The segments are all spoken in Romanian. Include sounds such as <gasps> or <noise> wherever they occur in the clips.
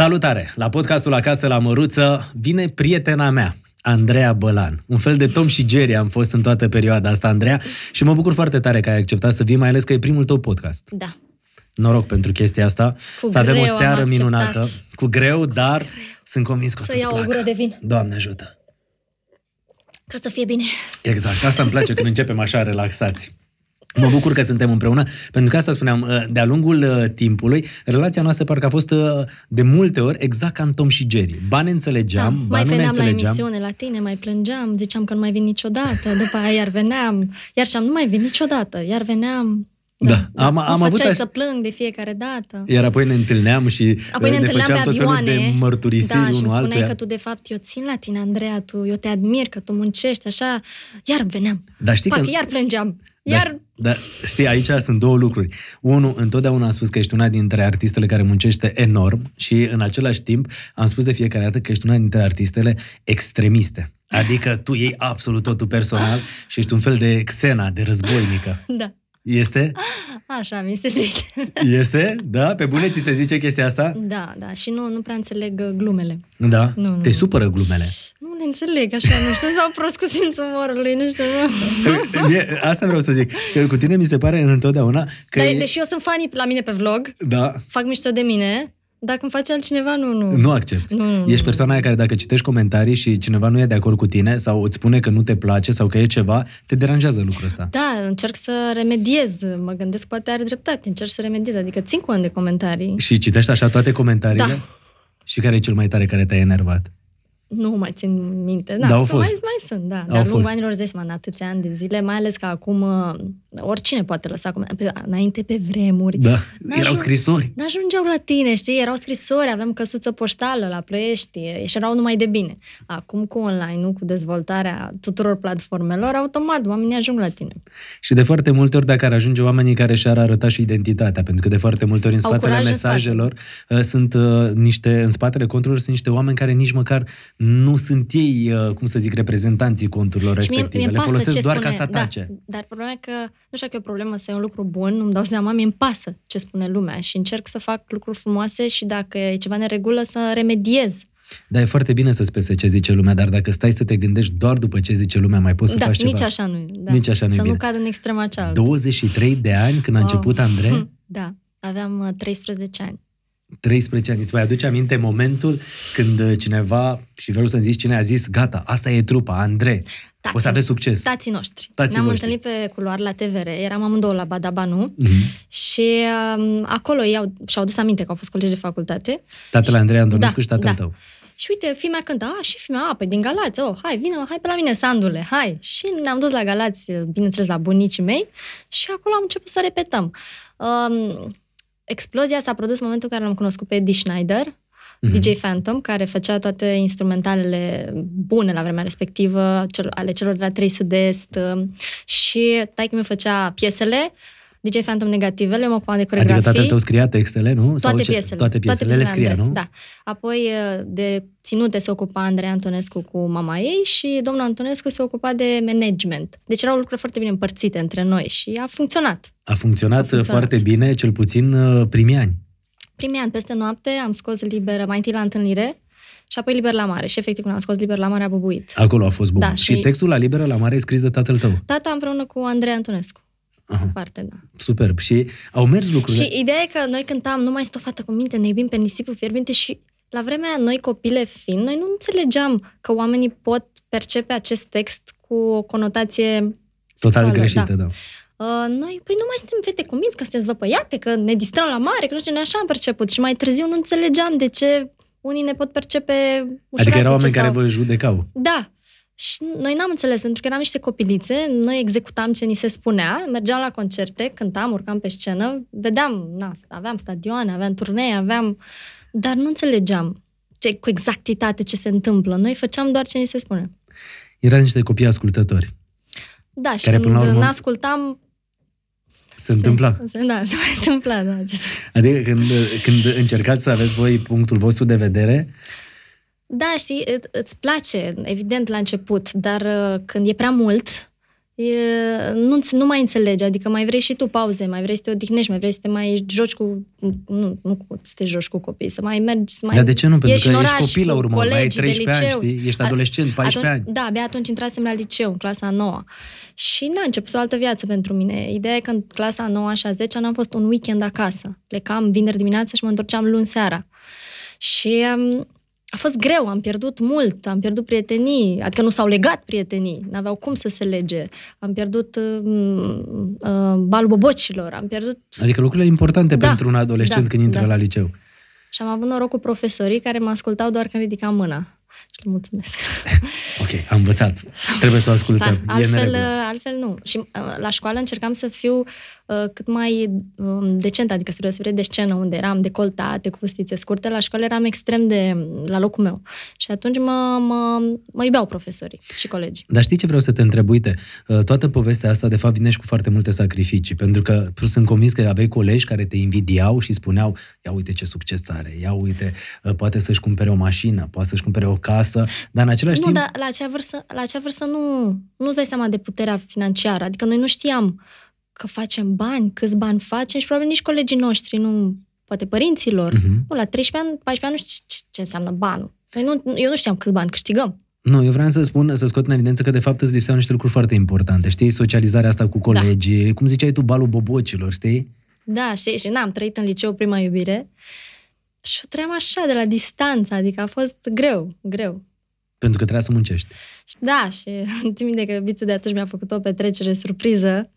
Salutare! La podcastul Acasă la Măruță vine prietena mea, Andreea Bălan. Un fel de Tom și Jerry am fost în toată perioada asta, Andreea, și mă bucur foarte tare că ai acceptat să vii, mai ales că e primul tău podcast. Da. Noroc pentru chestia asta, Cu să avem o greu am seară acceptat. minunată, cu greu, dar sunt convins că o Să să-ți iau o placă. gură de vin. Doamne ajută! Ca să fie bine. Exact, asta îmi place când începem așa relaxați. Mă bucur că suntem împreună, pentru că asta spuneam, uh, de-a lungul uh, timpului, relația noastră parcă a fost uh, de multe ori exact ca în Tom și Jerry. Ba ne înțelegeam, da, ba mai nu ne veneam la înțelegeam. emisiune la tine, mai plângeam, ziceam că nu mai vin niciodată, după aia iar veneam, iar și-am nu mai vin niciodată, iar veneam. Da, am- mă am avut făceai așa- să plâng de fiecare dată. Iar apoi ne întâlneam și Apoi ne uh, ne întâlneam făceam pe tot felul avioane. de mărturisiri da, și îmi unul spuneai altuia. că tu, de fapt, eu țin la tine, Andreea, tu, eu te admir, că tu muncești, așa. Iar veneam. Dar știi Pac, că- iar plângeam. Dar, Iar dar știi, aici sunt două lucruri. Unu, întotdeauna am spus că ești una dintre artistele care muncește enorm și în același timp am spus de fiecare dată că ești una dintre artistele extremiste. Adică tu iei absolut totul personal și ești un fel de Xena, de războinică. <laughs> Da. Este? Așa mi se zice. <laughs> Este? Da? Pe bune ți se zice chestia asta? Da, da, și nu, nu prea înțeleg uh, glumele. Da? Nu, nu. Te supără glumele. Nu le înțeleg, așa, nu știu, sau prost cu simțul umorului, nu știu, nu. Mie- Asta vreau să zic. Că cu tine mi se pare întotdeauna că... Dar, e- deși eu sunt fanii la mine pe vlog, Da, fac mișto de mine, dacă îmi face altcineva, nu, nu. Nu accepti. Nu, nu, nu. Ești persoana aia care dacă citești comentarii și cineva nu e de acord cu tine sau îți spune că nu te place sau că e ceva, te deranjează lucrul ăsta. Da, încerc să remediez, mă gândesc poate are dreptate, încerc să remediez, adică țin cont de comentarii. Și citești așa toate comentariile? Da. Și care e cel mai tare care te-a enervat? Nu mai țin minte. Da, Da, au sunt, fost. Mai, mai sunt, da. Au Dar lungul fost. anilor de în atâția ani de zile, mai ales că acum uh, oricine poate lăsa comentarii. Pe- Înainte pe vremuri. Da. N-ajung- Erau scrisori. N-ajungeau la tine, știi? Erau scrisori, aveam căsuță poștală la Ploiești și erau numai de bine. Acum cu online-ul, cu dezvoltarea tuturor platformelor, automat oamenii ajung la tine. Și de foarte multe ori, dacă ar ajunge oamenii care și-ar arăta și identitatea, pentru că de foarte multe ori în Au spatele curaj în mesajelor uh, sunt uh, niște, în spatele conturilor sunt niște oameni care nici măcar nu sunt ei, uh, cum să zic, reprezentanții conturilor Și mie- respective. mie-mi Le pasă folosesc ce doar spune, ca să atace. Da, dar problema e că, nu știu că e o problemă să e un lucru bun, nu-mi dau seama, mie îmi pasă ce spune lumea și încerc să fac lucruri frumoase și dacă e ceva neregulă să remediez. Da, e foarte bine să spese ce zice lumea, dar dacă stai să te gândești doar după ce zice lumea, mai poți să da, faci ceva. nici așa nu da. Nici așa nu-i Să bine. nu cad în extrema cealaltă. 23 de ani când a Wow. început Andrei? Hm, <laughs> Da, aveam uh, 13 ani. 13 ani. Îți mai aduce aminte momentul când uh, cineva, și vreau să-mi zici cine a zis, gata, asta e trupa, Andrei, o să aveți succes. Tații noștri. Tații Ne-am voștri. întâlnit pe culoar la TVR, eram amândouă la Badabanu Mhm. și um, acolo ei au, și-au dus aminte că au fost colegi de facultate Tatăl Andrei Antonescu Da, și tatăl da. tău. Și uite, fii mea cântă, a, și fii mea, a, păi din Galați, oh, hai, vină, hai pe la mine, Sandule, hai. Și ne-am dus la Galați, bineînțeles, la bunicii mei și acolo am început să repetăm. Um, explozia s-a produs în momentul în care l-am cunoscut pe Eddie Schneider, Mhm. DJ Phantom, care făcea toate instrumentalele bune la vremea respectivă, cel, ale celor de la 3 Sud-Est um, și taică mi făcea piesele, DJ Phantom negativele, mă ocupam de coreografii. Adică tatăl tău scria textele, nu? Sau Toate ce? piesele. Toate piesele, le scria, Andrei. nu? Da. Apoi uh, de ținute se ocupa Andrei Antonescu cu mama ei și domnul Antonescu se ocupa de management. Deci erau lucruri foarte bine împărțite între noi și a funcționat. A funcționat, A funcționat. foarte bine, cel puțin uh, primii ani. Primii ani, peste noapte, am scos liber, mai întâi la întâlnire și apoi liber la mare. Și efectiv, când am scos liber la mare, a bubuit. Acolo a fost bun. Da, și... și- textul la Liberă la Mare e scris de tatăl tău. Tata împreună cu Andrei Antonescu. Aha. În parte, da. Superb. Și au mers lucrurile. Și ideea e că noi cântam Nu mai sunt o fată cu minte, ne iubim pe nisipul fierbinte și la vremea aia, noi copile fiind, noi nu înțelegeam că oamenii pot percepe acest text cu o conotație Total sexuală, greșită, da. Uh, noi, păi nu mai suntem fete cu minți, că sunteți văpăiate, că ne distrăm la mare, că nu știu, noi așa am perceput. Și mai târziu nu înțelegeam de ce unii ne pot percepe ușuratice Adică erau oameni sau... care vă judecau. Da. Și noi n-am înțeles, pentru că eram niște copilițe, noi executam ce ni se spunea, mergeam la concerte, cântam, urcam pe scenă, vedeam, na, aveam stadioane, aveam turnee, aveam... Dar nu înțelegeam ce, cu exactitate ce se întâmplă. Noi făceam doar ce ni se spune. Erați niște copii ascultători. Da, și Care, până la când urmă, n-ascultam... Se întâmpla. Se- Da, se mai întâmpla, da. Ce să... Adică când, când încercați să aveți voi punctul vostru de vedere, Da, știi, î- îți place, evident, la început, dar uh, când e prea mult, e, nu, nu mai înțelegi, adică mai vrei și tu pauze, mai vrei să te odihnești, mai vrei să te mai joci cu, nu, nu să te joci cu copii, să mai mergi, să mai Dar de ce nu? Pentru ieși că în ești oraș copil la cu urmă, mai ai colegii de 13 ani, liceu. știi? Ești A- adolescent, 14 atunci, ani. Da, abia atunci intrasem la liceu, în clasa a noua. Și n-a început o altă viață pentru mine. Ideea e că în clasa a noua și a 10 n-am fost un weekend acasă. Plecam vineri dimineața și mă întorceam luni seara. Și um, a fost greu, am pierdut mult, am pierdut prietenii, adică nu s-au legat prietenii, n-aveau cum să se lege. Am pierdut uh, uh, balul bobocilor, am pierdut... Adică lucrurile importante Da, pentru un adolescent da, când intră da. la liceu. Și am avut noroc cu profesorii care mă ascultau doar când ridicam mâna. Și le mulțumesc. <laughs> Ok, am învățat. Trebuie să o ascultăm. Da, e în altfel, regulă. altfel nu. Și uh, la școală încercam să fiu uh, cât mai um, decent, adică spre deosebire de scenă, unde eram decoltate, cu fustițe scurte, la școală eram extrem de la locul meu. Și atunci mă, mă, mă iubeau profesorii și colegii. Dar știi ce vreau să te întreb? Uite, uh, toată povestea asta, de fapt, vine și cu foarte multe sacrificii, pentru că sunt convins că aveai colegi care te invidiau și spuneau, ia uite ce succes are, ia uite, uh, poate să-și cumpere o mașină, poate să-și cumpere o casă, dar în același Nu, timp... dar la acea vârstă, la acea vârstă nu, nu-ți dai seama de puterea financiară. Adică noi nu știam că facem bani, câți bani facem și probabil nici colegii noștri, nu, poate părinților. Mhm. Nu, la 13 ani, 14 ani nu știu ce, ce înseamnă banul. Noi nu, eu nu știam câți bani câștigăm. Nu, eu vreau să spun, să scot în evidență că de fapt îți lipseau niște lucruri foarte importante. Știi, socializarea asta cu colegii, da. cum ziceai tu, balul bobocilor, știi? Da, știi, și n-am trăit în liceu prima iubire și o trăiam așa, de la distanță, adică a fost greu, greu. Pentru că trebuia să muncești. Și Da, și <laughs> țin minte că iubitul de atunci mi-a făcut o petrecere surpriză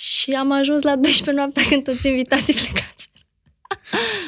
și am ajuns la 12 noaptea când toți invitații plecați.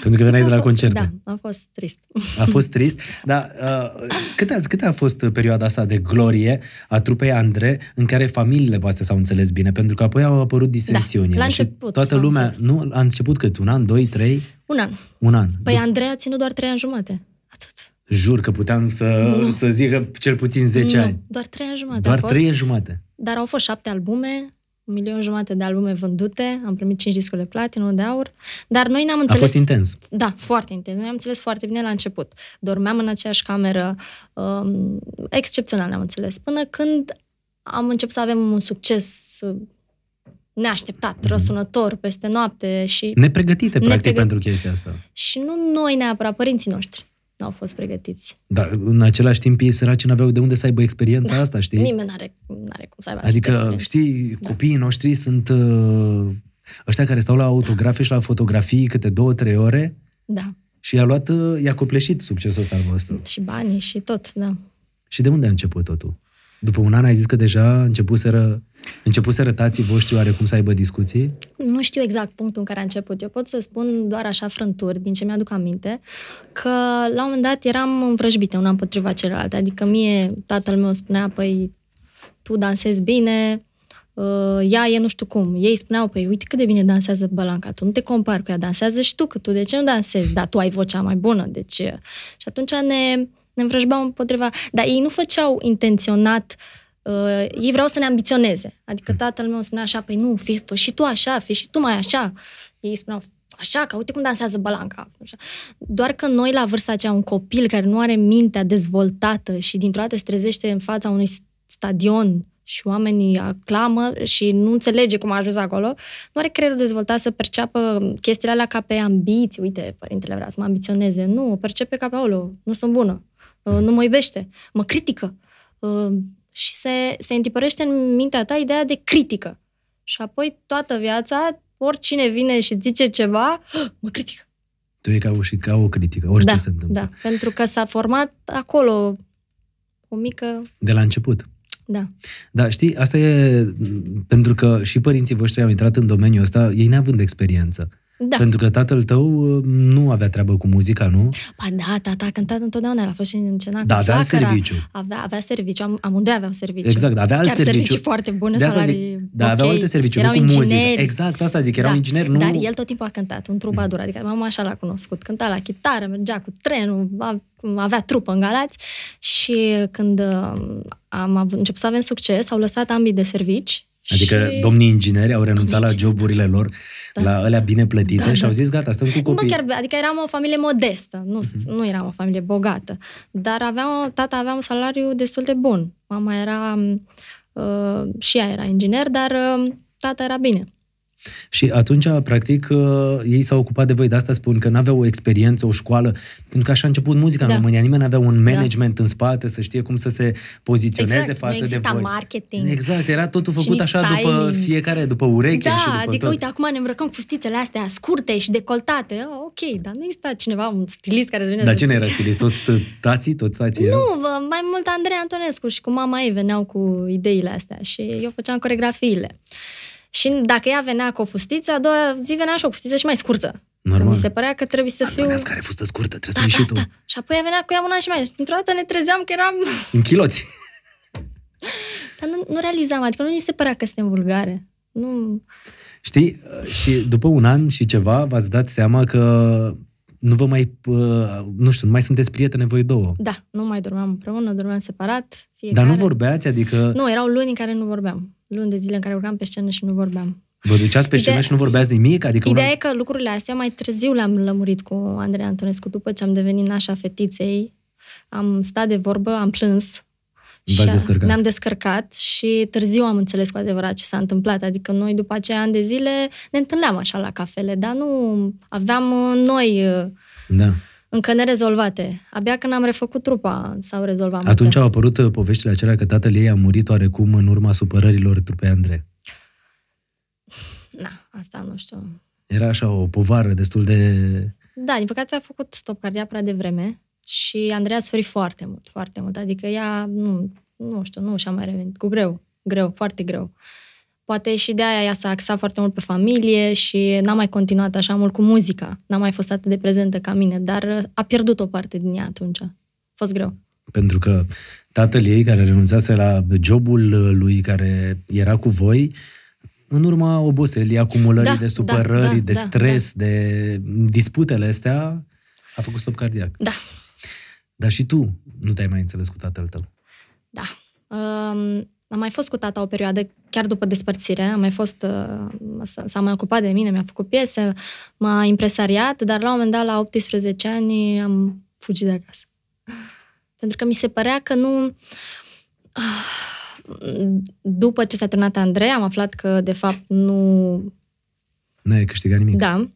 Pentru că veneai de la A fost- concerte. Da, a fost trist. A fost trist, dar uh, cât, a, cât a fost perioada asta de glorie a trupei Andre în care familiile voastre s-au înțeles bine? Pentru că apoi au apărut disensiunile. la și început toată s-au lumea, înțeles. nu, a început cât? Un an, doi, trei? Un an. Un an. Păi Dup- Andrei a ținut doar 3 ani jumate. Atât. Jur că puteam să, Nu. să zic că cel puțin 10 nu, ani. doar 3 ani jumate Doar a fost. trei ani jumate. Dar au fost șapte albume, un milion jumate de albume vândute, am primit 5 discuri de platină, unul de aur, dar noi n-am A înțeles... fost intens. Da, foarte intens. Noi am înțeles foarte bine la început. Dormeam în aceeași cameră, um, excepțional ne-am înțeles, până când am început să avem un succes uh, neașteptat, Mhm. răsunător, peste noapte și, Nepregătite, practic, Nepregăt- pentru chestia asta. și nu noi neapărat, părinții noștri nu au fost pregătiți. Dar în același timp ei săraci n-aveau de unde să aibă experiența asta, știi? Nimeni n-are, n-are cum să aibă Adică, această experiență. știi, copiii noștri sunt uh, ăștia care stau la autografe și la fotografii câte două, trei ore Da. și i-a luat, uh, i-a copleșit succesul ăsta al vostru. Și banii și tot, da. Și de unde a început totul? După un an ai zis că deja începuseră, începuseră tații voștri oarecum să aibă discuții? Nu știu exact punctul în care a început. Eu pot să spun doar așa frânturi, din ce mi-aduc aminte, că la un moment dat eram învrăjbite una împotriva celelalte. Adică mie tatăl meu spunea, păi, tu dansezi bine, uh, ea e nu știu cum. Ei spuneau, păi, uite cât de bine dansează Bălanca, tu nu te compari cu ea, dansează și tu, că tu de ce nu dansezi? Dar tu ai vocea mai bună, de ce? Și atunci ne, ne învrăjbeau împotriva... Dar ei nu făceau intenționat Uh, ei vreau să ne ambiționeze. Adică tatăl meu spunea așa, păi nu, fii, fă și tu așa, fii și tu mai așa. Ei spuneau, așa, că uite cum dansează Balanca. Așa. Doar că noi, la vârsta aceea, un copil care nu are mintea dezvoltată și dintr-o dată se trezește în fața unui stadion și oamenii aclamă și nu înțelege cum a ajuns acolo, nu are creierul dezvoltat să perceapă chestiile alea ca pe ambiții. Uite, părintele vrea să mă ambiționeze. Nu, o percepe ca pe aolo. Nu sunt bună. Uh, Nu mă iubește. Mă critică. Uh, Și se, se întipărește în mintea ta ideea de critică. Și apoi toată viața, oricine vine și zice ceva, mă critică. Tu e ca o, și ca o critică, orice da, se întâmplă. da, pentru că s-a format acolo o mică... De la început. Da. Da, știi, asta e m, pentru că și părinții voștri au intrat în domeniul ăsta, ei neavând experiență. Da. Pentru că tatăl tău uh, nu avea treabă cu muzica, nu? Ba da, tata a cântat întotdeauna, el a fost și în cena Da, cu avea flacăra. serviciu. Avea, avea serviciu, am, amândoi aveau serviciu. Exact, avea alt Chiar serviciu. servicii foarte bune, De asta salarii zic, da, ok. aveau alte servicii, erau nu cu muzică. ingineri. Exact, asta zic, erau ingineri, nu... Dar el tot timpul a cântat, un trubadur, adică mama așa l-a cunoscut. Cânta la chitară, mergea cu trenul, a- avea trupă în Galați și când uh, am avut, început să avem succes, au lăsat ambii de servici. Adică și... domnii ingineri au renunțat la Domnii joburile lor, Da. la alea bine plătite Da, și da. au zis, gata, stăm cu Nu copii. chiar, adică eram o familie modestă, nu, Mhm. nu eram o familie bogată, dar avea, tata avea un salariu destul de bun. Mama era Uh, și ea era inginer, dar uh, tata era bine. Și atunci, practic, uh, ei s-au ocupat de voi. De asta spun că nu aveau o experiență, o școală, pentru că așa a început muzica da. în România. Nimeni nu avea un da. management da. în spate să știe cum să se poziționeze exact. față nu de voi. marketing. Exact, era totul făcut așa styling. după fiecare, după ureche da, și după adică tot. uite, acum ne îmbrăcăm cu fustițele astea scurte și decoltate. Oh, ok, dar nu exista cineva, un stilist care să vină Dar cine era stilist? Tot tații? Tot tații Nu, mai mult Andrei Antonescu și cu mama ei veneau cu ideile astea și eu făceam coregrafiile. Și dacă ea venea cu o fustiță, a doua zi venea și o fustiță și mai scurtă. Normal. Că mi se părea că trebuie să fiu... Antonescu care fustă scurtă, trebuie da, să da, și tu. Da. Și apoi ea venea cu ea una și mai... Într-o dată ne trezeam că eram... În chiloți. <laughs> Dar nu, nu realizam, adică nu ni se părea că suntem vulgare. Nu... Știi, și după un an și ceva v-ați dat seama că nu vă mai, nu știu, nu mai sunteți prietene voi două. Da, nu mai dormeam împreună, dormeam separat. Fiecare. Dar nu vorbeați, adică... Nu, erau luni în care nu vorbeam. Luni de zile în care urcam pe scenă și nu vorbeam. Vă duceați pe scenă Ide... și nu vorbeați nimic? Adică Ideea una... e că lucrurile astea mai târziu le-am lămurit cu Andrei Antonescu. După ce am devenit nașa fetiței, am stat de vorbă, am plâns. V-ați descărcat. Ne-am descărcat și târziu am înțeles cu adevărat ce s-a întâmplat. Adică noi după aceea ani de zile ne întâlneam așa la cafele, dar nu aveam noi da. Încă nerezolvate. Abia când am refăcut trupa s-au rezolvat Atunci multe. au apărut poveștile acelea că tatăl ei a murit oarecum în urma supărărilor trupei Andrei. Na, asta nu știu. Era așa o povară destul de... Da, din păcate a făcut stop cardia prea devreme și Andreea a suferit foarte mult, foarte mult. Adică ea, nu, nu știu, nu și-a mai revenit. Cu greu, greu, foarte greu. Poate și de aia ea s-a axat foarte mult pe familie și n-a mai continuat așa mult cu muzica. N-a mai fost atât de prezentă ca mine, dar a pierdut o parte din ea atunci. A fost greu. Pentru că tatăl ei, care renunțase la jobul lui, care era cu voi, în urma oboselii, acumulării Da, de supărări, da, da, de da, stres, de disputele astea, a făcut stop cardiac. Da, Dar și tu nu te-ai mai înțeles cu tatăl tău. da. Um, am mai fost cu tata o perioadă, chiar după despărțire, am mai fost, uh, s- s-a mai ocupat de mine, mi-a făcut piese, m-a impresariat, dar la un moment dat, la 18 ani, am fugit de acasă. Pentru că mi se părea că nu... După ce s-a terminat Andrei, am aflat că, de fapt, nu N-ai câștigat nimic. Da.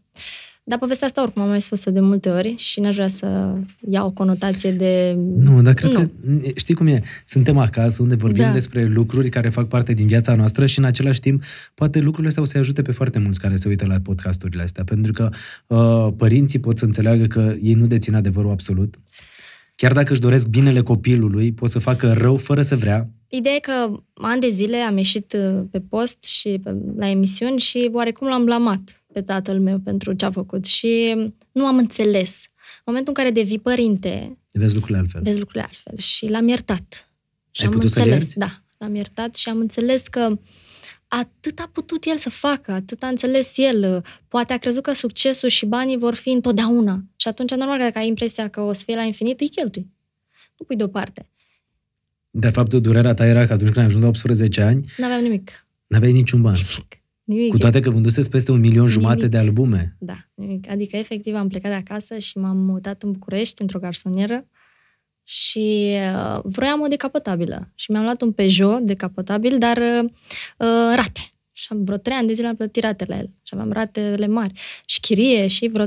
Dar povestea asta oricum am mai spus-o de multe ori și n-aș vrea să iau o conotație de... Nu, dar cred Nu. că, știi cum e, suntem acasă unde vorbim Da. despre lucruri care fac parte din viața noastră și în același timp poate lucrurile astea o să-i ajute pe foarte mulți care se uită la podcasturile astea, pentru că uh, părinții pot să înțeleagă că ei nu dețin adevărul absolut. Chiar dacă își doresc binele copilului, pot să facă rău fără să vrea. Ideea e că ani de zile am ieșit uh, pe post și pe, la emisiuni și oarecum l-am blamat pe tatăl meu pentru ce a făcut și nu am înțeles. În momentul în care devii părinte, Vezi lucrurile altfel. vezi lucrurile altfel și l-am iertat. Și Ai am putut să-l înțeles, ierți? da, l-am iertat și am înțeles că atât a putut el să facă, atât a înțeles el. Poate a crezut că succesul și banii vor fi întotdeauna. Și atunci, normal, că dacă ai impresia că o să fie la infinit, îi cheltui. Nu pui deoparte. De fapt, durerea ta era că atunci când ai ajuns la 18 ani, N-aveam nimic. n-aveai niciun ban. Nimic. Cu toate că vândusese peste un milion jumate Nimic. de albume. Da, nimic. Adică, efectiv, am plecat de acasă și m-am mutat în București, într-o garsonieră și uh, vroiam o decapotabilă. Și mi-am luat un Peugeot decapotabil, dar uh, uh, rate. Și am vreo trei ani de zile am plătit ratele la el. Și aveam ratele mari. Și chirie și vreo,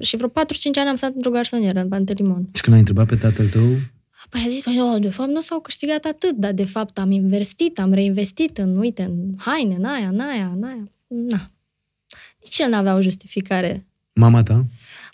și vreo 4-5 ani am stat într-o garsonieră în Pantelimon. Și când ai întrebat pe tatăl tău, Păi a zis, păi, eu, de fapt nu s-au câștigat atât, dar de fapt am investit, am reinvestit în, uite, în haine, în aia, în aia, în aia. Na. Nici el n-avea o justificare. mama ta,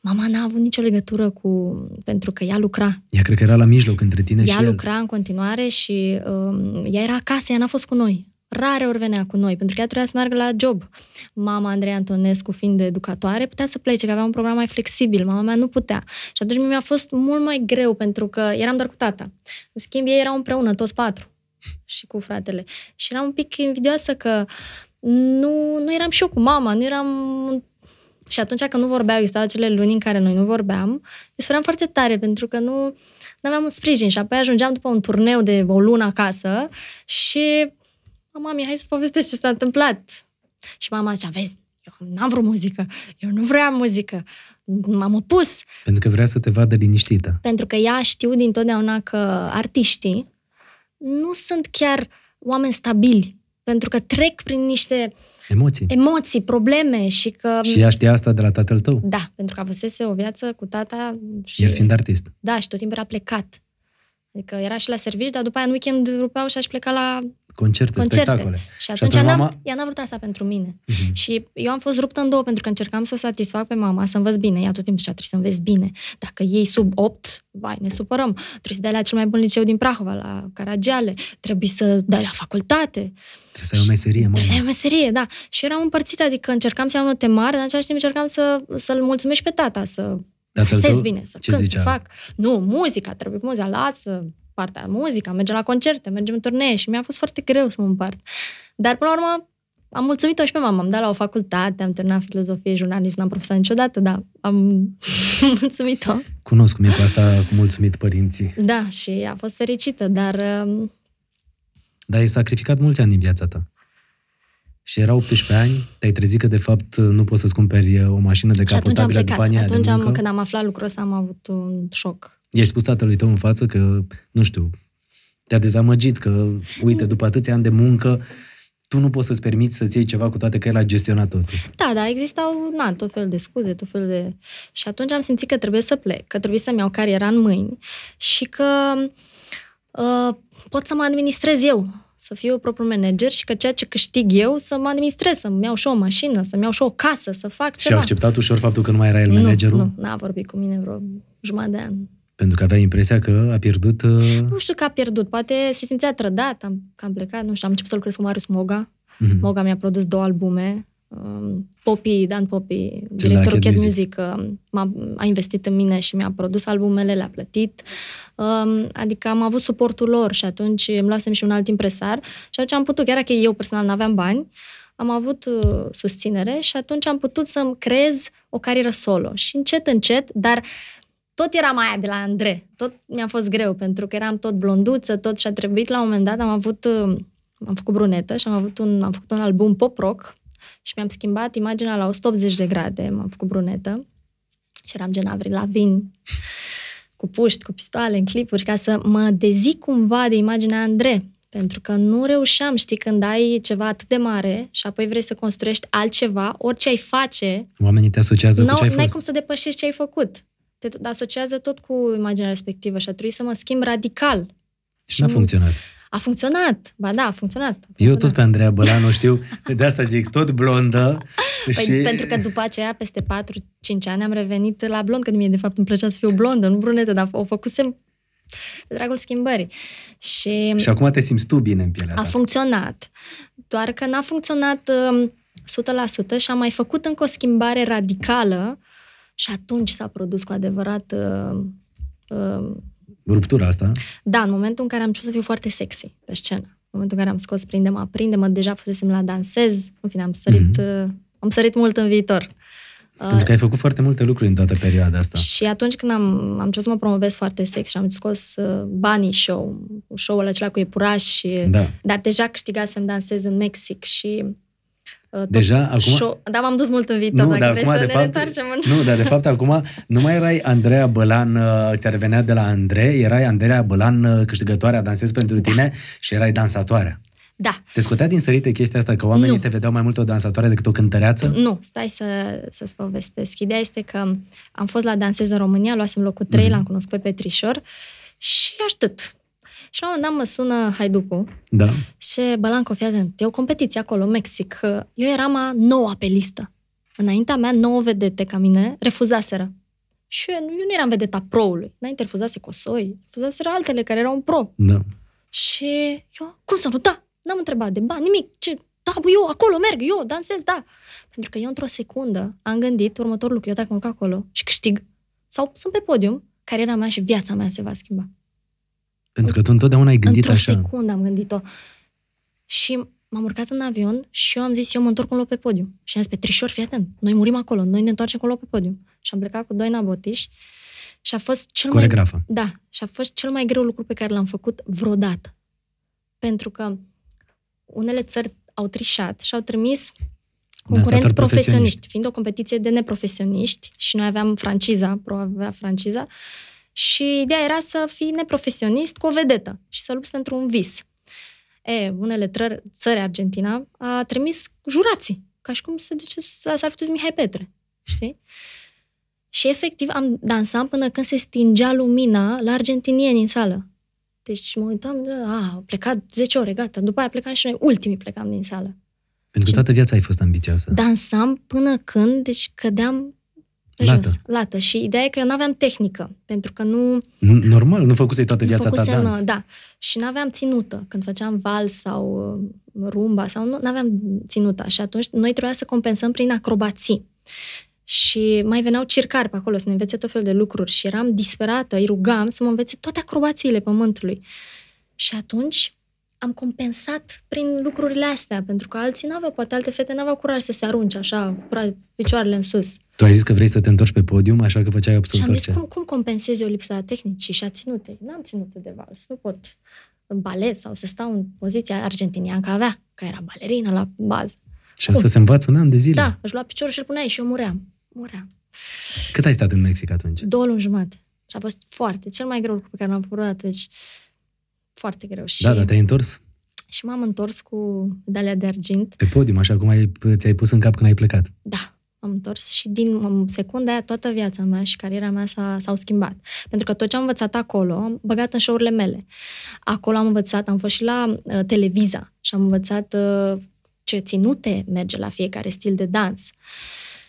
Mama n-a avut nicio legătură cu... pentru că ea lucra. ea cred că era la mijloc între tine Ea și el. lucra în continuare și um, ea era acasă, ea n-a fost cu noi. Rare ori venea cu noi, pentru că ea trebuia să meargă la job. Mama Andrei Antonescu, fiind educatoare, putea să plece, că avea un program mai flexibil. Mama mea nu putea. Și atunci mi-a fost mult mai greu, pentru că eram doar cu tata. În schimb, ei erau împreună, toți patru. <laughs> Și cu fratele. Și eram un pic invidioasă că nu, nu eram și eu cu mama, nu eram și atunci când nu vorbeau, existau acele luni în care noi nu vorbeam, eu suferam foarte tare pentru că nu aveam un sprijin și apoi ajungeam după un turneu de o lună acasă și mami, hai să povestesc ce s-a întâmplat. Și mama zicea, vezi, eu n-am vrut muzică, eu nu vreau muzică, m-am opus, Pentru că vrea să te vadă liniștită. pentru că ea știu dintotdeauna că artiștii nu sunt chiar oameni stabili, pentru că trec prin niște Emoții. emoții, probleme și că... Și ea știa asta de la tatăl tău, Da, pentru că avusese o viață cu tata și... el fiind artist. Da, și tot timpul era plecat. Adică era și la serviciu, dar după aia în weekend rupeau și aș pleca la Concerte, concerte. spectacole. Și atunci, atunci ea, n-a, mama- ea n-a vrut asta pentru mine. Mhm. Și eu am fost ruptă în două pentru că încercam să o satisfac pe mama, să învăț bine. Ea tot timpul zicea, trebuie să înveți bine. Dacă ei sub 8, vai, ne supărăm. Trebuie să dai la cel mai bun liceu din Prahova, la Caragiale. Trebuie să dai la facultate. Trebuie să ai o meserie, mă. Trebuie să ai o meserie, da. Și eram împărțită, adică încercam să iau note mari, dar în același timp încercam să, să-l mulțumesc și pe tata, să Tatăl visez tău bine, să ce cânt, zicea? să fac. Nu, muzica, trebuie cu muzica, lasă partea muzica, mergem la concerte, mergem în turnee și mi-a fost foarte greu să mă împart. Dar, până la urmă, am mulțumit-o și pe mama. Am dat la o facultate, am terminat filozofie, jurnalism, n-am profesat niciodată, dar am <laughs> mulțumit-o. Cunosc cum e cu asta, cu mulțumit părinții. Da, și a fost fericită, dar um, Dar ai sacrificat mulți ani din viața ta. Și era 18 ani, te-ai trezit că de fapt nu poți să-ți cumperi o mașină de și atunci am capotabilă după plecat. anii aia de Atunci, am, muncă. când am aflat lucrul ăsta, am avut un șoc. I-ai spus tatălui tău în față că, nu știu, te-a dezamăgit că, uite, după atâția ani de muncă, tu nu poți să-ți permiți să-ți iei ceva cu toate că el a gestionat totul. Da, dar existau na, tot felul de scuze, tot felul de... Și atunci am simțit că trebuie să plec, că trebuie să-mi iau cariera în mâini și că uh, pot să mă administrez eu, să fiu propriul manager și că ceea ce câștig eu să mă administrez, să-mi iau și o mașină, să-mi iau și o casă, să fac Și a ceva. acceptat ușor faptul că nu mai era el managerul? Nu, nu, n-a vorbit cu mine vreo jumătate de an. Pentru că avea impresia că a pierdut... Uh... Nu știu că a pierdut, poate se simțea trădat, am, că am plecat, nu știu, am început să lucrez cu Marius Moga. Mhm. Moga mi-a produs două albume. Um, Popi, Dan Popi, Cel de la directorul Cat Cat Music. Music, um, m-a, a investit în mine și mi-a produs albumele, le-a plătit. Um, adică am avut suportul lor și atunci îmi luasem și un alt impresar și atunci am putut, chiar dacă eu personal n-aveam bani, am avut uh, susținere și atunci am putut să-mi creez o carieră solo. Și încet, încet, dar tot eram aia de la Andre. Tot mi-a fost greu, pentru că eram tot blonduță, tot și a trebuit la un moment dat, am avut, uh, am făcut brunetă și am, avut un, am făcut un album pop-rock și mi-am schimbat imaginea la 180 de grade, m-am făcut brunetă și eram gen Avril Lavigne, cu puști, cu pistoale în clipuri, ca să mă dezic cumva de imaginea Andre. Pentru că nu reușeam, știi, când ai ceva atât de mare și apoi vrei să construiești altceva, orice ai face, Oamenii te asociază cu n-au, ce ai n-ai fost. cum să depășești ce ai făcut. Te asociază tot cu imaginea respectivă și a trebuit să mă schimb radical. Și n-a nu- funcționat. A funcționat. Ba da, a funcționat. A Eu funcționat. tot pe Andreea Bălanu știu, de asta zic, tot blondă. Păi și... pentru că după aceea, peste 4-5 ani, am revenit la blond, că mie de fapt îmi plăcea să fiu blondă, nu brunetă, dar o făcusem de dragul schimbării. Și, și acum te simți tu bine în pielea a ta. funcționat. Doar că n-a funcționat um, 100% și am mai făcut încă o schimbare radicală și atunci s-a produs cu adevărat uh, uh, Ruptura asta. Da, în momentul în care am început să fiu foarte sexy pe scenă. În momentul în care am scos Prinde-mă, Prinde-mă, deja fusesem la dansez, în fine, am sărit, mm-hmm. uh, am sărit mult în viitor. Pentru că ai făcut foarte multe lucruri în toată perioada asta. Și atunci când am, am început să mă promovez foarte sex și am scos uh, Bunny Show, show-ul acela cu iepuraș, și, Da. dar deja câștigasem dansez în Mexic și uh, tot Deja, acum- Show, da, m-am dus mult în viitor, Nu, dacă dar vrei acum, să de ne fapt, reîntoarcem în... nu, dar de fapt acum nu mai erai Andreea Bălan, uh, ți-a revenea de la Andrei, erai Andreea Bălan, uh, câștigătoarea Dansez pentru tine și erai dansatoarea. Da, Te scotea din sărite chestia asta, că oamenii Nu. te vedeau mai mult o dansatoare decât o cântăreață? Nu, stai să, să-ți povestesc. Ideea este că am fost la Dansez în România, luasem locul 3, mm-hmm. l-am cunoscut pe Petrișor și atât. Și la un moment dat mă sună Haiducu Da. și Bălanco, fii atent, e o competiție acolo, Mexic. Eu eram a noua pe listă. Înaintea mea, nouă vedete ca mine refuzaseră. Și eu, eu nu eram vedeta pro-ului. Înainte refuzase Cosoi, refuzaseră altele care erau un pro. Da. Și eu, cum să nu? Da, n-am întrebat de bani, nimic. Ce? Da, bă, eu acolo merg, eu dansez, da. Pentru că eu într-o secundă am gândit următorul lucru. Eu dacă mă duc acolo și câștig, sau sunt pe podium, cariera mea și viața mea se va schimba. Pentru că tu întotdeauna ai gândit Într-o așa. secundă am gândit-o. Și m-am urcat în avion și eu am zis, eu mă întorc un loc pe podium. Și am zis, Petrișor, fii atent, noi murim acolo, noi ne întoarcem cu un loc pe podium. Și am plecat cu Doina Botiș și a fost cel Coregrafă. mai... Da, și a fost cel mai greu lucru pe care l-am făcut vreodată. Pentru că unele țări au trișat și au trimis concurenți Dansatori profesioniști. profesioniști. Fiind o competiție de neprofesioniști și noi aveam franciza, Pro avea franciza, și ideea era să fii neprofesionist cu o vedetă și să lupți pentru un vis. E, unele trări, țări, Argentina, a trimis jurații, ca și cum se duce, s-ar fi dus Mihai Petre, știi? Și efectiv am dansat până când se stingea lumina la argentinieni în sală. Deci mă uitam, a, au plecat 10 ore, gata. După aia plecam și noi, ultimii plecam din sală. Pentru că toată viața ai fost ambițioasă. Dansam până când, deci cădeam pe Lată. jos. Lată. Și ideea e că eu nu aveam tehnică, pentru că nu... N- Normal, nu făcusei toată nu viața ta făcusem, dans. Da. Și nu aveam ținută. Când făceam vals sau uh, rumba sau nu aveam ținută. Și atunci noi trebuia să compensăm prin acrobații. Și mai veneau circari pe acolo să ne învețe tot felul de lucruri și eram disperată, îi rugam să mă învețe toate acrobațiile pământului. Și atunci am compensat prin lucrurile astea, pentru că alții nu aveau, poate alte fete nu aveau curaj să se arunce așa, cu picioarele în sus. Tu ai zis că vrei să te întorci pe podium, așa că făceai Și absolut am zis, orice. cum, cum compensezi o lipsă a tehnicii și a ținutei? N-am ținute de vals, nu pot în balet sau să stau în poziția argentiniancă avea, că era balerină la bază. Și asta se învață în ani de zile. Da, își lua piciorul și îl punea și eu muream. Muream. Cât ai stat în Mexic atunci? Două luni jumate. Și a fost foarte, cel mai greu lucru pe care l-am făcut vreodată. Deci, foarte greu. Și, Da, dar te-ai întors și m-am întors cu medalia de argint. pe podium, așa cum ai, ți-ai pus în cap când ai plecat. Da, am întors și din secunda aia toată viața mea și cariera mea s-a, s-au schimbat. Pentru că tot ce am învățat acolo, am băgat în show-urile mele. Acolo am învățat, am fost și la uh, Televiza și am învățat uh, ce ținute merge la fiecare stil de dans.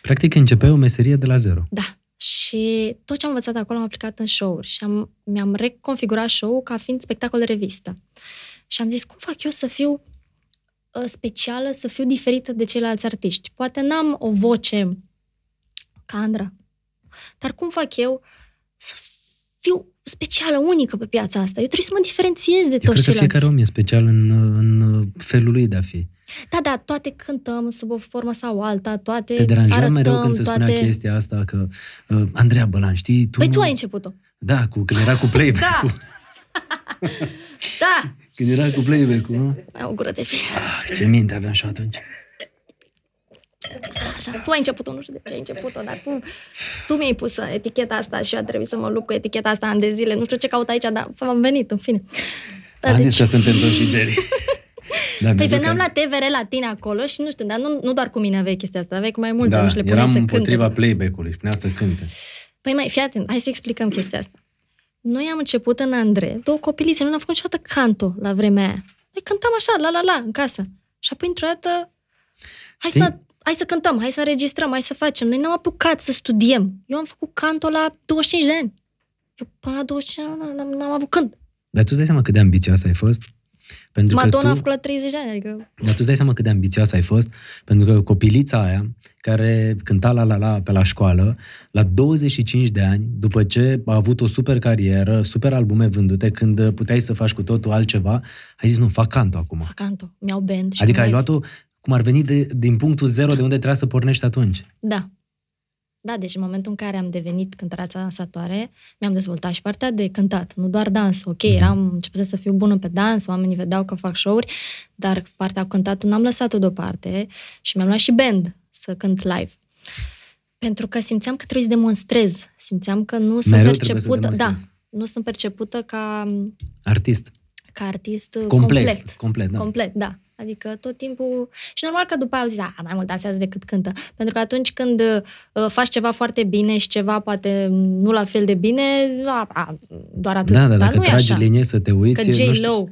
Practic începeai o meserie de la zero. Da. Și tot ce am învățat acolo am aplicat în show-uri și am, mi-am reconfigurat show-ul ca fiind spectacol de revistă. Și am zis, cum fac eu să fiu uh, specială, să fiu diferită de ceilalți artiști? Poate n-am o voce ca Andra, dar cum fac eu să fiu specială, unică pe piața asta? Eu trebuie să mă diferențiez de Eu toți cred că ceilalți. fiecare om e special în, în felul lui de a fi. Da, da, toate cântăm sub o formă sau alta, toate Te deranja arătăm, mereu când se toate... spunea chestia asta că uh, Andreea Bălan, știi, tu... Păi nu... tu ai început-o. Da, cu, când era cu playback-ul. <laughs> Da! Când era cu playback-ul, nu? Ai o gură de fie. Ah, ce minte aveam și atunci. Așa, tu ai început-o, nu știu de ce ai început-o, dar cum tu mi-ai pus eticheta asta și eu a trebuit să mă lupt cu eticheta asta ani de zile. Nu știu ce caut aici, dar am venit, în fine. Da, Am zis că suntem Tom și Jerry. <laughs> da, Păi mi-aduc veneam am- la TVR la tine acolo și nu știu, dar nu, nu doar cu mine aveai chestia asta, aveai cu mai mulți, Da, nu și le puneai eram să împotriva cânte. playback-ului, spunea să cânte. Păi mai, fii atent, hai să explicăm chestia asta. Noi am început în Andre, două copilițe, nu am făcut niciodată canto la vremea aia. Noi cântam așa, la la la, în casă. Și apoi, într-o dată, hai Știi? să, hai să cântăm, hai să înregistrăm, hai să facem. Noi n-am apucat să studiem. Eu am făcut canto la 25 de ani. Eu până la 25 de ani n-am, n-am avut cânt. Dar tu îți dai seama cât de ambițioasă ai fost? Pentru Madonna că a tu... făcut la 30 de ani, adică... Dar tu îți dai seama cât de ambițioasă ai fost? Pentru că copilița aia, care cânta la la la pe la școală, la 25 de ani, după ce a avut o super carieră, super albume vândute, când puteai să faci cu totul altceva, ai zis, nu, fac canto acum. Fac canto, mi-au band. și Adică nu ai mai- luat-o cum ar veni de, din punctul zero de unde trebuia să pornești atunci. Da. Da, deci în momentul în care am devenit cântăreața dansatoare, mi-am dezvoltat și partea de cântat, nu doar dans. Ok, eram început să fiu bună pe dans, oamenii vedeau că fac show-uri, dar partea cu cântatul n-am lăsat-o deoparte și mi-am luat și band să cânt live. Pentru că simțeam că trebuie să demonstrez. Simțeam că nu sunt Mereu trebuie să percepută, da, demonstrezi. nu sunt percepută ca, Artist. ca artist uh, Complet. complet. Complet, da. Complet, da. Adică tot timpul... Și normal că după aia au zis, a, mai mult dansează decât cântă. Pentru că atunci când uh, faci ceva foarte bine și ceva poate nu la fel de bine, a, a, doar atât. Da, dar Dar dacă nu e tragi așa. linie să te uiți... Că nu știu- J-Lo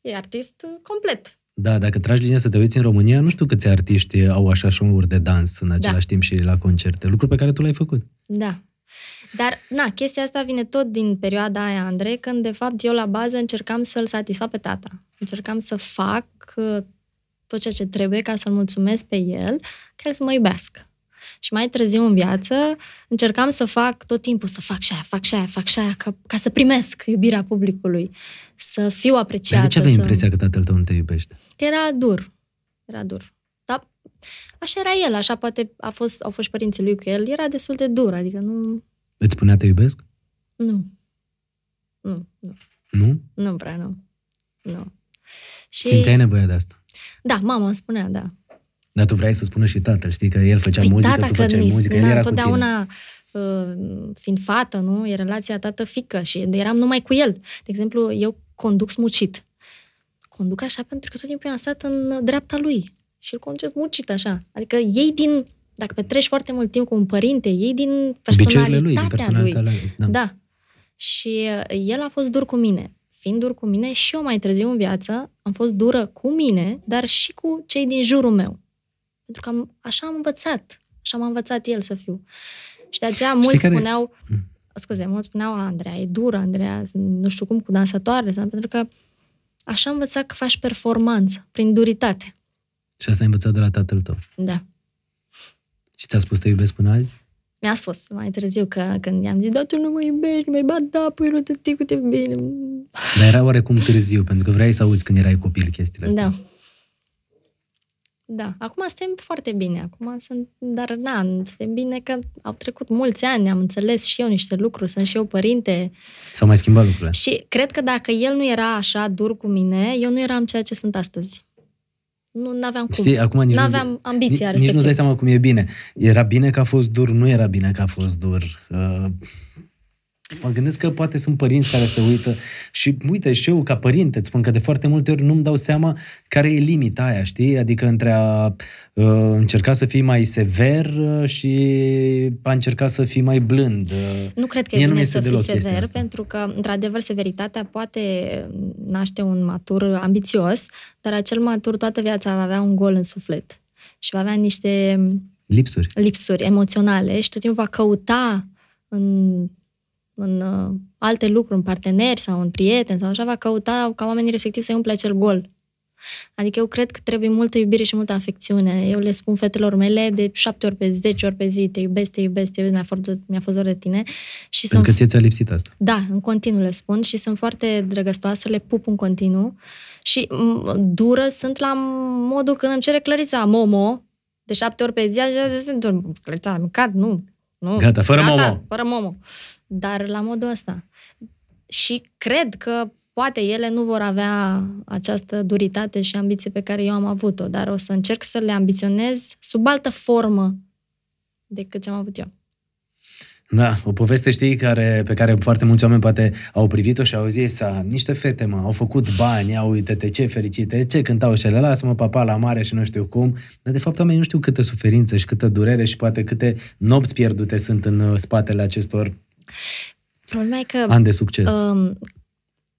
e artist uh, complet. Da, dacă tragi linie să te uiți în România, nu știu câți artiști au așa show-uri de dans în același timp și la concerte. Lucru pe care tu l-ai făcut. Da. Dar, na, chestia asta vine tot din perioada aia, Andrei, când, de fapt, eu la bază încercam să-l satisfac pe tata. Încercam să fac uh, tot ceea ce trebuie ca să-l mulțumesc pe el, ca el să mă iubească. Și mai târziu în viață încercam să fac tot timpul, să fac și aia, fac și aia, fac și aia, ca, ca să primesc iubirea publicului, să fiu Dar apreciată. de ce aveai să... impresia că tatăl tău nu te iubește? Era dur. Era dur. Dar așa era el, așa poate a fost, au fost și părinții lui cu el. Era destul de dur, adică nu... Îți spunea te iubesc? Nu. Nu, nu. Nu? Nu prea, nu. Nu. Și... Simțeai nevoia de asta. Da, mama îmi spunea, da. Dar tu vrei să spună și tatăl, știi că el făcea muzică, da, tu dacă făceai ni- muzică, el na, era cu tine. întotdeauna, uh, fiind fată, nu? E relația tată-fică și eram numai cu el. De exemplu, eu conduc smucit. conduc așa pentru că tot timpul am stat în dreapta lui și îl conduceți mucit așa. Adică ei din, dacă petreci foarte mult timp cu un părinte, ei din personalitatea lui, din personalitatea lui. lui. Da. da. Și uh, el a fost dur cu mine. Fiind dur cu mine și eu mai târziu în viață am fost dură cu mine, dar și cu cei din jurul meu. Pentru că am, așa am învățat. Așa m-a învățat el să fiu. Și de aceea mulți care... spuneau, mm. scuze, mulți spuneau, Andreea, e dură, Andreea, nu știu cum, cu dansatoare, sau, pentru că așa am învățat că faci performanță, prin duritate. Și asta ai învățat de la tatăl tău. Da. Și ți-a spus te iubesc până azi? Mi-a spus mai târziu că când i-am zis, da, tu nu mă iubești, mi-ai bat, da, pui nu te cu te bine. Dar era oarecum târziu, pentru că vrei să auzi când erai copil chestiile astea. Da. Da, acum suntem foarte bine, acum sunt, dar na, suntem bine că au trecut mulți ani, am înțeles și eu niște lucruri, sunt și eu părinte. S-au mai schimbat lucrurile. Și cred că dacă el nu era așa dur cu mine, eu nu eram ceea ce sunt astăzi. Nu aveam cum. Știi, acum nici aveam nu ambiția nici, nici nu-ți dai seama cum e bine. Era bine că a fost dur, nu era bine că a fost dur. Uh, Mă gândesc că poate sunt părinți care se uită și uite și eu ca părinte îți spun că de foarte multe ori nu-mi dau seama care e limita aia, știi? Adică între a uh, încerca să fii mai sever uh, și a încerca să fii mai blând. Uh, nu cred că e bine să fii sever, pentru că, într-adevăr, severitatea poate naște un matur ambițios, dar acel matur toată viața va avea un gol în suflet și va avea niște lipsuri, lipsuri emoționale și tot timpul va căuta în în uh, alte lucruri, în parteneri sau în prieteni sau așa, va căuta ca oamenii respectiv să-i umple acel gol. Adică eu cred că trebuie multă iubire și multă afecțiune. Eu le spun fetelor mele de șapte ori pe zi, zece ori pe zi, te iubesc, te iubesc, te iubesc, mi-a fost, mi-a fost dor de tine. Și Pentru sunt, că ți-a lipsit asta. Da, în continuu le spun și sunt foarte drăgăstoase, le pup în continuu și m- dură sunt la modul când îmi cere Clarița Momo, de șapte ori pe zi, așa zic, Clarița, am mâncat? Nu, nu. Gata, fără Gata, Momo. Fără Momo dar la modul ăsta. Și cred că poate ele nu vor avea această duritate și ambiție pe care eu am avut-o, dar o să încerc să le ambiționez sub altă formă decât ce am avut eu. Da, o poveste, știi, care, pe care foarte mulți oameni poate au privit-o și au zis, să niște fete, mă, au făcut bani, au uite-te ce fericite, ce cântau și ele, lasă-mă papa la mare și nu știu cum. Dar de fapt oamenii nu știu câtă suferință și câtă durere și poate câte nopți pierdute sunt în uh, spatele acestor Problema e că... An de succes. Um,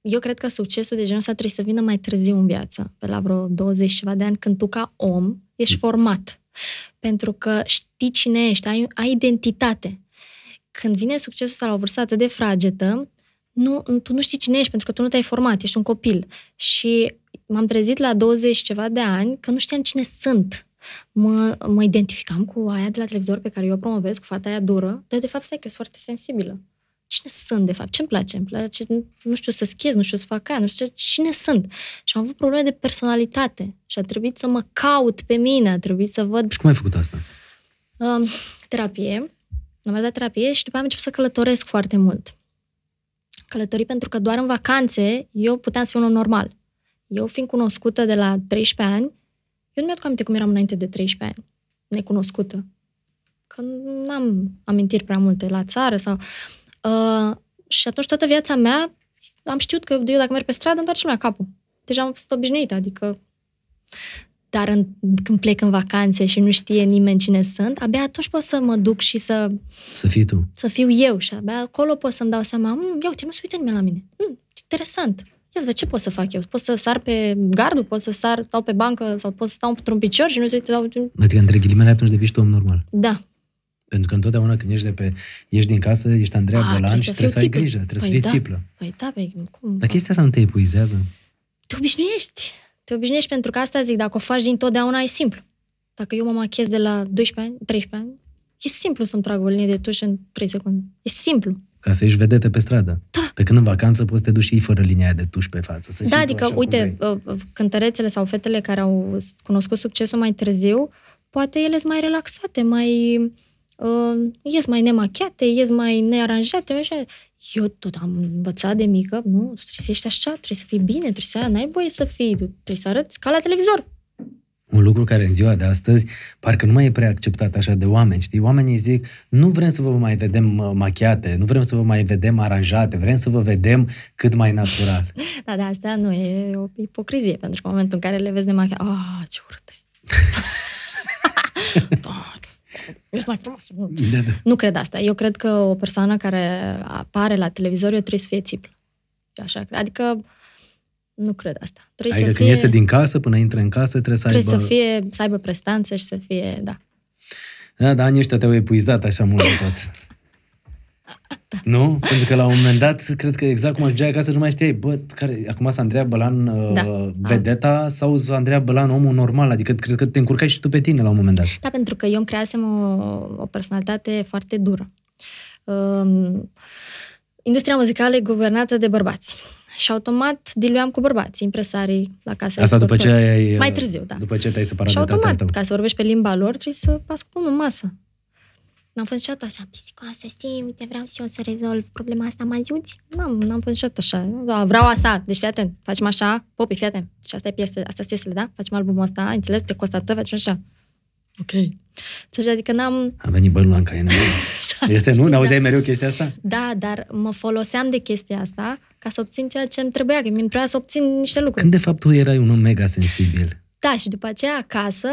eu cred că succesul de genul ăsta trebuie să vină mai târziu în viață, pe la vreo 20 ceva de ani, când tu ca om ești format. Pentru că știi cine ești, ai, ai identitate. Când vine succesul ăsta la o vârstă atât de fragedă, nu, tu nu știi cine ești, pentru că tu nu te-ai format, ești un copil. Și m-am trezit la 20 ceva de ani că nu știam cine sunt. Mă, mă identificam cu aia de la televizor pe care eu o promovez, cu fata aia dură, dar de fapt stai că sunt foarte sensibilă cine sunt, de fapt, ce-mi place? Îmi place, nu știu să schez, nu știu să fac aia, nu știu cine sunt. Și am avut probleme de personalitate și a trebuit să mă caut pe mine, a trebuit să văd... Și cum ai făcut asta? Um, terapie, am dat terapie și după am început să călătoresc foarte mult. Călătorii pentru că doar în vacanțe eu puteam să fiu un om normal. Eu fiind cunoscută de la 13 ani, eu nu mi-aduc aminte cum eram înainte de 13 ani, necunoscută. Că nu am amintiri prea multe la țară sau... Uh, și atunci toată viața mea am știut că eu dacă merg pe stradă, îmi doar lumea capul. Deja am fost obișnuită, adică... Dar în, când plec în vacanțe și nu știe nimeni cine sunt, abia atunci pot să mă duc și să... Să fii tu. Să fiu eu și abia acolo pot să-mi dau seama, mm, ia uite, nu se uită nimeni la mine. Mm, interesant. Ia să ce pot să fac eu? Pot să sar pe gardul, pot să sar, stau pe bancă sau pot să stau într-un picior și nu se uită. Adică, între ghilimele, atunci devii tu om normal. Da, pentru că întotdeauna când ești, de pe, ești din casă, ești Andreea A, Bolan și trebuie să ai grijă, trebuie păi să fii da. țiplă. Păi da, păi cum? Dar chestia asta nu te epuizează? Te obișnuiești. Te obișnuiești pentru că asta zic, dacă o faci din totdeauna, e simplu. Dacă eu mă machez de la 12 ani, 13 ani, e simplu să-mi trag o linie de tuș în 3 secunde. E simplu. Ca să ieși vedete pe stradă. Da. Pe când în vacanță poți să te duci și fără linia de tuș pe față. Să da, adică, uite, uh, cântărețele sau fetele care au cunoscut succesul mai târziu, poate ele sunt mai relaxate, mai uh, ies mai nemachiate, ies mai nearanjate, așa. Eu tot am învățat de mică, nu, tu trebuie să ești așa, trebuie să fii bine, trebuie să n-ai voie să fii, tu trebuie să arăți ca la televizor. Un lucru care în ziua de astăzi parcă nu mai e prea acceptat așa de oameni, știi? Oamenii zic, nu vrem să vă mai vedem uh, machiate, nu vrem să vă mai vedem aranjate, vrem să vă vedem cât mai natural. <laughs> Da, de asta nu e o ipocrizie, pentru că în momentul în care le vezi de machiat, ah, ce urât <laughs> Ești mai frumos. Da, da. Nu cred asta. Eu cred că o persoană care apare la televizor, eu trebuie să fie țiplă. Eu așa cred. Adică nu cred asta. Trebuie Adică să când fie, iese din casă, până intră în casă, trebuie să trebuie aibă... să fie, să aibă prestanțe și să fie, da. Da, dar anii ăștia te-au epuizat așa mult de tot. <laughs> Nu? Pentru că la un moment dat, cred că exact cum ajungeai acasă, nu mai știai, bă, care, acum sunt Andreea Bălan uh, Da. vedeta sau sunt Andreea Bălan omul normal? Adică cred că te încurcai și tu pe tine la un moment dat. Da, pentru că eu îmi creasem o, o personalitate foarte dură. Um, industria muzicală e guvernată de bărbați. Și automat diluam cu bărbați, impresarii la casa Asta după ce escortoți. ai... uh, Mai târziu, da. După ce te-ai separat Și de tatăl automat, tău. ca să vorbești pe limba lor, trebuie să pas cu pumnul în masă. N-am fost niciodată așa, pisicoasă, știi, uite, vreau și eu să rezolv problema asta, mă ajuți? N-am, n-am fost niciodată așa. Da, vreau asta, deci fii atent, facem așa, popi, fii atent. Deci asta e piesă, astea sunt piesele, da? Facem albumul ăsta, ai înțeles, te costă atât, facem așa. Ok. Deci, adică n-am... A venit bălulanca, e nevoie. <laughs> Este, nu? Știi, N-auzeai da. mereu chestia asta? Da, dar mă foloseam de chestia asta ca să obțin ceea ce îmi trebuia, că mi trebuia să obțin niște lucruri. Când de fapt tu erai un om mega sensibil. Da, și după aceea acasă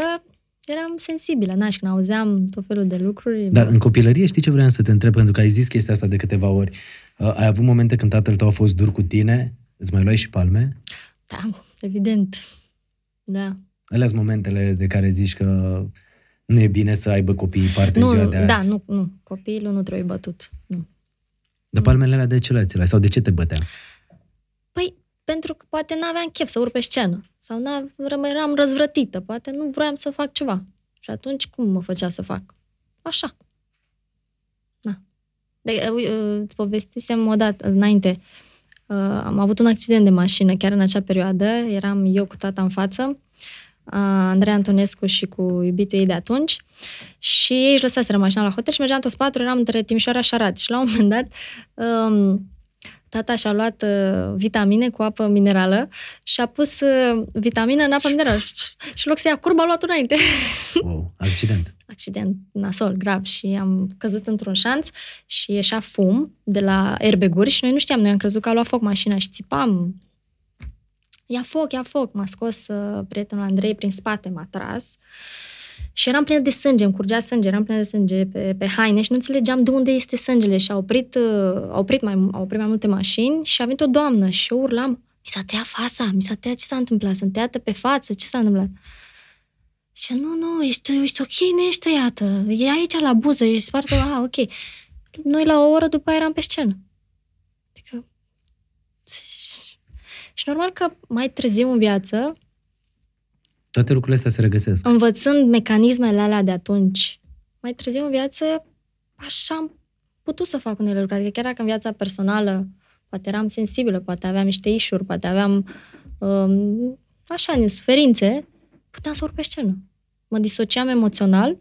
eram sensibilă, na, și când auzeam tot felul de lucruri... Dar în copilărie știi ce vreau să te întreb? Pentru că ai zis chestia asta de câteva ori. Uh, ai avut momente când tatăl tău a fost dur cu tine? Îți mai luai și palme? Da, evident. Da. Alea sunt momentele de care zici că nu e bine să aibă copiii parte în ziua Nu, de azi. da, nu, nu. Copilul nu trebuie bătut. Nu. Dar palmele alea de ce le ți Sau de ce te bătea? Păi, pentru că poate n-aveam chef să urc pe scenă. Sau n eram răzvrătită. Poate nu vroiam să fac ceva. Și atunci cum mă făcea să fac? Așa. Da. De, uh, îți povestisem o dată, înainte. Uh, am avut un accident de mașină chiar în acea perioadă. Eram eu cu tata în față, uh, Andrei Antonescu și cu iubitul ei de atunci. Și ei își lăsaseră mașina la hotel și mergeam toți patru, eram între Timișoara și Arad. Și la un moment dat, um, tata și-a luat uh, vitamine cu apă minerală și a pus uh, vitamină în apă minerală. <laughs> și în loc să ia curba, a luat înainte. Wow, accident. Accident nasol, grav. Și am căzut într-un șanț și ieșea fum de la airbag-uri și noi nu știam, noi am crezut că a luat foc mașina și țipam. Ia foc, ia foc. M-a scos uh, prietenul Andrei prin spate, m-a tras. Și eram plină de sânge, îmi curgea sânge, eram plină de sânge pe, pe haine și nu înțelegeam de unde este sângele. Și au oprit, uh, au oprit, mai, au oprit mai multe mașini și a venit o doamnă și eu urlam, mi s-a tăiat fața, mi s-a tăiat, ce s-a întâmplat? Sunt tăiată pe față, ce s-a întâmplat? Și nu, nu, ești, ești ok, nu ești tăiată, e aici la buză, ești spartă, ah, ok. Noi la o oră după aia eram pe scenă. Adică... Și normal că mai târziu în viață, Toate lucrurile astea se regăsesc. învățând mecanismele alea de atunci, mai târziu în viață, așa am putut să fac unele lucruri. Adică chiar dacă în viața personală poate eram sensibilă, poate aveam niște ișuri, poate aveam um, așa, niște suferințe, puteam să urc pe scenă. Mă disociam emoțional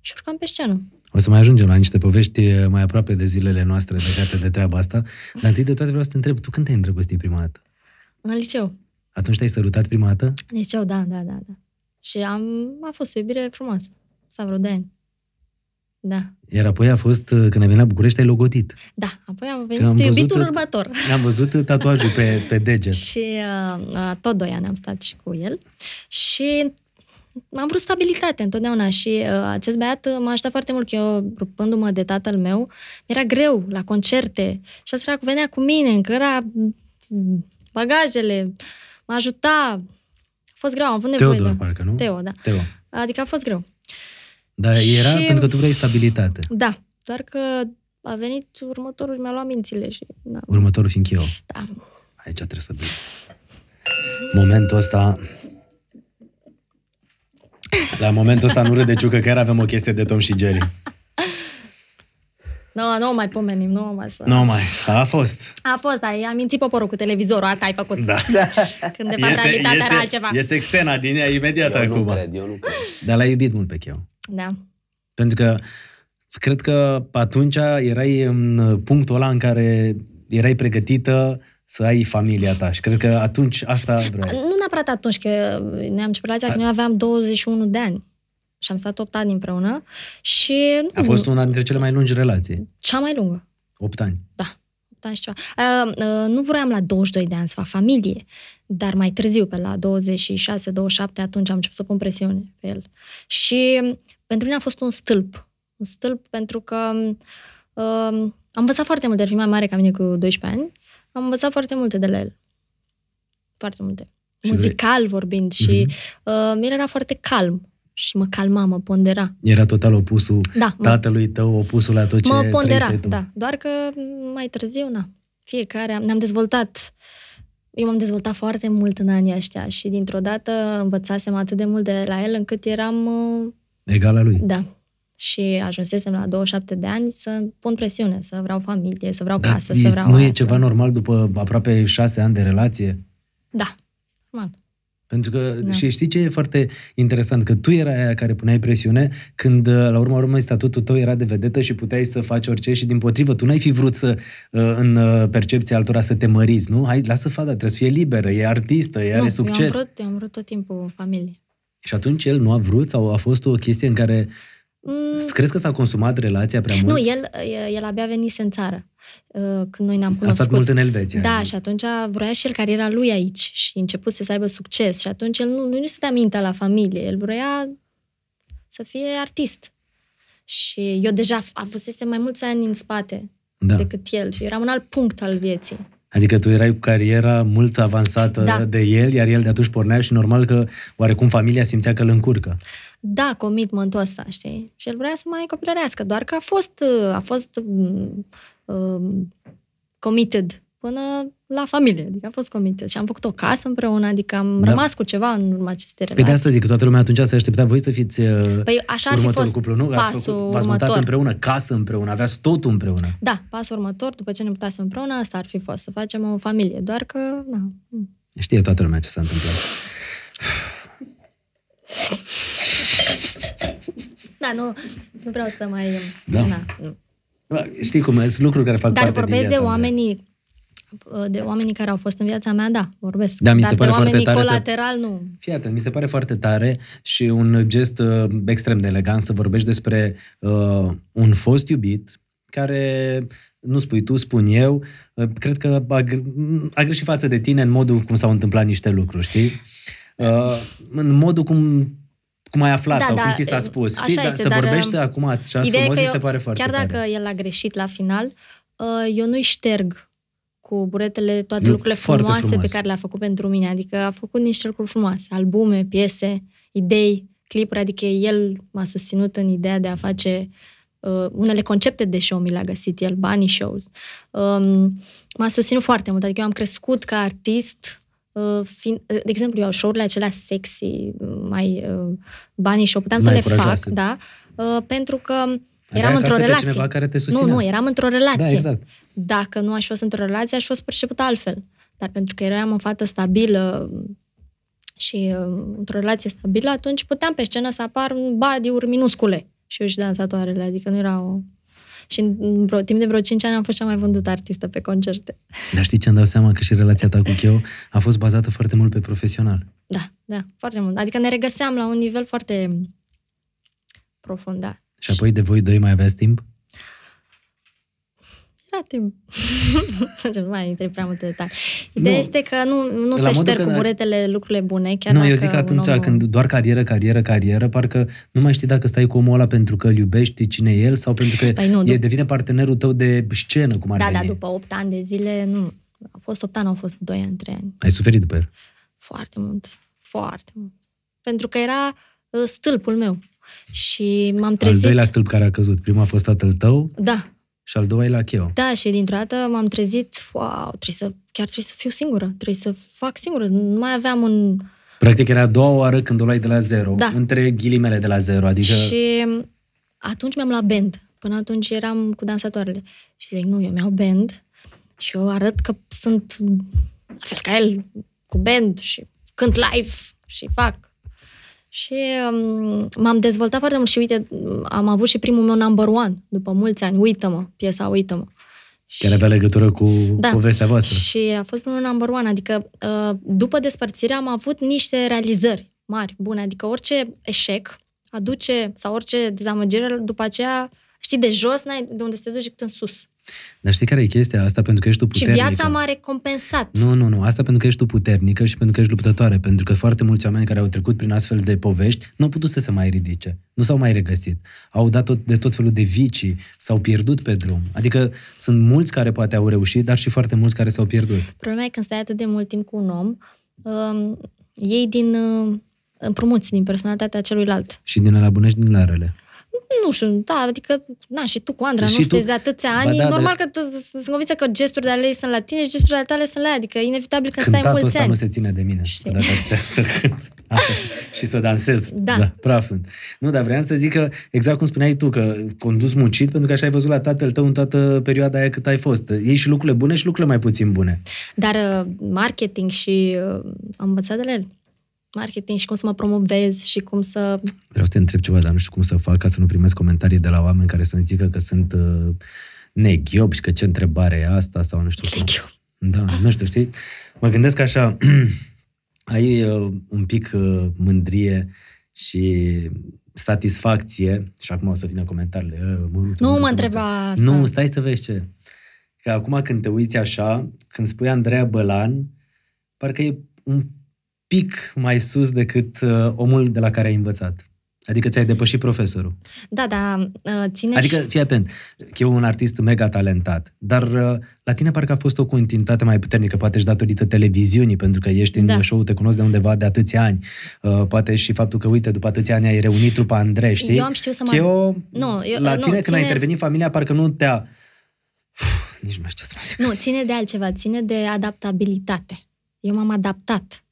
și urcam pe scenă. O să mai ajungem la niște povești eh, mai aproape de zilele noastre legate de treaba asta. Dar întâi de toate vreau să te întreb, tu când te-ai îndrăgostit prima dată? În liceu. Atunci te-ai sărutat prima dată? În liceu, da, da, da, da. Și am, a fost o iubire frumoasă. Sau vreo de ani. Da. Iar apoi a fost, eh, când ai venit la București, ai logodit. Da, apoi am Că venit am văzut iubitul tot- următor. Am văzut tatuajul pe, pe deget. <laughs> Și uh, uh, tot doi ani am stat și cu el. Și am vrut stabilitate întotdeauna și uh, acest băiat uh, m-a ajutat foarte mult, că eu, rupându-mă de tatăl meu, mi-era greu la concerte și asta era venea cu mine, încă era mm, bagajele, m-a ajutat. A fost greu, am avut nevoie Teodor, de... parcă, nu? Teo, da. Teo. Adică a fost greu. Dar era Și- pentru că tu vrei stabilitate. Da, doar că a venit următorul și mi-a luat mințile și... Da, Următorul fiind eu. da. Aici trebuie să bem. Momentul ăsta... La momentul ăsta nu râde Ciucă, că chiar avem o chestie de Tom și Jerry. Nu, nu mai pomenim, nu mai să... Nu mai, a fost. A fost, da, i-am mințit poporul cu televizorul, asta ai făcut. Da. Când de fapt realitatea era altceva. iese scena din ea imediat Eu nu acum. cred, eu nu cred. Dar l-ai iubit mult pe Cheu. Da. Pentru că cred că atunci erai în punctul ăla în care erai pregătită să ai familia ta și cred că atunci asta vreau. Nu neapărat atunci, că noi am început relația când noi aveam 21 de ani și am stat 8 ani împreună și... A fost una dintre cele mai lungi relații. Cea mai lungă. 8 ani. Da. 8 ani și ceva. Uh, uh, nu vroiam la 22 de ani să fac familie, dar mai târziu, pe la 26-27, atunci am început să pun presiune pe el. Și pentru mine a fost un stâlp. Un stâlp pentru că uh, am învățat foarte multe, ar fi mai mare ca mine cu 12 ani, am învățat foarte multe de la el. Foarte multe. Și Muzical vrei- vorbind și Mhm. uh, el era foarte calm și mă calma, mă pondera. Era total opusul Da, mă, tatălui tău, opusul la tot ce mă pondera, trăisei tu. da. Doar că mai târziu, na, fiecare, am- ne-am dezvoltat. Eu m-am dezvoltat foarte mult în anii ăștia și dintr-o dată învățasem atât de mult de la el încât eram, uh, Egala lui. da, și ajunsesem la 27 de ani să pun presiune, să vreau familie, să vreau Dar casă, e- să vreau... nu e aia, ceva să- normal după aproape șase ani de relație? Da, normal. Pentru că, Da. și știi ce e foarte interesant? Că tu erai aia care puneai presiune când, uh, la urma urmei, statutul tău era de vedetă și puteai să faci orice și, din potrivă, tu n-ai fi vrut să, uh, în uh, percepția altora, să te măriți, nu? Hai, lasă fata, trebuie să fie liberă, e artistă, e nu, are succes. Eu am, vrut, eu am vrut tot timpul familie. Și atunci el nu a vrut sau a fost o chestie în care... Mm, Crezi că s-a consumat relația prea mult? nu, el, el abia venise în țară uh, când noi ne-am a stat cunoscut. mult în Elveția. Da, și atunci vroia și el cariera lui aici și început să aibă succes și atunci el nu, nu, nu se dea mintea la familie, el vrea să fie artist. Și eu deja avusesem mai mulți ani în spate Da. decât el și eram în alt punct al vieții. Adică tu erai cu cariera mult avansată Da. de el, iar el de atunci pornea și normal că oarecum familia simțea că îl încurcă. Da, commitmentul ăsta, știi? Și el vrea să mai copilărească, doar că a fost, a fost um, um, committed până la familie, adică a fost committed. Și am făcut o casă împreună, adică am Da. rămas cu ceva în urma acestei Pe relații. de asta zic că toată lumea atunci se aștepta voi să fiți uh, Păi așa ar fi următorul fost cuplu, nu? Ați pasul făcut, v-ați mutat următor. împreună, casă împreună, aveați totul împreună. Da, pasul următor, după ce ne mutasem împreună, asta ar fi fost, să facem o familie. Doar că, na, Știe toată lumea ce s-a întâmplat. <laughs> da, nu, nu vreau să mai... Da. Na, nu. Bă, Știi cum, sunt lucruri care fac Dar parte vorbesc din de viața mea. oamenii de oamenii care au fost în viața mea, da, vorbesc. Da, mi se Dar pare de foarte oamenii tare să- colateral, nu. Fii atent, mi se pare foarte tare și un gest uh, extrem de elegant să vorbești despre uh, un fost iubit care, nu spui tu, spun eu, uh, cred că a, gr- a greșit față de tine în modul cum s-au întâmplat niște lucruri, știi? Uh, în modul cum cum ai aflat Da, sau da, cum ți s-a e- spus, așa știi? Dar este, să dar, vorbește uh, acum așa Ideea e frumos că mi eu, se pare foarte chiar tare. dacă el a greșit la final, uh, eu nu-i șterg cu buretele toate Nu, lucrurile foarte frumoase frumos. pe care le-a făcut pentru mine. Adică a făcut niște lucruri frumoase, albume, piese, idei, clipuri, adică el m-a susținut în ideea de a face uh, unele concepte de show mi le-a găsit el, banii shows. Um, m-a susținut foarte mult, adică eu am crescut ca artist uh, fiind, de exemplu, eu show-urile acelea sexy, mai uh, banii show, puteam Mai să le curajoase. fac, da, uh, pentru că Aveai eram într-o acasă pe relație. cineva care te nu, susținea. nu, eram într-o relație. Da, exact. Dacă nu aș fi fost într-o relație, aș fi fost percepută altfel. Dar pentru că eram o fată stabilă și uh, într-o relație stabilă, atunci puteam pe scenă să apar în body-uri minuscule și eu și dansatoarele, adică nu era o... Și în vreo, timp de vreo 5 ani am fost cea mai vândută artistă pe concerte. Dar știi ce îmi dau seama? Că și relația ta cu Cheo a fost bazată foarte mult pe profesional. Da, da, foarte mult. Adică ne regăseam la un nivel foarte profund, da. Și apoi de voi doi mai aveați timp? Era timp. <laughs> nu mai intri prea multe detalii. Ideea Nu. este că nu, nu La se modul șterg că cu da- buretele lucrurile bune, chiar nu, dacă eu zic că un atunci om... când doar carieră, carieră, carieră, parcă nu mai știi dacă stai cu omul ăla pentru că îl iubești, cine e el, sau pentru că Păi nu, e, dup- devine partenerul tău de scenă, cum ar Da, veni. da, după 8 ani de zile, nu. A fost 8 ani, au fost 2 ani, 3 ani. Ai suferit după el. Foarte mult. Foarte mult. Pentru că era uh, stâlpul meu. Și m-am Al trezit... doilea stâlp care a căzut. Primul a fost tatăl tău Da, și al doilea e la Cheo. da, și dintr-o dată m-am trezit, wow, trebuie să, chiar trebuie să fiu singură, trebuie să fac singură. Nu mai aveam un... Practic era a doua oară când o luai de la zero, Da. între ghilimele de la zero, adică Și atunci mi-am luat band. Până atunci eram cu dansatoarele. Și zic, nu, eu mi-au band și eu arăt că sunt la fel ca el, cu band și cânt live și fac. Și um, m-am dezvoltat foarte mult și uite, am avut și primul meu number one după mulți ani, Uită-mă, piesa Uită-mă. Care avea legătură cu da. povestea voastră. Și a fost primul number one, adică uh, după despărțire am avut niște realizări mari, bune, adică orice eșec aduce, sau orice dezamăgire, după aceea știi, de jos, n-ai de unde se duce cât în sus. Dar știi care e chestia asta? Pentru că ești tu puternică. Și viața m-a recompensat. Nu, nu, nu. Asta pentru că ești tu puternică și pentru că ești luptătoare. Pentru că foarte mulți oameni care au trecut prin astfel de povești nu au putut să se mai ridice. Nu s-au mai regăsit. Au dat tot, de tot felul de vicii, s-au pierdut pe drum. Adică sunt mulți care poate au reușit, dar și foarte mulți care s-au pierdut. Problema e când stai atât de mult timp cu un om, um, ei din uh, împrumuți din personalitatea celuilalt. Și din la bune și din la rele. Nu știu, da, adică, na, și tu cu Andra, și nu sunteți de atâția ani, ba, da, normal da. că tu, sunt convinsă că gesturile ale ei sunt la tine și gesturile tale sunt la ea, adică e inevitabil că stai mulți ani. nu se ține de mine, Știi. dacă aș să cânt și să dansez. Da. da. Praf sunt. Nu, dar vreau să zic că, exact cum spuneai tu, că condus muncit, pentru că așa ai văzut la tatăl tău în toată perioada aia cât ai fost. Ei și lucrurile bune și lucrurile mai puțin bune. Dar uh, marketing și uh, am învățat de el marketing și cum să mă promovez și cum să... Vreau să te întreb ceva, dar nu știu cum să fac ca să nu primesc comentarii de la oameni care să-mi zică că sunt uh, neghiob și că ce întrebare e asta sau nu știu cum. Neghiob. Da, nu știu, știi? Mă gândesc așa, <clears throat> ai uh, un pic uh, mândrie și satisfacție, și acum o să vină comentariile. Uh, mă, nu mă întreba asta. Nu, stai să vezi ce. Că acum când te uiți așa, când spui Andreea Bălan, parcă e un pic mai sus decât uh, omul de la care ai învățat. Adică ți-ai depășit profesorul. Da, da, uh, ține Adică, fii atent, că e un artist mega talentat, dar uh, la tine parcă a fost o continuitate mai puternică, poate și datorită televiziunii, pentru că ești în da. show, te cunosc de undeva de atâția ani. Uh, poate și faptul că, uite, după atâția ani ai reunit trupa Andrei, știi? Eu am știut să mă... Cheo, nu, eu, la tine, nu, când ține... a intervenit familia, parcă nu te-a... Uf, nici nu știu ce să mai zic. Nu, ține de altceva, ține de adaptabilitate. Eu m-am adaptat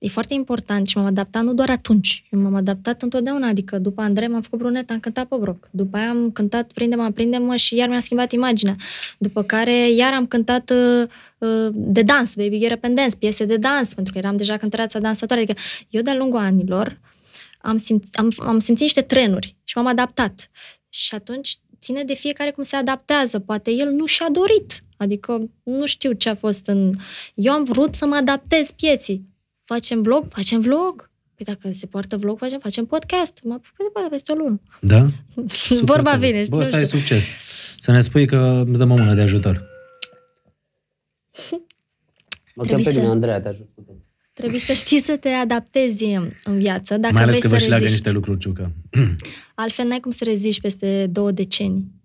E foarte important și m-am adaptat nu doar atunci, eu m-am adaptat întotdeauna, adică după Andrei m-am făcut brunet, am cântat pe broc, după aia am cântat Prinde-mă, prinde-mă și iar mi-a schimbat imaginea, după care iar am cântat uh, uh, de dans, Baby Get Up and Dance, piese de dans, pentru că eram deja cântăreața dansatoare, adică eu de-a lungul anilor am, simț, am, am simțit niște trenuri și m-am adaptat și atunci ține de fiecare cum se adaptează. Poate el nu și-a dorit. Adică nu știu ce a fost în... Eu am vrut să mă adaptez pieții. Facem vlog? Facem vlog. Păi dacă se poartă vlog, facem, facem podcast. Mă păi de peste o lună. Da? <laughs> Vorba vine. Bă, să ai succes. Să ne spui că îți dăm o mână de ajutor. <laughs> Mă pe mine, Andreea, te ajut Trebuie să știi să te adaptezi în viață. Dacă Mai ales vrei că vă și leagă niște lucruri, Ciucă. Altfel n-ai cum să reziști peste două decenii.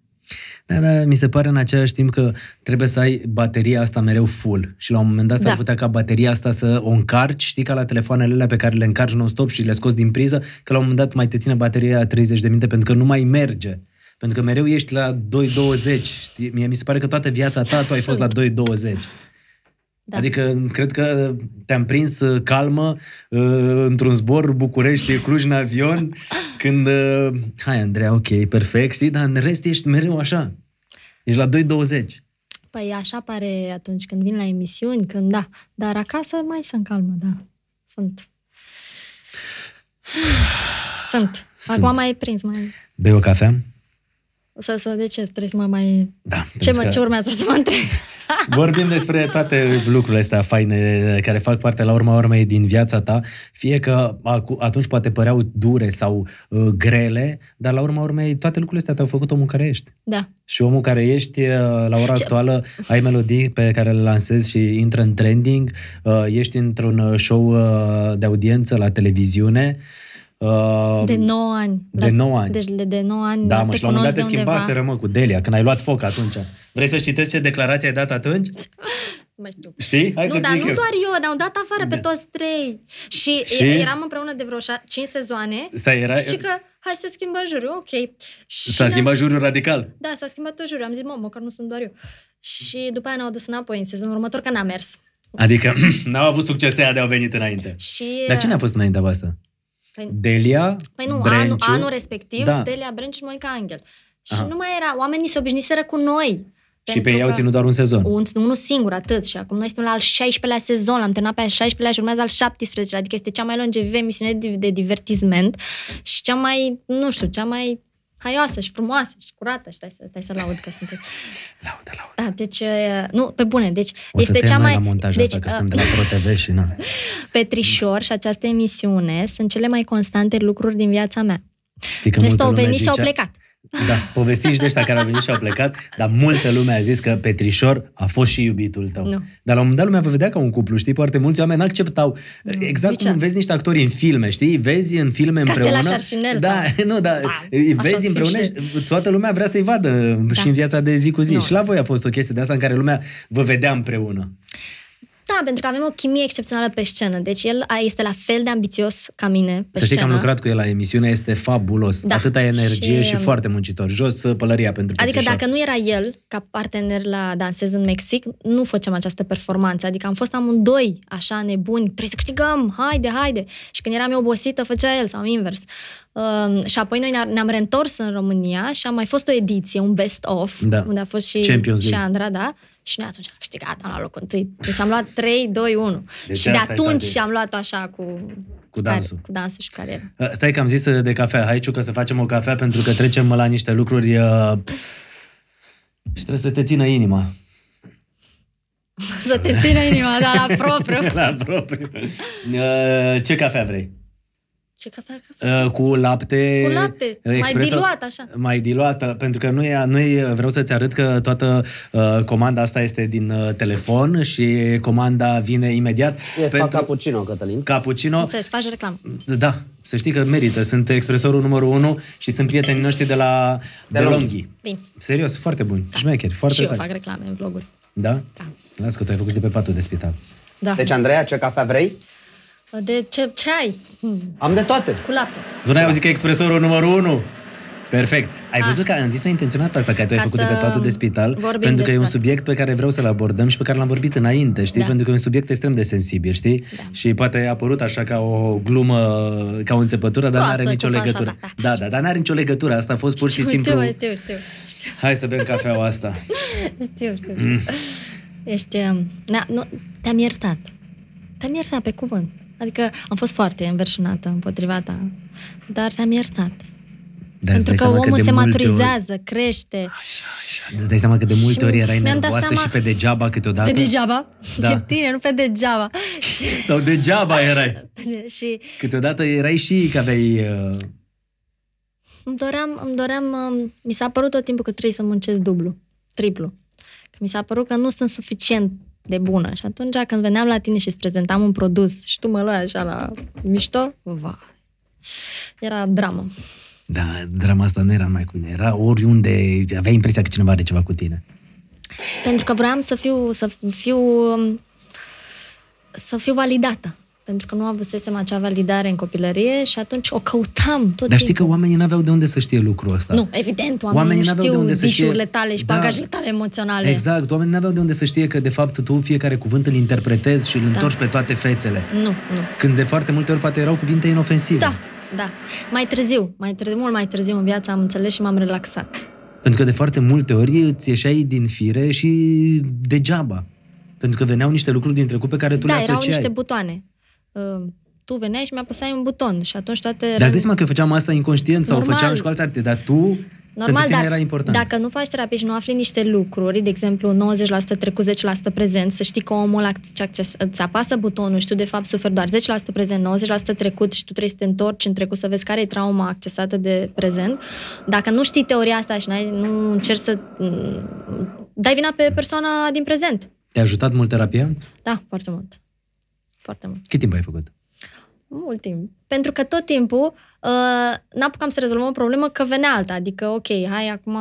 Da, da, mi se pare în același timp că trebuie să ai bateria asta mereu full și la un moment dat s-ar da. putea ca bateria asta să o încarci, știi, ca la telefoanele alea pe care le încarci non-stop și le scoți din priză, că la un moment dat mai te ține bateria 30 de minute pentru că nu mai merge. Pentru că mereu ești la 2.20. Mie mi se pare că toată viața ta tu ai fost la 2.20. Da. Adică cred că te-am prins uh, calmă uh, într-un zbor București-Cluj în avion <laughs> când... Uh, hai, Andreea, ok, perfect, știi? Dar în rest ești mereu așa. Ești la 2.20. Păi așa pare atunci când vin la emisiuni, când da. Dar acasă mai sunt calmă, da. Sunt. Sunt. <sighs> Sunt. Acum mai prins, mai... Bei o cafea? Să, să, de ce trebuie să mă mai... Da. Ce, mă, că... ce urmează să mă întreb? Vorbim despre toate lucrurile astea faine care fac parte la urma urmei din viața ta, fie că atunci poate păreau dure sau uh, grele, dar la urma urmei toate lucrurile astea te-au făcut omul care ești. Da. Și omul care ești, uh, la ora Ce... actuală, ai melodii pe care le lansezi și intră în trending, uh, ești într-un uh, show uh, de audiență la televiziune, Uh, de 9 ani. De 9 ani. Deci de 9 ani. Da, mă, și la un moment dat te schimbaseră, mă, cu Delia, când ai luat foc atunci. Vrei să citești ce declarație ai dat atunci? <laughs> Mă știu. Știi? Hai nu, dar nu eu. doar eu, ne-au dat afară da. pe toți trei. Și, și, eram împreună de vreo 5 sezoane. Stai, era... Și că hai să schimbăm juriul, ok. Și s-a schimbat juriul radical? Da, s-a schimbat tot juriul. Am zis, mă, măcar nu sunt doar eu. Și după aia ne-au dus înapoi în sezonul următor, că n-a mers. Adică <clears throat> n-au avut succes aia de au venit înainte. Și... Dar cine a fost înaintea voastră? Păi, Delia, Păi nu, Brenciu, anul, anul respectiv, da. Delia, Brenciu și Monica Angel. Și Aha. nu mai era, oamenii se obișnuiseră cu noi. Și pe ei au ținut doar un sezon. Un, unul singur, atât. Și acum noi suntem la al 16-lea sezon, l-am terminat pe al 16-lea și urmează al 17 adică este cea mai longevă emisiune de, de divertisment și cea mai, nu știu, cea mai haioasă și frumoasă și curată. Stai să, stai să laud că sunt... <laughs> Laudă, laudă. Da, deci, uh, nu, pe bune, deci O să este te cea mai... la montajul deci, ăsta, că uh, suntem de la ProTV și na. <laughs> Petrișor și această emisiune sunt cele mai constante lucruri din viața mea. Știi că Restul multă au lume venit și au zicea- plecat. Da, povestiți de ăștia care au venit și au plecat, dar multă lume a zis că Petrișor a fost și iubitul tău. Nu. Dar la un moment dat lumea vă vedea ca un cuplu, știi? Foarte mulți oameni acceptau. Exact Nici cum vezi niște actori în filme, știi? Vezi în filme Ca împreună. Stella și Șarșinel Da, nu, da, Da, îi așa o vezi să împreună fim și toată lumea vrea să-i vadă Da. și în viața de zi cu zi. Nu. Și la voi a fost o chestie de asta în care lumea vă vedea împreună. Da, pentru că avem o chimie excepțională pe scenă. Deci el a- este la fel de ambițios ca mine pe Să știi că am scenă. lucrat cu el la emisiune, este fabulos. Da. Atâta energie și, Și, um, foarte muncitor. Jos uh, pălăria pentru Adică Petrișor. dacă nu era el ca partener la Dansez în Mexic, nu făceam această performanță. Adică am fost amândoi așa nebuni, trebuie să câștigăm, haide, haide. Și când eram eu obosită, făcea el sau invers. Um, și apoi noi ne- ne-am reîntors în România și am mai fost o ediție, un best-of, Da. unde a fost și, Champions și League. Andra, da? Și noi atunci am câștigat, am luat locul întâi. Deci am luat 3, 2, 1. Deci și de asta e, atunci tati. am luat-o așa cu... Cu dansul. Cu dansul și cariera. Uh, Stai că am zis uh, de cafea. Hai, Ciucă, să facem o cafea pentru că trecem la niște lucruri uh, și trebuie să te țină inima. Să te țină inima, dar la propriu. <laughs> la propriu. Uh, ce cafea vrei? Ce cafea, cafea? Uh, cu lapte... Cu lapte, mai espresso? diluat, așa. Mai diluată, pentru că nu e, nu e, vreau să-ți arăt că toată uh, comanda asta este din uh, telefon și comanda vine imediat. Este fac cappuccino, Cătălin. Cappuccino. Înțeles, faci reclamă. Da, să știi că merită. Sunt expresorul numărul 1 și sunt prietenii noștri de la De de Longhi. Longhi. Bine. Serios, foarte buni. Șmecheri, foarte și eu tari. fac reclame în vloguri. Da? Da. Las că tu ai făcut și de pe patul de spital. Da. Deci, Andreea, ce cafea vrei? De ce, ce ai? Hmm, Am de toate. Cu lapte. Tu n-ai auzit că e expresorul numărul 1? Perfect. Ai Așa. văzut că am zis-o intenționat pe asta, că tu ai Ca făcut de pe să patul de spital, vorbim pentru că e un despre subiect pe care vreau să-l abordăm și pe care l-am vorbit înainte, știi? Da. Pentru că e un subiect extrem de sensibil, știi? Da. Și poate a apărut așa ca o glumă, ca o înțepătură, dar nu Proastă are nicio cu fața legătură. ta, Da, da, dar nu are nicio legătură. Asta a fost pur și știu, simplu... Știu, știu, știu. Hai să bem cafeaua asta. Știu, știu. Mm. Ești... um, Na, nu, te-am iertat. Te-am iertat pe cuvânt. Adică am fost foarte înverșunată împotriva ta. Dar te-am iertat. Dar îți Pentru dai că seama omul de se multe maturizează, crește. Ori, așa, îți dai seama că de multe Și ori erai mi-am dat nervoasă seama- și pe degeaba câteodată? Pe degeaba? Da. Pe tine, nu pe degeaba. <laughs> Sau degeaba erai? <laughs> și Câteodată erai și că aveai... Uh... îmi doream, îmi doream, um, mi s-a părut tot timpul că trebuie să muncesc dublu, triplu. Că mi s-a părut că nu sunt suficient de bună. Și atunci când veneam la tine și îți prezentam un produs și tu mă luai așa la mișto, va. Era dramă. Da, drama asta nu era numai cu tine. Era oriunde, aveai impresia că cineva are ceva cu tine. Pentru că vroiam să fiu, să fiu, um, să fiu validată. Pentru că nu avusesem acea validare în copilărie și atunci o căutam tot Dar știi timpul. că oamenii n-aveau de unde să știe lucrul ăsta. Nu, evident, oamenii, Oamenii nu n-aveau știu de unde să știe- dișurile tale și Da. bagajele tale emoționale. Exact, oamenii n-aveau de unde să știe că de fapt tu fiecare cuvânt îl interpretezi și îl întorci pe toate fețele. Nu, nu. Când de foarte multe ori poate erau cuvinte inofensive. Da, da. Mai târziu, mai târziu, mult mai târziu în viață am înțeles și m-am relaxat. Pentru că de foarte multe ori îți ieșeai din fire și degeaba. Pentru că veneau niște lucruri din trecut pe care tu da, le erau asociai. niște butoane. Uh, tu veneai și mi-apăsai un buton și atunci toate... Dar îți dai seama că făceam asta inconștient sau Normal. făceam și cu alți arte, dar tu, pentru Normal, tine dar era important. dacă nu faci terapie și nu afli niște lucruri, de exemplu 90% trecut, 10% prezent, să știi că omul ăla ce acces, îți apasă butonul și tu de fapt suferi doar 10% prezent, 90% trecut și tu trebuie să te întorci în trecut să vezi care e trauma accesată de prezent. Dacă nu știi teoria asta și n-ai, nu încerci să mm, dai vina pe persoana din prezent. Te-a ajutat mult terapia? Da, foarte mult. Foarte mult. Cât timp ai făcut? Mult timp. Pentru că tot timpul uh, n-apucam să rezolvăm o problemă că venea alta. Adică, ok, hai, acum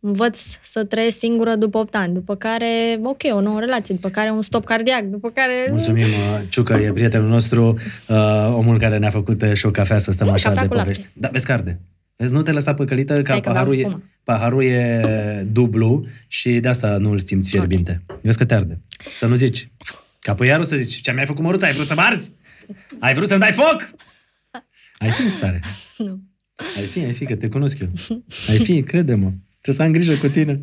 învăț să trăiesc singură după 8 ani, după care, ok, o nouă relație, după care un stop cardiac, după care... Mulțumim, uh, Ciucă, e prietenul nostru, uh, omul care ne-a făcut uh, și o cafea să stăm Nu, așa cafea de cu lapte. povești. Da, vezi carde. Vezi, nu te lăsa păcălită, ca Hai că beau paharul e, spumă. paharul e dublu și de asta nu îl simți fierbinte. Vezi că te arde. Să nu zici. Ca păiarul să zici, ce mi-ai făcut măruța, ai vrut să mă arzi? Ai vrut să-mi dai foc? Ai fi în stare. Nu. Ai fi, ai fi, că te cunosc eu. Ai fi, crede-mă. Trebuie să am grijă cu tine.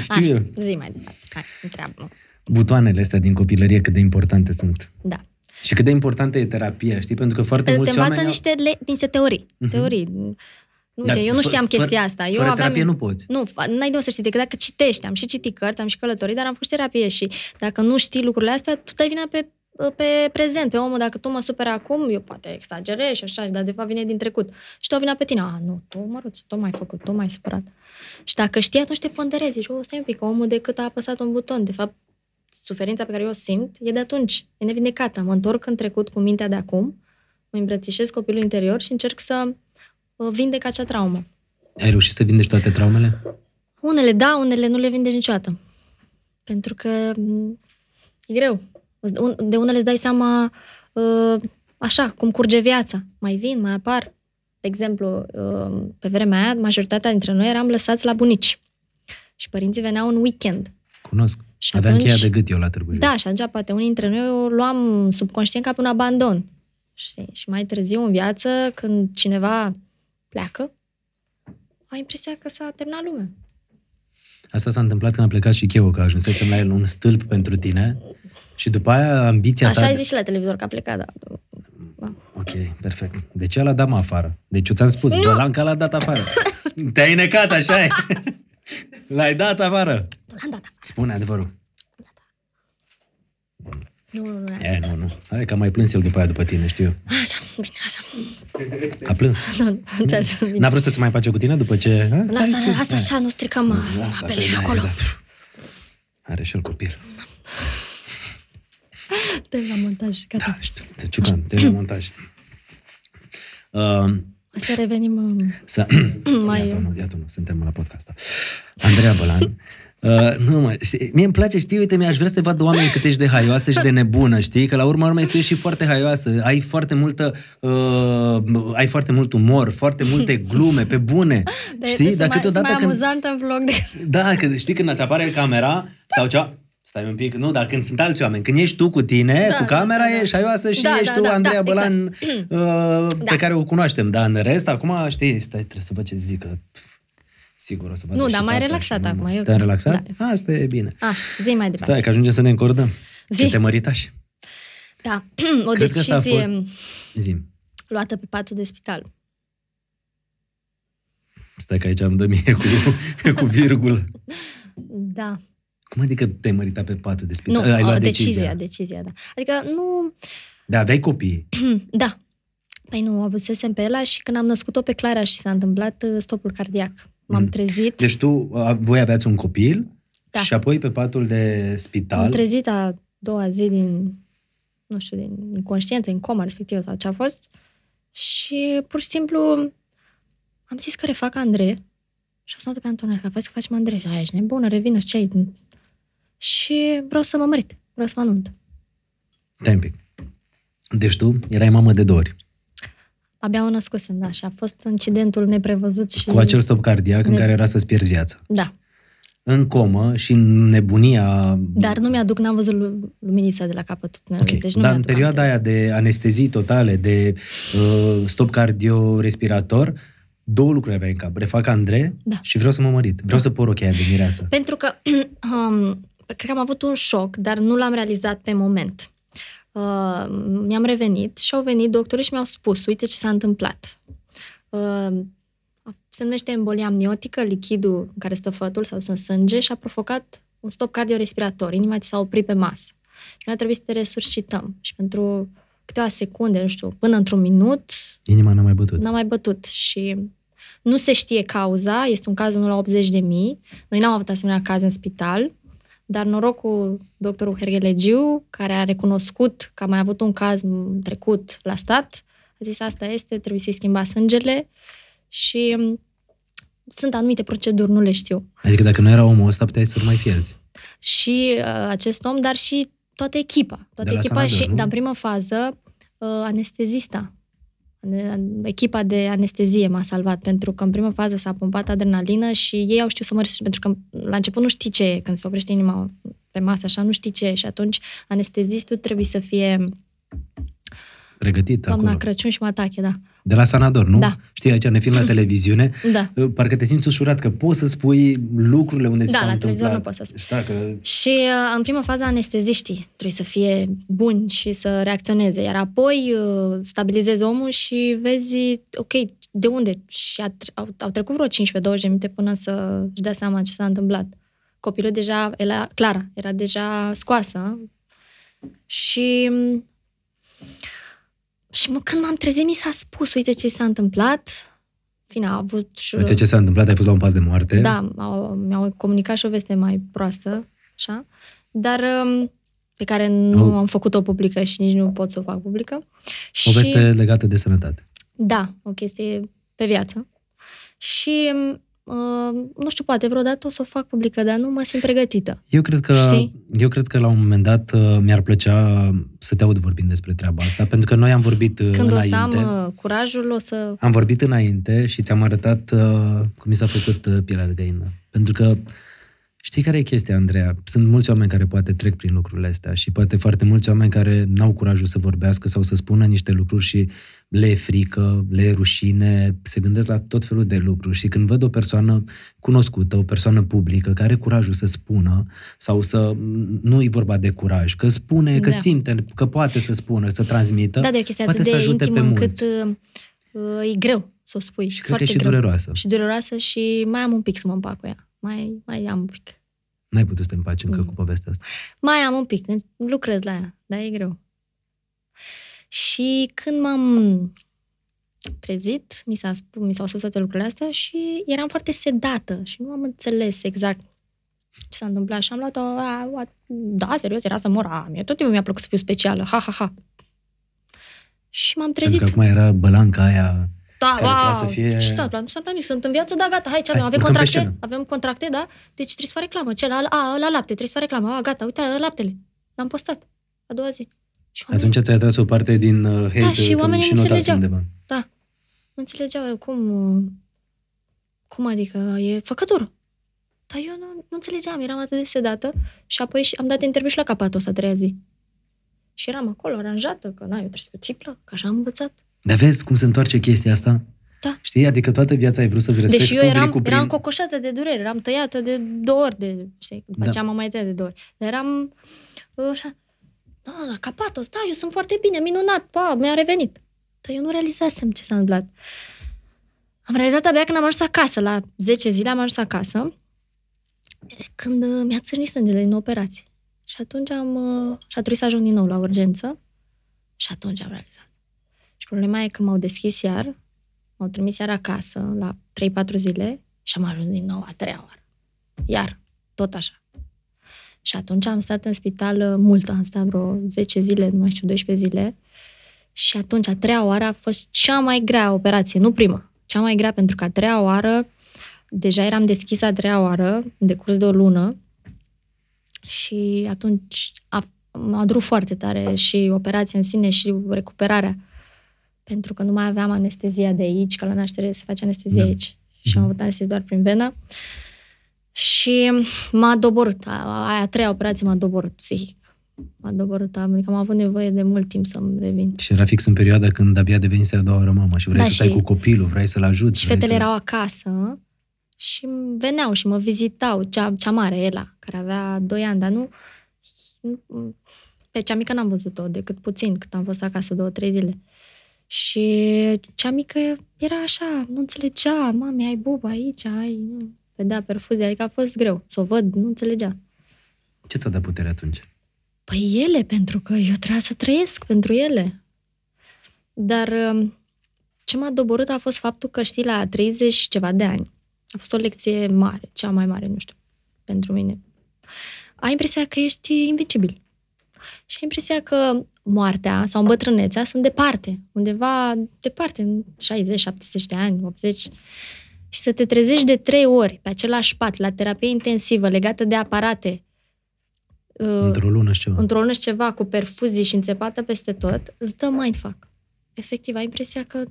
Știu eu. Așa, zi mai departe. Hai, întreabă Butoanele astea din copilărie cât de importante sunt. Da. Și cât de importantă e terapia, știi? Pentru că foarte Te, te mulți învață oameni... au- niște, le, niște teorii. Uh-huh. Teorii. Nu, Dar uite, eu nu fă- știam fără- chestia asta. Eu fără aveam... terapie nu poți. Nu, fa- n-ai de unde să știi, decât dacă citești. Am și citit cărți, am și călătorit, dar am făcut și terapie și dacă nu știi lucrurile astea, tu dai vina pe, pe prezent, pe omul. Dacă tu mă superi acum, eu poate exagerez și așa, dar de fapt vine din trecut. Și tu o vina pe tine. A, nu, tu, măruț, tu m-ai făcut, tu m-ai supărat. Și dacă știi, atunci te ponderezi. Și, o, stai un pic, că omul decât a apăsat un buton. De fapt, suferința pe care eu o simt e de atunci, e nevindecată. Mă întorc în trecut cu mintea de acum, mă îmbrățișez copilul interior și încerc să uh, vindec acea traumă. Ai reușit să vindești toate traumele? Unele da, unele nu le vindeci niciodată. Pentru că m, e greu. Îți- un- De unele îți dai seama uh, așa, cum curge viața. Mai vin, mai apar. De exemplu, uh, pe vremea aia, majoritatea dintre noi eram lăsați la bunici. Și părinții veneau în weekend. Cunosc. Și Aveam atunci- cheia de gât eu la Târgu Jiu. Da, și atunci poate unii dintre noi o luam subconștient ca pe un abandon. Știi? Și mai târziu în viață, când cineva pleacă, ai impresia că s-a terminat lumea. Asta s-a întâmplat când a plecat și Cheo, că ajunsesem la el un stâlp pentru tine și după aia ambiția Așa ta... ai zis și la televizor că a plecat, da. Ok, perfect. De ce l-a dat mă afară? Deci eu ți-am spus, Bălanca l-a dat afară. Te-ai necat, așa e. <laughs> L-ai dat afară. Nu l-am dat. Spune adevărul. Nu, nu, nu. E, nu, nu. Hai că a mai plâns el după aia după tine, știu eu. Așa, bine, așa. A plâns. <laughs> Nu, nu, înțeles, bine. N-a vrut să-ți mai face cu tine după ce... ha? Lasă, Hai, lasă așa, nu stricăm uh, Asta, apele da, acolo. Exact. Are și el copil. Te la montaj, gata. Da, știu. Te ciucam, te la montaj. Uh, Să revenim <clears throat> uh, să... mai... Iată, nu, iată, nu, suntem la podcast. Andreea Bălan. Uh, nu, mă, știi, mie îmi place, știi, uite, mi-aș vrea să te vadă oameni cât ești de haioasă și de nebună, știi? Că la urma urmei tu ești și foarte haioasă, ai foarte multă, uh, ai foarte mult umor, foarte multe <laughs> glume, pe bune, Dar știi? sunt Dar mai, sunt câteodată mai când... amuzantă în vlog de... Da, că știi când îți apare camera sau cea... Stai un pic, nu, dar când sunt alți oameni, când ești tu cu tine, Da, cu camera, da, da, da. ești haioasă și Da, ești da, tu, da, Andreea da, Bălan, exact. <clears throat> uh, pe Da. care o cunoaștem, dar în rest, acum, știi, stai, trebuie să văd ce zic, că sigur o să vadă Nu, și dar mai tata relaxat și mama. acum, e ok. Te-ai relaxat? Da. Asta e bine. Așa, zi mai departe. Stai, că ajungem să ne încordăm. Zi. Că te măritași. Da, <clears throat> o Cred că asta a decizie fost- Zim. luată pe patul de spital. Stai că aici îmi dă mie cu, <laughs> cu virgulă. Da. Cum adică te-ai măritat pe patul de spital? Nu, Ai luat o, decizia. decizia, decizia, da. Adică nu... Da, aveai copii. <clears throat> Da. Păi nu, avusesem pe ela și când am născut-o pe Clara și s-a întâmplat uh, stopul cardiac. M-am trezit, Deci tu, a, voi aveați un copil Da. și apoi pe patul de spital. am trezit a doua zi din, nu știu, din inconștiență, în coma respectivă sau ce a fost și pur și simplu am zis că refac Andrei și o sunat pe Antonia, că faci că facem Andrei. Și aia, ești nebună, revină, ce ai? Și vreau să mă mărit, vreau să mă anunț. Stai un pic. Deci tu erai mamă de două ori. Abia o născusem, da, și a fost incidentul neprevăzut și... Cu acel stop cardiac în Ne- care era să-ți pierzi viața. Da, În comă și în nebunia... dar nu mi-aduc, n-am văzut lu- luminița de la capătul tunelului, Ok, deci nu dar în mi-aduc perioada aminte. aia de anestezii totale, de uh, stop cardiorespirator, două lucruri aveai în cap. Refac Andrei Da. și vreau să mă mărit. Vreau să por ochia de mireasă. Pentru că <clears throat> um, cred că am avut un șoc, dar nu l-am realizat pe moment. Uh, mi-am revenit și au venit doctorii și mi-au spus, uite ce s-a întâmplat. Uh, se numește embolia amniotică, lichidul în care stă fătul sau sunt sânge și a provocat un stop cardiorespirator. Inima ți s-a oprit pe masă. Și noi a trebuit să te resuscităm. Și pentru câteva secunde, nu știu, până într-un minut, Inima n-a mai bătut. n-a mai bătut și nu se știe cauza, este un caz 1 la 80 de mii. Noi n-am avut asemenea caz în spital, dar norocul doctorul Hergelegiu, care a recunoscut că a mai avut un caz în trecut la stat, a zis asta este, trebuie să-i schimba sângele și m, sunt anumite proceduri, nu le știu. Adică dacă nu era omul ăsta, puteai să-l mai fierzi. Și uh, acest om, dar și toată echipa. Toată De la echipa Sanador, și, nu? dar în primă fază, uh, anestezista. Ane- Echipa de anestezie m-a salvat, pentru că în primă fază s-a pompat adrenalină și ei au știut să mă resuscite, pentru că la început nu știi ce e, când se oprește inima pe masă, așa, nu știi ce e. Și atunci anestezistul trebuie să fie Pregătit doamna acolo. Crăciun și Matache, da. De la Sanador, nu? Da. Știi, aici ne filmăm la <laughs> televiziune, Da. parcă te simți ușurat că poți să spui lucrurile unde ți Da, s-au la întâmplat. televizor nu poți să spui. Știi, că Și uh, în prima fază anesteziștii trebuie să fie buni și să reacționeze, iar apoi uh, stabilizezi omul și vezi, ok, de unde? Și a, tre- au, au trecut vreo 15-20 de minute până să își dea seama ce s-a întâmplat. Copilul deja, era, Clara, era deja scoasă. Și și mă, când m-am trezit, mi s-a spus, uite ce s-a întâmplat. Fine, a avut și... Uite ce s-a întâmplat, ai fost la un pas de moarte. Da, au, mi-au comunicat și o veste mai proastă, așa, dar um, pe care nu O- am făcut-o publică și nici nu pot să o fac publică. Și, O veste legată de sănătate. Da, o chestie pe viață. Și, uh, nu știu, poate vreodată o să o fac publică, dar nu mă simt pregătită. Eu cred că, Știi? eu cred că la un moment dat uh, mi-ar plăcea să te aud vorbind despre treaba asta, pentru că noi am vorbit uh, Când o înainte. să am uh, curajul, o să... Am vorbit înainte și ți-am arătat uh, cum mi s-a făcut uh, pielea de găină. Pentru că știi care e chestia, Andreea? Sunt mulți oameni care poate trec prin lucrurile astea și poate foarte mulți oameni care n-au curajul să vorbească sau să spună niște lucruri și le e frică, le e rușine, se gândesc la tot felul de lucruri și când văd o persoană cunoscută, o persoană publică, care are curajul să spună sau să... Nu e vorba de curaj, că spune, că Da. simte, că poate să spună, să transmită, Da, de o chestie poate atât să de ajute intimă pe încât mulți. uh, uh, e greu să o spui. Și cred foarte că e și greu. dureroasă. Și dureroasă și mai am un pic să mă împac cu ea. Mai, mai am un pic. N-ai putut să te împaci încă Mm. cu povestea asta. Mai am un pic, lucrez la ea, dar e greu. Și când m-am trezit, mi, s-a spus, mi s-au spus toate lucrurile astea și eram foarte sedată și nu am înțeles exact ce s-a întâmplat și am luat-o, a, a, da, serios, era să mor, a, mie tot timpul mi-a plăcut să fiu specială, ha, ha, ha. Și m-am Pentru trezit. că acum era bălanca aia Da, care trebuia wow. să fie- Ce s-a întâmplat? Nu s-a întâmplat nimic. Sunt în viață, da, gata, hai, ce Hai, avem? Avem urcăm pe contracte? scenă. Avem contracte, da? Deci trebuie să fac reclamă. Ce, la, a, la lapte, trebuie să fac reclamă. A, gata, uite, laptele. L-am postat. A doua zi. Și oamenii, Atunci ți-ai tras o parte din uh, hate Da, și că oamenii și nu notați înțelegeau. undeva. da, nu înțelegeau eu cum, uh, cum adică e făcătură. Dar eu nu, nu înțelegeam, eram atât de sedată și apoi și am dat interviu și la capatul ăsta a treia zi. Și eram acolo, aranjată, că na, eu trebuie să fiu țiplă, că așa am învățat. Dar vezi cum se întoarce chestia asta? Da. Știi? Adică toată viața ai vrut să-ți respecti Deși eu eram, publicul eram prin... cocoșată de durere, eram tăiată de două ori, de, știi, după Da. ce am mai tăiat de două ori. Dar eram uh, așa, da, la capatos, da, eu sunt foarte bine, minunat, pa, mi-a revenit. Dar eu nu realizasem ce s-a întâmplat. Am realizat abia când am ajuns acasă, la 10 zile am ajuns acasă, când uh, mi-a țârnit sângele din operație. Și atunci am, uh, și a trebuit să ajung din nou la urgență și atunci am realizat. Și problema e că m-au deschis iar, m-au trimis iar acasă la 3-4 zile și am ajuns din nou a treia oară. Iar, tot așa. Și atunci am stat în spital uh, mult, am stat vreo 10 zile, nu mai știu, 12 zile. Și atunci, a treia oară a fost cea mai grea operație, nu prima, cea mai grea, pentru că a treia oară, deja eram deschisă a treia oară, în decurs de o lună, și atunci a, m-a durut foarte tare și operația în sine și recuperarea. Pentru că nu mai aveam anestezia de aici, că la naștere se face anestezia Da. aici. Și am avut anestezie doar prin venă. Și m-a doborât. A- Aia a treia operație m-a doborât psihic. M-a doborât. Adică am avut nevoie de mult timp să-mi revin. Și era fix în perioada când abia devenise a doua oară mamă și vrei Da, să stai și- cu copilul, vrei să-l ajuți. Și vrei fetele să... erau acasă și veneau și mă vizitau. Cea, cea mare, Ela, care avea 2 ani, dar nu... nu- Pe cea mică n-am văzut-o decât puțin, cât am fost acasă două, trei zile. Și cea mică era așa, nu înțelegea, mami, ai bubă aici, ai... Nu. Vedea perfuzie, adică a fost greu să o văd, nu înțelegea. Ce ți-a dat putere atunci? Păi ele, pentru că eu trebuia să trăiesc pentru ele. Dar um, ce m-a doborât a fost faptul că, știi, la 30 și ceva de ani, a fost o lecție mare, cea mai mare, nu știu, pentru mine. Ai impresia că ești invincibil. Și ai impresia că moartea sau îmbătrânețea sunt departe, undeva departe, în 60, 70 de ani, 80. Și să te trezești de trei ori pe același pat, la terapie intensivă, legată de aparate, uh, Într-o lună și ceva. într-o lună și ceva cu perfuzii și înțepată peste tot, îți dă mindfuck. Efectiv, ai impresia că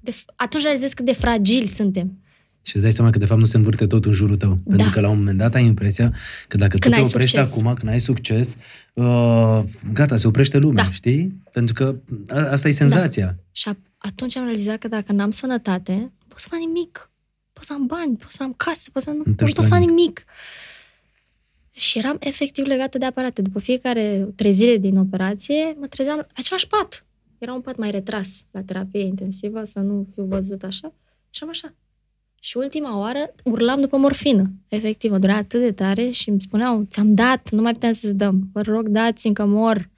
de, atunci realizezi cât de fragili suntem. Și îți dai seama că de fapt nu se învârte tot în jurul tău. Da. Pentru că la un moment dat ai impresia că dacă Când tu te ai oprești succes. acum, când ai succes, uh, gata, se oprește lumea, Da. știi? Pentru că a, asta e senzația. Și a, atunci am realizat că dacă n-am sănătate, nu pot să fac nimic. Pot să am bani, pot să am casă, pot să nu, nu te pot ajută să fac nimic. nimic. Și eram efectiv legată de aparate. După fiecare trezire din operație, mă trezeam pe același pat. Era un pat mai retras la terapie intensivă, să nu fiu văzut așa. Și am așa. Și ultima oară urlam după morfină. Efectiv, mă durea atât de tare și îmi spuneau, ți-am dat, nu mai putem să-ți dăm. Vă rog, dați-mi că mor.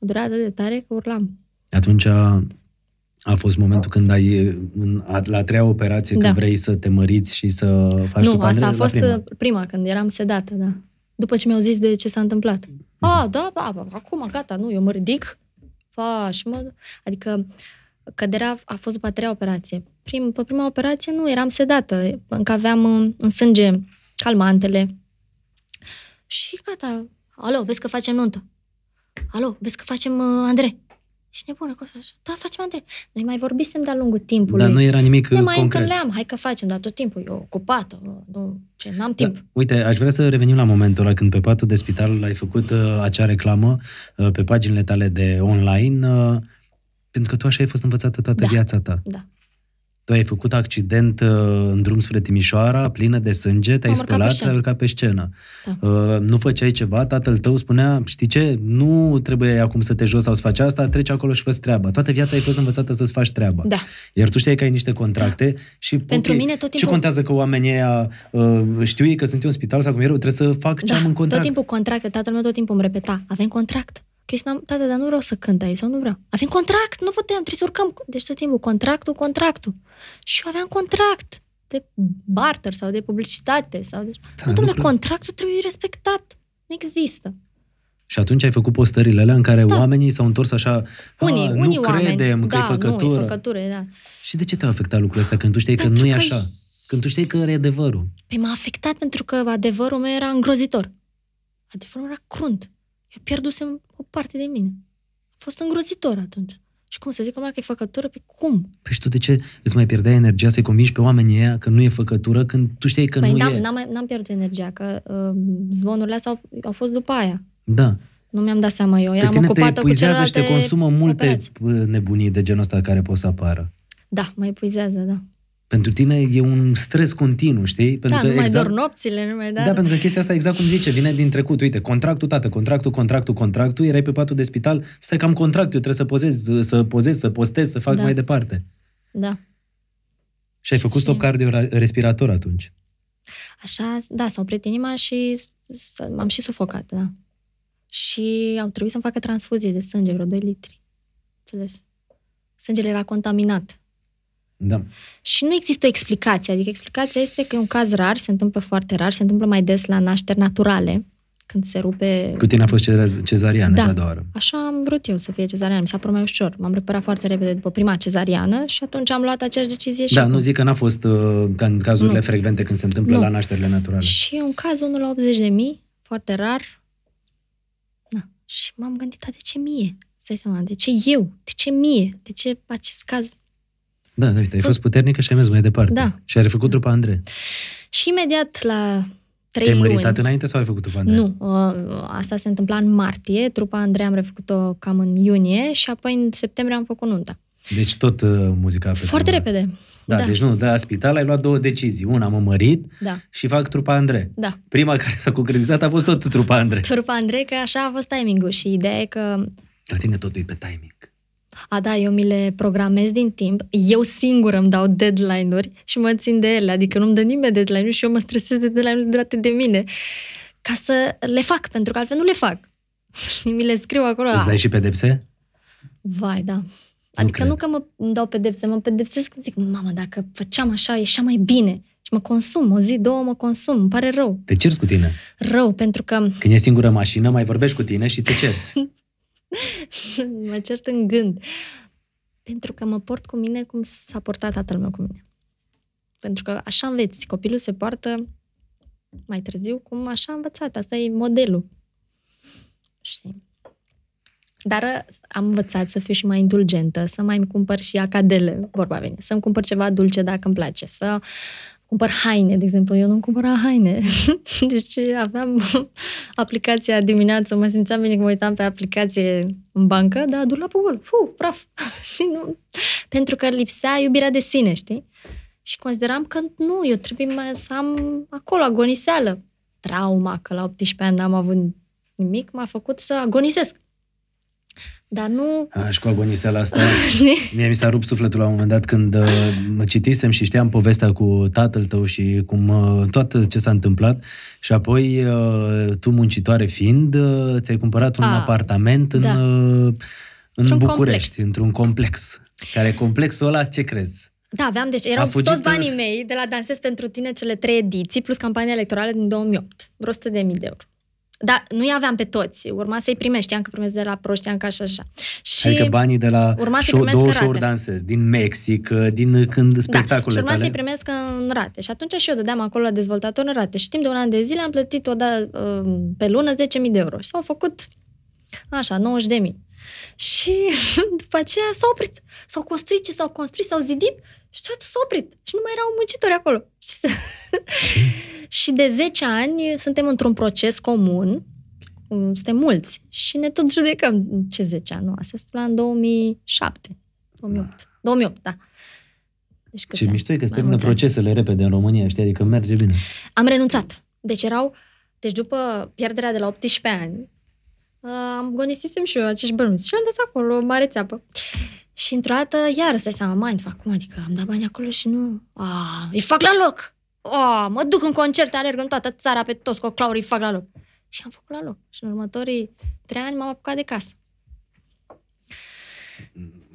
Mă durea atât de tare că urlam. Atunci a, a fost momentul când ai, în, a, la a treia operație, Da. când vrei să te măriți și să faci nu, tu asta a la fost prima. prima. prima, când eram sedată, da. După ce mi-au zis de ce s-a întâmplat. A, da, ba, ba, acum, gata, nu, eu mă ridic. Fa, și mă... Adică căderea a fost după a treia operație. Prim, pe prima operație nu, eram sedată, încă aveam uh, în sânge calmantele. Și gata, alo, vezi că facem nuntă. Alo, vezi că facem uh, Andrei. Și nebună, cum să așa? Da, facem Andrei. Noi mai vorbisem de-a lungul timpului. Dar nu era nimic ne uh, mai concret. întâlneam, hai că facem, dar tot timpul, eu ocupată, nu, ce, n-am timp. Da, uite, aș vrea să revenim la momentul ăla când pe patul de spital ai făcut uh, acea reclamă uh, pe paginile tale de online, uh, pentru că tu așa ai fost învățată toată Da. viața ta. Da. Tu ai făcut accident uh, în drum spre Timișoara, plină de sânge, te-ai Am urcat pe spălat, scenă. te-ai urcat pe scenă. Da. Uh, nu făceai ceva, tatăl tău spunea, știi ce, nu trebuie acum să te joci sau să faci asta, treci acolo și fă treaba. Toată viața ai fost învățată să-ți faci treaba. Da. Iar tu știi că ai niște contracte și Pentru ok, mine tot Ce timpul- contează că oamenii ăia uh, știu ei că sunt eu în spital sau cum erau, trebuie să fac ce da, am în contract. tot timpul contracte, tatăl meu tot timpul îmi repeta, avem contract. Că eu spuneam, tata, dar nu vreau să cânt aici sau nu vreau. Avem contract, nu putem, trebuie să urcăm. Deci tot timpul contractul, contractul. Și eu aveam contract de barter sau de publicitate. Sau de... Da, nu, domnule, lucruri- contractul trebuie respectat. Nu există. Și atunci ai făcut postările alea în care Da. oamenii s-au întors așa, Unii, "A, unii nu oameni, credem că da, e făcătură. Nu, e făcătură, da. Și de ce te-a afectat lucrul ăsta când tu știi că Pentru nu e că așa? Când tu știi că e adevărul. Păi m-a afectat pentru că adevărul meu era îngrozitor. Adevărul meu era crunt. Eu pierdusem o parte de mine. A fost îngrozitor atunci. Și cum să zic lumea că e făcătură? Pe cum? Păi și tu de ce îți mai pierdeai energia să-i convingi pe oamenii ăia că nu e făcătură când tu știi că păi nu n-am, e? n-am, mai- n-am pierdut energia, că uh, zvonurile astea au, au fost după aia. Da. Nu mi-am dat seama eu. Pe Eram tine te ocupată cu epuizează și te celelalte consumă multe operații. p- nebunii de genul ăsta care pot să apară. Da, mă epuizează, da. Pentru tine e un stres continuu, știi? Pentru da, că nu mai exact... dor nopțile, nu mai Da, da. pentru că chestia asta exact cum zice, vine din trecut. Uite, contractul, tată, contractul, contractul, contractul, erai pe patul de spital, stai că am contractul, trebuie să pozez, să pozez, să postez, să fac Da. mai departe. da. Și ai făcut stop cardiorespirator atunci. Așa, da, s-au oprit inima și s- m-am și sufocat, da. Și au trebuit să-mi facă transfuzie de sânge, vreo 2 litri. Înțeles? Sângele era contaminat. Da. Și nu există o explicație. Adică explicația este că e un caz rar, se întâmplă foarte rar, se întâmplă mai des la nașteri naturale, când se rupe... Cu tine a fost cezar- cezariană, Da. cea a doua oară. Așa am vrut eu să fie cezariană, mi s-a părut mai ușor. M-am recuperat foarte repede după prima cezariană și atunci am luat aceeași decizie și Da, acum. nu zic că n-a fost uh, ca în cazurile Nu. frecvente când se întâmplă Nu. la nașterile naturale. Și e un caz 1 la 80 de mii, foarte rar. Na. Și m-am gândit, "A, de ce mie? Să seama, de ce eu? De ce mie? De ce acest caz? Da, da, uite, ai fost puternică și ai mers mai departe. Da. Și ai refăcut trupa Andrei. Și imediat la trei Te-ai luni... măritat înainte sau ai făcut trupa Andrei? Nu, uh, asta se întâmpla în martie, trupa Andrei am refăcut-o cam în iunie și apoi în septembrie am făcut nunta. Deci tot uh, muzica a fost Foarte numai. repede. Da, da. deci nu, de la spital ai luat două decizii. Una, mă mărit Da. și fac trupa Andrei. Da. Prima care s-a concretizat a fost tot trupa Andrei. Trupa Andrei, că așa a fost timing-ul și ideea e că La tine totul e pe timing. A, da, eu mi le programez din timp, eu singur îmi dau deadline-uri și mă țin de ele, adică nu-mi dă nimeni deadline-uri și eu mă stresez de deadline-uri date de mine, ca să le fac, pentru că altfel nu le fac. <laughs> Și mi le scriu acolo. Îți dai și pedepse? Vai, da. Adică cred. nu, că mă îmi dau pedepse, mă pedepsesc când zic, mamă, dacă făceam așa, ieșea mai bine. Și mă consum, o zi, două mă consum, îmi pare rău. Te cerți cu tine. Rău, pentru că Când e singură mașină, mai vorbești cu tine și te cerți. <laughs> <laughs> mă cert în gând. Pentru că mă port cu mine cum s-a portat tatăl meu cu mine. Pentru că așa înveți. Copilul se poartă mai târziu cum așa a învățat. Asta e modelul. Știi? Dar uh, am învățat să fiu și mai indulgentă, să mai îmi cumpăr și acadele, vorba vine, să-mi cumpăr ceva dulce dacă îmi place, să cumpăr haine, de exemplu. Eu nu-mi cumpăram haine. <laughs> deci aveam <laughs> aplicația dimineață, mă simțeam bine că mă uitam pe aplicație în bancă, dar dulapul gol, fu, praf. <laughs> știi, nu? Pentru că lipsea iubirea de sine, știi? Și consideram că nu, eu trebuie mai să am acolo agoniseală. Trauma, că la 18 ani n-am avut nimic, m-a făcut să agonisesc. Dar nu... Aș cu agoniseala asta. <laughs> Mie mi s-a rupt sufletul la un moment dat când uh, mă citisem și știam povestea cu tatăl tău și cum uh, toată ce s-a întâmplat și apoi uh, tu muncitoare fiind, uh, ți-ai cumpărat un A, apartament în, da. uh, în Într-un București, complex. într-un complex. Care complexul ăla, ce crezi? Da, aveam, deci erau fugit toți banii în- mei de la Dansez pentru tine cele trei ediții, plus campania electorală din 2008. Vreo 100 de mii de euro. Dar nu-i aveam pe toți. Urma să-i primești. Știam că primesc de la pro, știam că așa, așa. Și Adică banii de la urma să-i show, primesc două în show-uri rate. dansez, din Mexic, uh, din când Da, spectacolele și urma tale. să-i primesc în rate. Și atunci și eu dădeam acolo la dezvoltator în rate. Și timp de un an de zile am plătit o da, uh, pe lună 10.000 de euro. Și s-au făcut așa, 90.000. Și <laughs> după aceea s-au oprit. S-au construit ce s-au construit, s-au zidit și toate s-au oprit. Și nu mai erau muncitori acolo. <laughs> Și, să... și <laughs> de 10 ani suntem într-un proces comun, um, suntem mulți și ne tot judecăm. Ce 10 ani? Nu, asta se întâmpla în 2007. 2008. 2008, da. Deci câți Ce ani? mișto e că se Mai termină mulți ani. procesele repede în România, știi, adică merge bine. Am renunțat. Deci erau... Deci după pierderea de la 18 ani, uh, am gonisisem și eu acești bănuți și am dat acolo o mare țeapă. Și într-o dată, iar îți dai seama, mindfuck, cum adică am dat bani acolo și nu... A, îi fac la loc! A, mă duc în concerte, alerg în toată țara pe toți coclauri, îi fac la loc. Și am făcut la loc. Și în următorii trei ani m-am apucat de casă.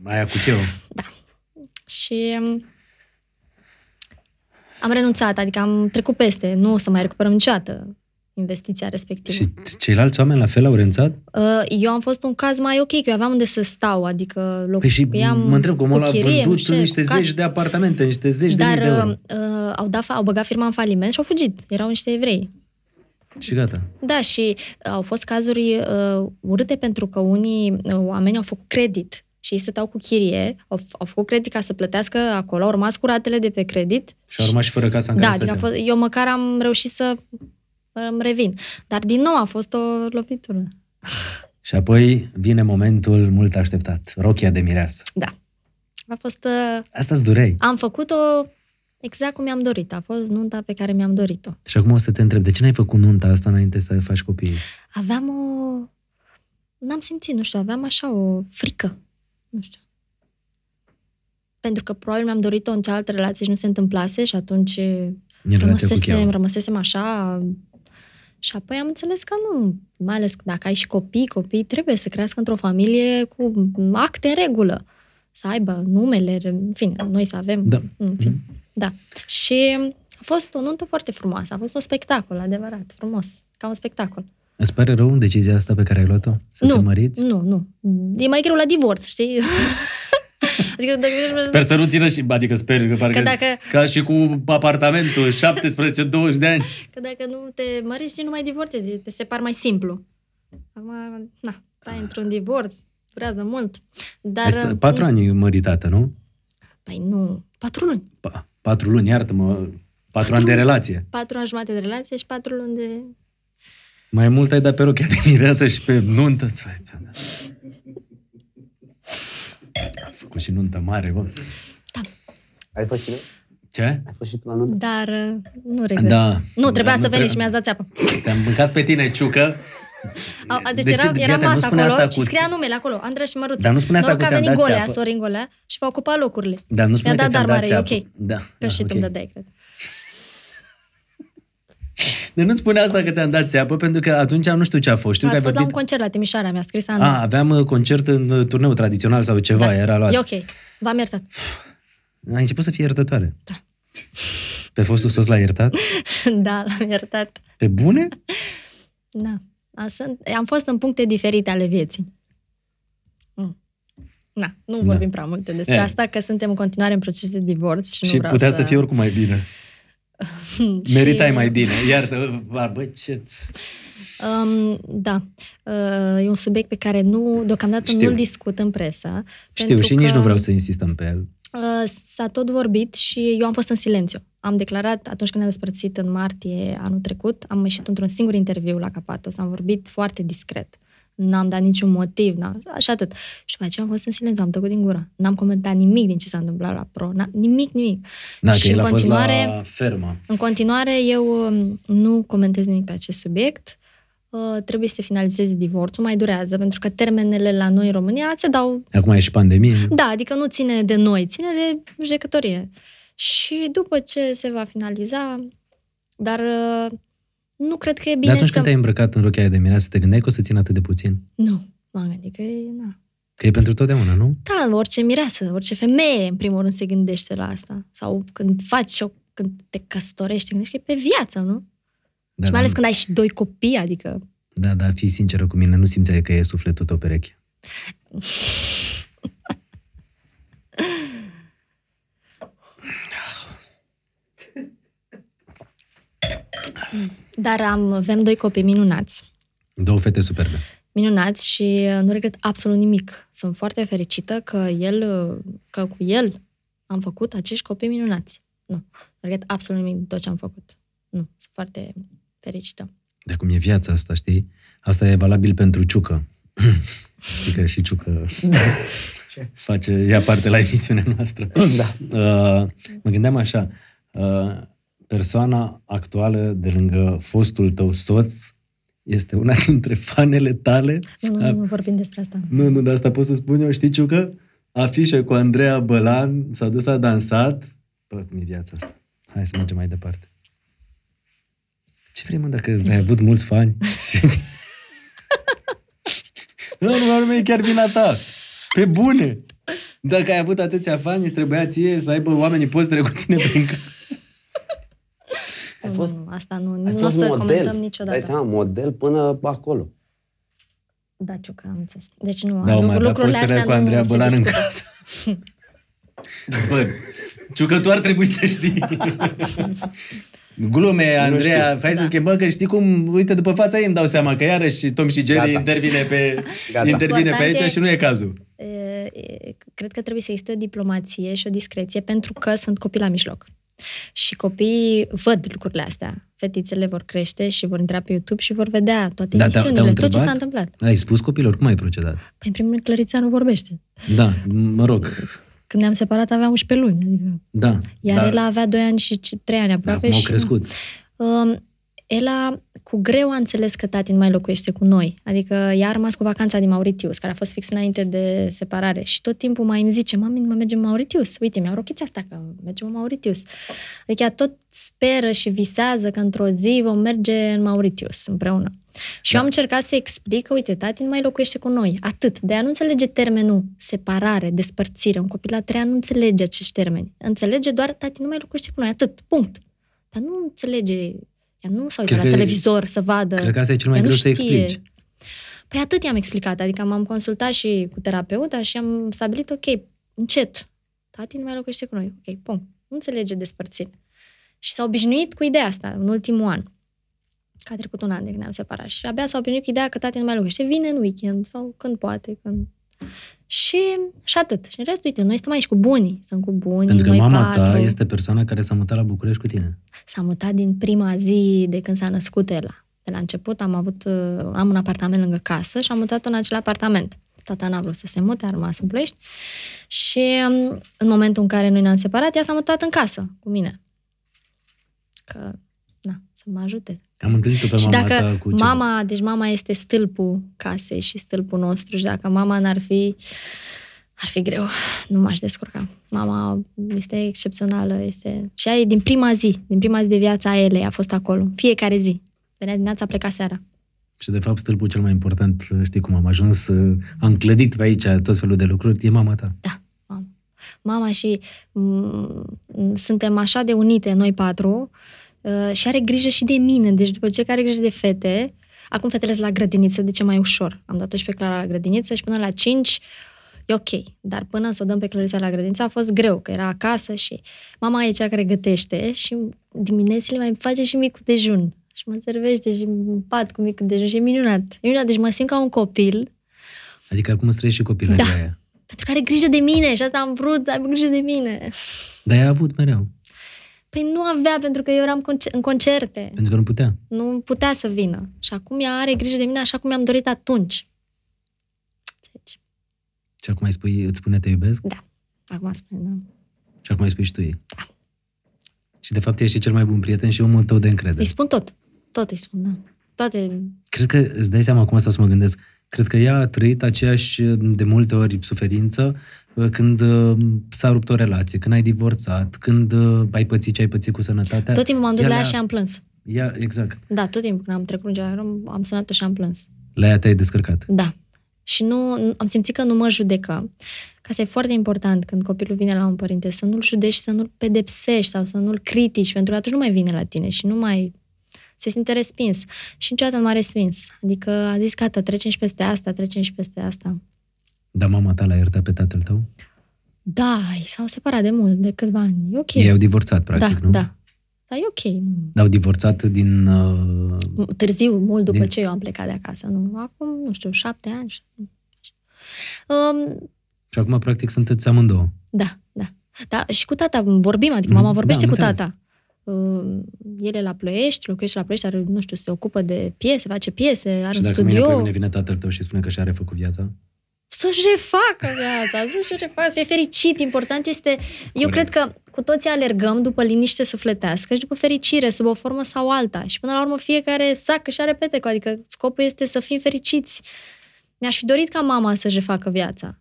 Aia cu cheu. Da. Și um, am renunțat, adică am trecut peste, nu o să mai recuperăm niciodată investiția respectivă. Și ceilalți oameni la fel au renunțat? Uh, Eu am fost un caz mai ok, că eu aveam unde să stau, adică loc, Păi și locuiam mă întreb cum cu ăla a chirie, nu vândut știu ce, niște cu casă. zeci de apartamente, niște zeci de Dar mii de euro. uh, uh, au, dat, au băgat firma în faliment și au fugit. Erau niște evrei. Și gata. Da, și uh, au fost cazuri uh, urâte pentru că unii uh, oameni au făcut credit și ei stăteau cu chirie, au, au făcut credit ca să plătească acolo, au rămas cu ratele de pe credit. Și au rămas și fără casa în Da, care adică a stăteau. fost, eu măcar am reușit să îmi revin. Dar din nou a fost o lovitură. Și apoi vine momentul mult așteptat. Rochia de mireasă. Da. A fost... Uh, Asta îți durei. am făcut-o exact cum mi-am dorit. A fost nunta pe care mi-am dorit-o. Și acum o să te întreb, de ce n-ai făcut nunta asta înainte să faci copii? Aveam o... N-am simțit, nu știu, aveam așa o frică. Nu știu. Pentru că probabil mi-am dorit-o în cealaltă relație și nu se întâmplase și atunci În relația cu rămăsesem, cheamă. rămăsesem așa și apoi am înțeles că nu, mai ales dacă ai și copii, copii trebuie să crească într-o familie cu acte în regulă, să aibă numele, în fine, noi să avem, Da. în fine, da. Și a fost o nuntă foarte frumoasă, a fost un spectacol, adevărat, frumos, ca un spectacol. Îți pare rău decizia asta pe care ai luat-o? Să nu, te măriți? nu, nu. E mai greu la divorț, știi? <laughs> adică dacă... <laughs> Sper să nu țină și, adică sper că parcă, Că dacă- ca și cu apartamentul, <laughs> 17-20 de ani. Că dacă nu te mărești, și nu mai divorțezi, te separi mai simplu. Acum, na, stai într-un divorț, durează mult. Dar, Ai stă- patru ani măritată, nu? Păi nu, patru luni. Pa, patru luni, iartă-mă, patru ani de relație. Patru ani jumate de relație și patru luni de... Mai mult ai dat pe rochia de mireasă și pe nuntă. Țai, pe- A făcut și nuntă mare, bă. Ai fost și Ce? Ai fost și tu la nuntă? Dar uh, nu regret. Da. Nu, trebuia Da, să nu veni trebuie- și mi-ați dat țeapă. Te-am mâncat pe tine, ciucă. A, a, deci De ce- era, fii era atent, nu masa spune acolo asta și cu- scria numele acolo, Andra și Măruță. Dar nu spune asta Noroc cu că a ți-am venit dat Golea, țeapă. Sorin Golea, și va ocupa locurile. Dar nu spune Mi-a că dat ți-am dar dat mare, țeapă. e ok. Da, Că da, și tu ok. îmi dădeai, cred. De nu spune asta că ți-am dat țeapă, pentru că atunci nu știu ce a fost. Știu că Ați ai fost la un vorbit... concert la Timișoara, mi-a scris Andra. A, aveam uh, concert în uh, turneu tradițional sau ceva, Da. era luat. E ok, v-am iertat. A început să fie iertătoare. Da. Pe fostul sos l-a iertat? <laughs> da, l-am iertat. Pe bune? Da. A, sunt, am fost în puncte diferite ale vieții. Mm. Na, nu Da. vorbim prea multe despre E. asta, că suntem în continuare în proces de divorț și, Și nu vreau putea să... să fie oricum mai bine. <laughs> Și- Meritai mai bine. Iartă, bă, bă, ce Um, da. Uh, e un subiect pe care nu, deocamdată Știu. nu-l discut în presă. Știu pentru și nici că, nu vreau să insistăm pe el. Uh, s-a tot vorbit și eu am fost în silențiu. Am declarat atunci când ne-am despărțit în martie anul trecut, am ieșit într-un singur interviu la Capatos, am vorbit foarte discret. N-am dat niciun motiv, n-am, așa atât. Și după aceea am fost în silențiu, am tăcut din gură. N-am comentat nimic din ce s-a întâmplat la pro, n- nimic, nimic. Da, că și el în a fost continuare, la fermă. în continuare, eu um, nu comentez nimic pe acest subiect. uh, trebuie să finalizezi divorțul, mai durează, pentru că termenele la noi în România se dau Acum e și pandemie. da, adică nu ține de noi, ține de judecătorie. Și după ce se va finaliza, dar uh, nu cred că e bine Dar atunci să... când te-ai îmbrăcat în rochia aia de mireasă, te gândeai că o să țin atât de puțin? Nu, m-am gândit că e... Na. Că e pentru totdeauna, nu? Da, orice mireasă, orice femeie, în primul rând, se gândește la asta. Sau când faci o, când te căsătorești, te gândești că e pe viață, nu? Da, și mai ales da, când ai și doi copii, adică... da, da, fii sinceră cu mine, nu simțeai că e sufletul tău pereche. <laughs> <laughs> Dar am, avem doi copii minunați. Două fete superbe. Minunați și uh, nu regret absolut nimic. Sunt foarte fericită că el, uh, că cu el am făcut acești copii minunați. Nu, nu regret absolut nimic din tot ce am făcut. Nu, sunt foarte fericită. De cum e viața asta, știi? Asta e valabil pentru Ciucă. <clears throat> știi că și Ciucă <laughs> face, ia parte la emisiunea noastră. Da. Uh, mă gândeam așa, uh, persoana actuală de lângă fostul tău soț este una <laughs> dintre fanele tale? Nu, nu, nu vorbim despre asta. Nu, nu, de asta pot să spun eu. Știi, Ciucă? Afișă cu Andreea Bălan, s-a dus, a dansat. Bă, cum e viața asta. Hai să mergem mai departe. Ce vrei, mă, dacă ai avut mulți fani? <laughs> nu, nu, nu, e chiar vina ta. Pe bune. Dacă ai avut atâția fani, îți trebuia ție să aibă oamenii postere cu tine prin casă. Ai fost, Nu, asta nu, ai nu o fost să model. comentăm Dai niciodată. seama, model până acolo. Da, Ciucă, am înțeles. Deci nu, Da, o mai lucru- dat lucrurile postere astea cu nu Andreea se Bălan în discută. casă. <laughs> Bă, Ciucă, tu ar trebui să știi. Glume, Andreea, hai să Da. schimbăm, că știi cum, uite, după fața ei îmi dau seama că iarăși Tom și Jerry Gata. intervine pe, <laughs> Gata. intervine pe Important aici e- și nu e cazul. E, e, cred că trebuie să existe o diplomație și o discreție pentru că sunt copii la mijloc. Și copiii văd lucrurile astea. Fetițele vor crește și vor intra pe YouTube și vor vedea toate Da, te-au- emisiunile, te-au tot ce s-a întrebat? întâmplat. Ai spus copilor, cum ai procedat? Păi, în primul rând, Clărița nu vorbește. Da, mă rog, Când ne-am separat aveam 11 luni, adică... da. Iar da, Ela avea 2 ani și 3 ani da, aproape acum au și... crescut. Um, Ela cu greu a înțeles că tati nu mai locuiește cu noi. Adică ea a rămas cu vacanța din Mauritius, care a fost fix înainte de separare. Și tot timpul mai îmi zice, mami, mă mergem în Mauritius. Uite, mi-au rochița asta că mergem în Mauritius. Adică ea tot speră și visează că într-o zi vom merge în Mauritius împreună. Și Da. eu am încercat să explic că, uite, tati nu mai locuiește cu noi. Atât. De ea nu înțelege termenul separare, despărțire. Un copil la trei ani nu înțelege acești termeni. Înțelege doar tati nu mai locuiește cu noi. Atât. Punct. Dar nu înțelege ea nu s-a uitat Cred la că- televizor să vadă. Cred că asta e cel mai ea nu greu să știe. explici. Păi atât i-am explicat, adică m-am consultat și cu terapeuta și am stabilit, ok, încet, tati nu mai locuiește cu noi, ok, pum, nu înțelege despărțire. Și s-a obișnuit cu ideea asta în ultimul an. Că a trecut un an de când ne-am separat și abia s-a obișnuit cu ideea că tati nu mai locuiește, vine în weekend sau când poate, când... Și, și atât. Și în rest, uite, noi stăm aici cu bunii. Sunt cu bunii, Pentru că noi mama ta patru. este persoana care s-a mutat la București cu tine. S-a mutat din prima zi de când s-a născut Ela. De la început am avut, uh, am un apartament lângă casă și am mutat în acel apartament. Tata n-a vrut să se mute, a rămas în Ploiești. Și um, în momentul în care noi ne-am separat, ea s-a mutat în casă cu mine. Că, na, să mă ajute. Am întâlnit-o pe și mama dacă ta cu ce? mama, deci mama este stâlpul casei și stâlpul nostru și dacă mama n-ar fi, ar fi greu. Nu m-aș descurca. Mama este excepțională, este... Și ea e din prima zi, din prima zi de viața Elei a fost acolo. Fiecare zi. Venea dimineața, pleca seara. Și de fapt stâlpul cel mai important, știi cum am ajuns, uh, am clădit pe aici tot felul de lucruri, e mama ta. Da, mama. Mama și m- suntem așa de unite, noi patru, uh, și are grijă și de mine. Deci după ce are grijă de fete, acum fetele sunt la grădiniță, de ce mai ușor? Am dat-o și pe Clara la grădiniță și până la 5 e ok. Dar până să o dăm pe Clărița la grădiniță a fost greu, că era acasă și mama e cea care gătește și diminețile mai face și micul dejun. Și mă servește și îmi pat cu micul dejun și e minunat. E minunat, deci mă simt ca un copil Adică acum îți trăiești și copilăria Da. aia. pentru că are grijă de mine și asta am vrut să aibă grijă de mine. Dar ea a avut mereu, Păi nu avea, pentru că eu eram conce- în concerte. pentru că nu putea. Nu putea să vină. Și acum ea are grijă de mine așa cum mi-am dorit atunci. Înțelegi? Și acum îi spui, îți spune te iubesc? Da. Acum spune, da. Și acum îi spui și tu ei. Și de fapt ești și cel mai bun prieten și omul tău de încredere. Îi spun tot. Tot îi spun, da. toate... Cred că, îți dai seama cum asta să mă gândesc, cred că ea a trăit aceeași, de multe ori, suferință uh, când uh, s-a rupt o relație, când ai divorțat, când uh, ai pățit ce ai pățit cu sănătatea. Tot timpul m-am dus ea la ea le-a- și am plâns. Ea, exact. Da, tot timpul când am trecut în ceva rău, am sunat-o și am plâns. La ea te-ai descărcat. Da. Și nu, nu- am simțit că nu mă judecă. Că asta e foarte important când copilul vine la un părinte, să nu-l judești, să nu-l pedepsești sau să nu-l critici, pentru că atunci nu mai vine la tine și nu mai se simte respins. Și niciodată nu m-a respins. Adică a zis, gata, trecem și peste asta, trecem și peste asta. Dar mama ta l-a iertat pe tatăl tău? Da, ei s-au separat de mult, de câțiva ani. E ok. Ei au divorțat, practic, da, nu? da. Dar e ok. Nu. Au divorțat din... Uh, Târziu, mult după Din- ce eu am plecat de acasă. Nu, acum, nu știu, șapte ani. Um, și acum, practic, sunteți amândouă. Da, da. Da, și cu tata vorbim, adică Mhm, mama vorbește da, cu am înțeles. tata. Uh, el e la Ploiești, locuiește la Ploiești, are, nu știu, se ocupă de piese, face piese, are și un dacă mâine pe studio. mine vine tatăl tău și spune că și-a refăcut viața? Să-și refacă viața, să-și refacă, să fie fericit. Important este, eu Corect. cred că cu toții alergăm după liniște sufletească și după fericire, sub o formă sau alta. Și până la urmă fiecare sacă și are petecul, adică scopul este să fim fericiți. Mi-aș fi dorit ca mama să-și refacă viața.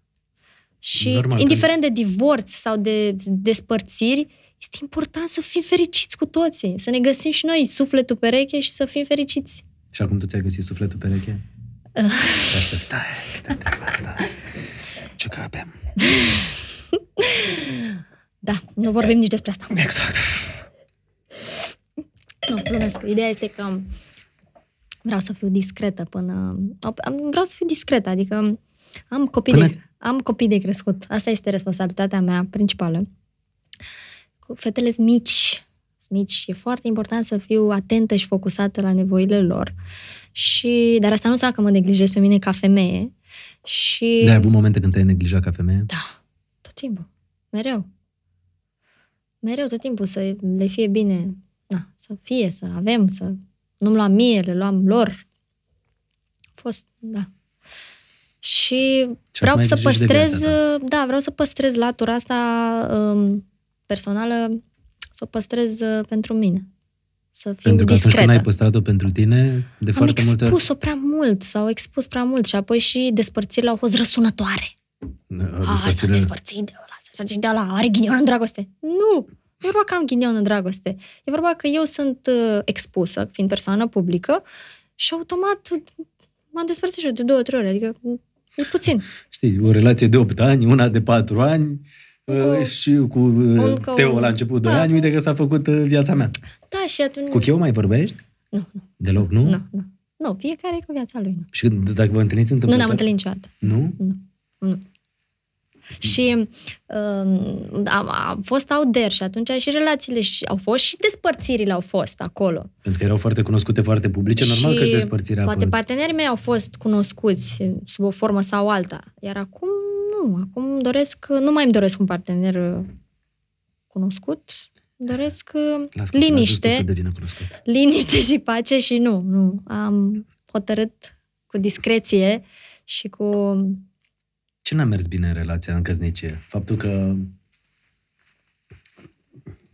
Și Normal că- indiferent de divorț sau de despărțiri, este important să fim fericiți cu toții, să ne găsim și noi sufletul pereche și să fim fericiți. Și acum tu ți-ai găsit sufletul pereche? Uh. <laughs> Te așteptai că te întreb asta. Ce că avem. Da, nu vorbim nici despre asta. Exact. Nu, glumesc. Ideea este că vreau să fiu discretă până... am- Vreau să fiu discretă, adică am copii, Până- de, am copii de crescut. Asta este responsabilitatea mea principală. Cu fetele sunt mici, sunt mici. E foarte important să fiu atentă și focusată la nevoile lor. Și, dar asta nu înseamnă că mă neglijez pe mine ca femeie. Și... Ne-ai avut momente când te-ai neglijat ca femeie? Da, tot timpul. Mereu. Mereu, tot timpul să le fie bine. Na, să fie, să avem, să nu-mi luam mie, le luam lor. A fost, da. Și Și vreau acum ai să grijă și de păstrez, viața da, vreau să păstrez latura asta um, personală, să o păstrez uh, pentru mine. Să fiu Pentru că atunci discretă. când ai păstrat-o pentru tine, de Am foarte multe ori... expus-o prea mult, s-au expus prea mult și apoi și despărțirile au fost răsunătoare. Uh, A, s-a despărțirile- despărțit de ăla, s-a despărțit de ăla, are ghinion în dragoste. Nu! Nu e vorba că am ghinion în dragoste. E vorba că eu sunt uh, expusă, fiind persoană publică, și automat m-am despărțit și eu de două, trei ori. Adică e puțin. Știi, o relație de 8 ani, una de 4 ani Încă- uh, și cu uh, încă Teo un- la început 2 Da. ani, uite că s-a făcut uh, viața mea. Da, și atunci... Cu Cheo mai vorbești? Nu, nu, Deloc, nu? nu, nu. Nu, fiecare e cu viața lui. Nu, Și când- dacă vă întâlniți nu întâmplător? ne-am întâlnit niciodată. Nu? Nu. Nu. Și um, am, am fost out there și atunci și relațiile și, au fost și despărțirile au fost acolo. Pentru că erau foarte cunoscute, foarte publice, normal că și despărțirea a poate apărut. partenerii mei au fost cunoscuți sub o formă sau alta. Iar acum nu. Acum doresc, nu mai îmi doresc un partener uh, cunoscut. Îmi doresc uh, Las că să-l ajut tu liniște, să devină cunoscut. liniște și pace și nu, nu. Am hotărât cu discreție și cu... Ce n-a mers bine în relația în căsnicie? Faptul că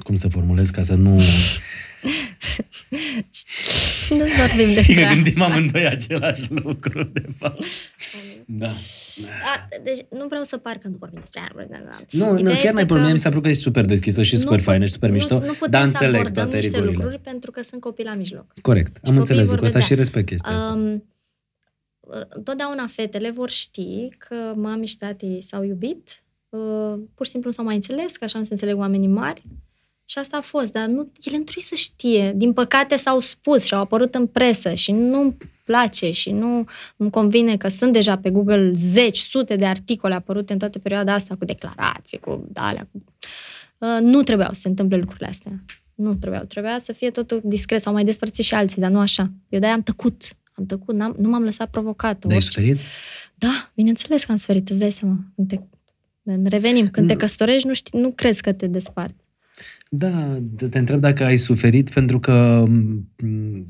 cum să formulez ca să nu... <laughs> Nu vorbim Știi despre că asta. gândim amândoi același lucru, de fapt. <laughs> Da. A, deci nu vreau să par că nu vorbim despre aia. Nu, nu Ideea chiar este n-ai probleme, că mi s-a părut că ești super deschisă și super nu faină put- și super mișto, nu, nu putem dar să înțeleg abordăm toate niște rigorile. lucruri pentru că sunt copii la mijloc. Corect, am copiii înțeles vor lucrul ăsta vedea. și respect chestia asta. Um, totdeauna fetele vor ști că mami și tatii s-au iubit, uh, pur și simplu nu s-au mai înțeles, că așa nu se înțeleg oamenii mari. Și asta a fost, dar nu, ele nu trebuie să știe. Din păcate s-au spus și au apărut în presă și nu place și nu îmi convine că sunt deja pe Google zeci, sute de articole apărute în toată perioada asta cu declarații, cu alea. Cu... Uh, nu trebuiau să se întâmple lucrurile astea. Nu trebuiau. Trebuia să fie totul discret. S-au mai despărțit și alții, dar nu așa. Eu de-aia am tăcut. Am tăcut, n-am, nu m-am lăsat provocat. Dar ai Orice- suferit? Da, bineînțeles că am suferit, îți dai seama. Când te... Revenim, când te căsătorești, nu, știi, nu crezi că te desparți. Da, te te întreb dacă ai suferit pentru că m,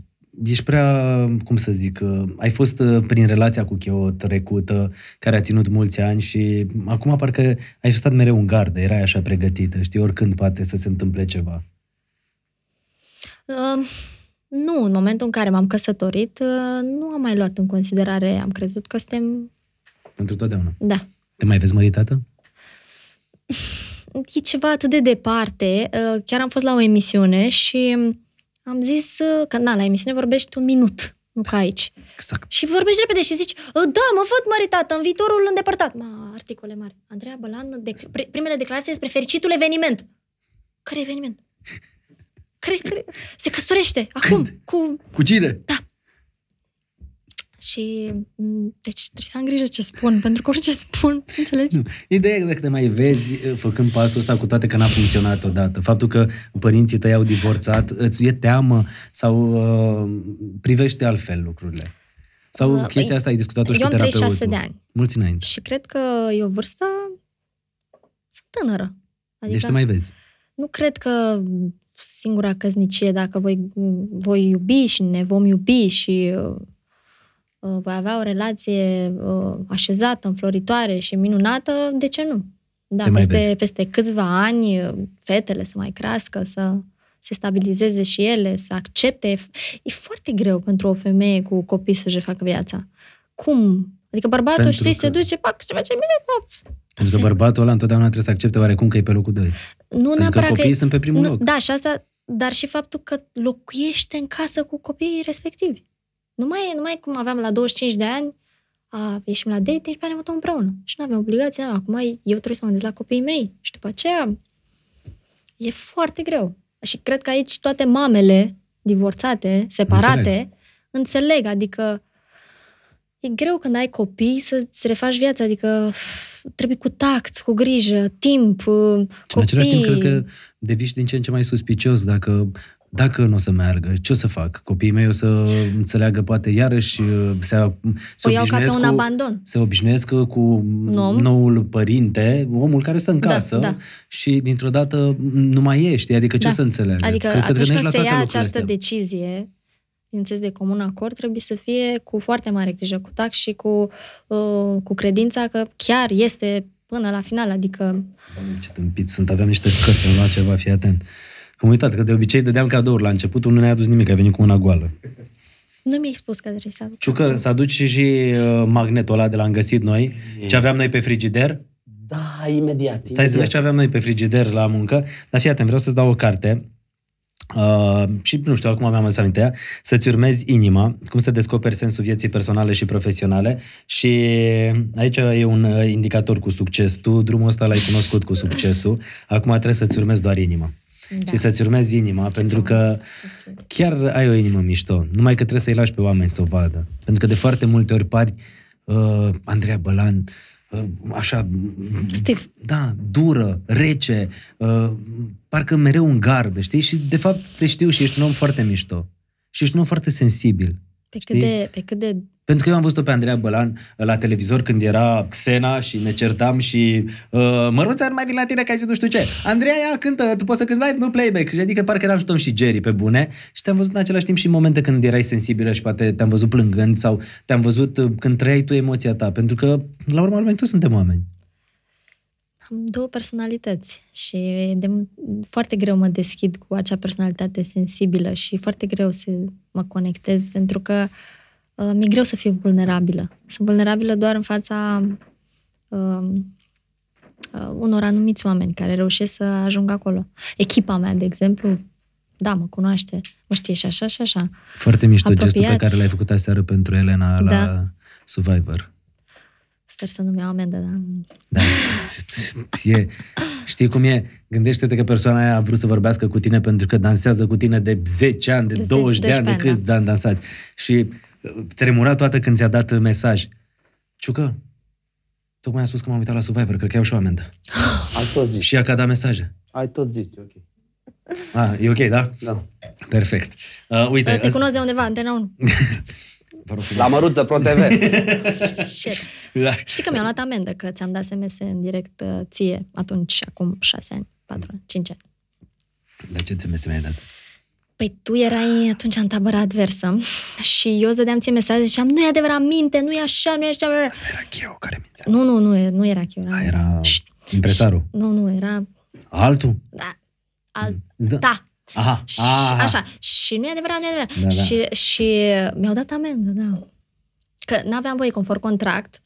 ești prea, cum să zic, uh, ai fost uh, prin relația cu Cheo trecută, care a ținut mulți ani și acum parcă ai stat mereu în gardă, erai așa pregătită, știi, oricând poate să se întâmple ceva. Uh, Nu, în momentul în care m-am căsătorit, uh, nu am mai luat în considerare, am crezut că suntem, Pentru totdeauna. da, Te mai vezi măritată? <laughs> e ceva atât de departe. Uh, Chiar am fost la o emisiune și am zis uh, că, na, la emisiune vorbești un minut, nu ca aici. Exact. Și vorbești repede și zici, "Uh, da, mă văd măritată în viitorul îndepărtat. Ma, articole mari. Andreea Bălan, de, pri- primele declarații despre fericitul eveniment. Care eveniment? Care, care? Se căsătorește. Acum. Când? Cu... Cu cine? Și, m, deci, trebuie să am grijă ce spun, pentru că orice spun, <laughs> înțelegi? Nu. Ideea e că dacă te mai vezi uh, făcând pasul ăsta cu toate că n-a funcționat odată, faptul că părinții tăi au divorțat, îți e teamă sau uh, privește altfel lucrurile? Sau Uh, chestia asta ai discutat-o și eu cu am terapeutul? 36 de ani. Mulți înainte. Și cred că e o vârstă sunt tânără. Deci te mai vezi. nu cred că singura căsnicie, dacă voi, voi iubi și ne vom iubi și uh, uh, voi avea o relație uh, așezată, înfloritoare și minunată, de ce nu? Da, Te mai peste, vezi. peste câțiva ani, uh, fetele să mai crească, să se stabilizeze și ele, să accepte. E, f- e foarte greu pentru o femeie cu copii să-și facă viața. Cum? Adică bărbatul, Pentru știi, că- se duce, pac, ce face bine, pac. Pentru că bărbatul ăla întotdeauna trebuie să accepte oarecum că e pe locul doi. Nu Pentru că neapărat copiii că... sunt pe primul nu, loc. Da, și asta, dar și faptul că locuiește în casă cu copiii respectivi. Nu mai e, nu mai e cum aveam la 25 de ani, a, ieșim la date, nici pe ne mutăm împreună. Și nu avem obligația, acum eu trebuie să mă gândesc la copiii mei. Și după aceea e foarte greu. Și cred că aici toate mamele divorțate, separate, Înțeleg. înțeleg, înțeleg adică e greu când ai copii să-ți refaci viața, adică trebuie cu tact, cu grijă, timp, Și în același timp, cred că devii și din ce în ce mai suspicios dacă dacă nu o să meargă, ce o să fac? Copiii mei o să înțeleagă poate iarăși, se, se o iau ca pe obișnuiesc un cu, abandon. se obișnuiesc cu om. noul părinte, omul care stă în Da, casă da. și dintr-o dată nu mai e, știi? Adică ce Da. să înțeleagă? Adică Cred că atunci gândești când la se toate ia lucrurile această astea. decizie, bineînțeles de comun acord, trebuie să fie cu foarte mare grijă, cu tact și cu, uh, cu credința că chiar este până la final, adică Doamne, Ce tâmpit sunt, aveam niște cărți, am luat ceva, fii atent. Am uitat că de obicei dădeam cadouri la început, nu ne-a adus nimic, a venit cu una goală. nu mi-ai spus că trebuie să aduc. Ciucă, să aduci și uh, magnetul ăla de la am găsit noi, ce aveam noi pe frigider. Da, imediat. Stai să imediat. vezi ce aveam noi pe frigider la muncă. Dar fii atent, vreau să-ți dau o carte. Uh, și nu știu, acum mi-am adus aminte ea, să-ți urmezi inima, cum să descoperi sensul vieții personale și profesionale și aici e un uh, indicator cu succes. Tu drumul ăsta l-ai cunoscut cu succesul, acum trebuie să-ți urmezi doar inima. Da. Și să-ți urmezi inima, pentru că chiar ai o inimă mișto, numai că trebuie să-i lași pe oameni să o vadă. Pentru că de foarte multe ori pari uh, Andreea Bălan, uh, așa... Stiv. Da, dură, rece, uh, parcă mereu în gardă, știi? Și de fapt te știu și ești un om foarte mișto. Și ești un om foarte sensibil. Pe cât, știi? de, pe cât de Pentru că eu am văzut-o pe Andreea Bălan la televizor când era Xena și ne certam și uh, Măruța, nu mai vin la tine că ai zis nu știu ce. Andreea, ia, cântă, tu poți să cânti live, nu playback. Și adică parcă eram și Tom și Jerry pe bune. Și te-am văzut în același timp și în momente când erai sensibilă și poate te-am văzut plângând sau te-am văzut uh, când trăiai tu emoția ta. Pentru că, la urmă, urmei, tu suntem oameni. am două personalități și e de, foarte greu mă deschid cu acea personalitate sensibilă și foarte greu să mă conectez pentru că uh, mi-e greu să fiu vulnerabilă. Sunt vulnerabilă doar în fața uh, uh, unor anumiți oameni care reușesc să ajung acolo. Echipa mea, de exemplu, da, mă cunoaște, mă știe și așa și așa. Foarte mișto gestul pe Apropiați. care l-ai făcut aseară pentru Elena la Da. Survivor. Sper să nu-mi iau amendă, dar Da, e, știi cum e? Gândește-te că persoana aia a vrut să vorbească cu tine pentru că dansează cu tine de 10 ani, de, De 20 de 12 ani, de ani, câți ani dansați. Și uh, tremura toată când ți-a dat mesaj. Ciucă, tocmai am spus că m-am uitat la Survivor, cred că iau și o amendă. <gasps> Ai tot zis. Și ea că a dat mesaje. Ai tot zis, e ok. Ah, e ok, da? Da. Perfect. Uh, uite, te cunosc de undeva, Antena 1. <laughs> Vă rog La frumos. Măruță Pro TV. <laughs> Shit. Da. Știi că mi-am luat amendă că ți-am dat SMS în direct uh, ție atunci, acum șase ani, patru ani, cinci ani. De ce ți mi-ai dat? Păi tu erai atunci în tabăra adversă și eu îți dădeam ție mesaje și ziceam, nu e adevărat, minte, nu e așa, nu e așa. Era Cheo care mințea. Nu, nu, nu, e- nu era chiar. A, era Șt, impresarul. Nu, nu, era... Altul? Da. Al... Da. Da. Aha, Și, aha. așa. Și nu e adevărat, nu e adevărat. Da, da. Și, și mi-au dat amendă, da. Că n-aveam voie conform contract, dar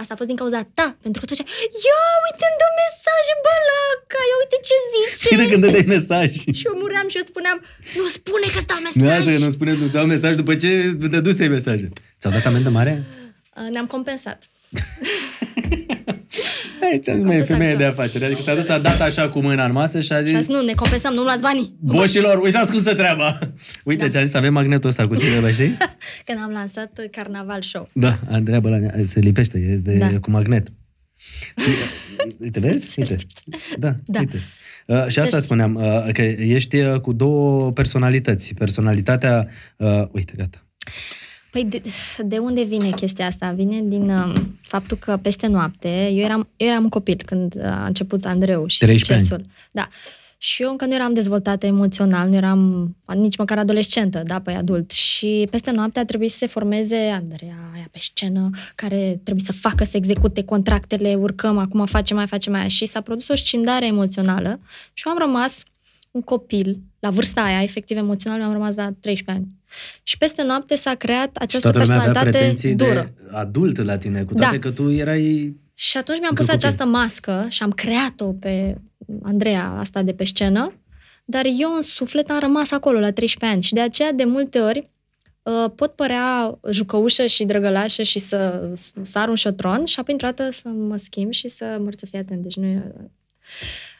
asta a fost din cauza ta, pentru că tu zicea, ia uite, îmi dă mesaje, bălaca, ia uite ce zice. Și de când dai mesaj. <laughs> Și eu muream și eu îți spuneam, nu spune că îți dau Nu, mesaj. asta că nu spune, nu dau mesaj după ce te dusei mesaje. Ți-au dat amendă mare? Uh, Ne-am compensat. <laughs> Hai, ți-am zis, mai e Compensat femeie ce? de afaceri. Adică te-a dus, a dat așa cu mâna în masă și a Și a zis... zis, nu, ne compensăm, nu luați banii. Nu Boșilor, uitați cum stă treaba! Uite, Da. ți-am zis, avem magnetul ăsta cu tine, bă, știi? <laughs> Când am lansat uh, Carnaval Show. Da, Andreea Bălan, se lipește, e de, Da. cu magnet. Și, uite, vezi? <laughs> Uite. Da, Da. uite. Uh, și asta Deci- spuneam, uh, că ești uh, cu două personalități. Personalitatea... Uh, uite, gata. Păi de, de unde vine chestia asta? Vine din uh, faptul că peste noapte, eu eram, eu eram un copil când uh, a început Andreu și 13 succesul. Da. Și eu încă nu eram dezvoltată emoțional, nu eram nici măcar adolescentă, da, pe adult. Și peste noapte a trebuit să se formeze Andreea aia pe scenă, care trebuie să facă, să execute contractele, urcăm, acum facem mai, facem mai. Și s-a produs o scindare emoțională și eu am rămas un copil, la vârsta aia, efectiv emoțional, eu am rămas la 13 ani. Și peste noapte s-a creat Și această toată lumea avea personalitate pretenții dură. de adult la tine, cu toate Da. că tu erai... Și atunci mi-am Încă pus copil. această mască și am creat-o pe Andreea asta de pe scenă, dar eu în suflet am rămas acolo la 13 ani și de aceea de multe ori uh, pot părea jucăușă și drăgălașă și să sar un șotron și apoi într-o dată să mă schimb și să mă să fii atent. Deci nu e...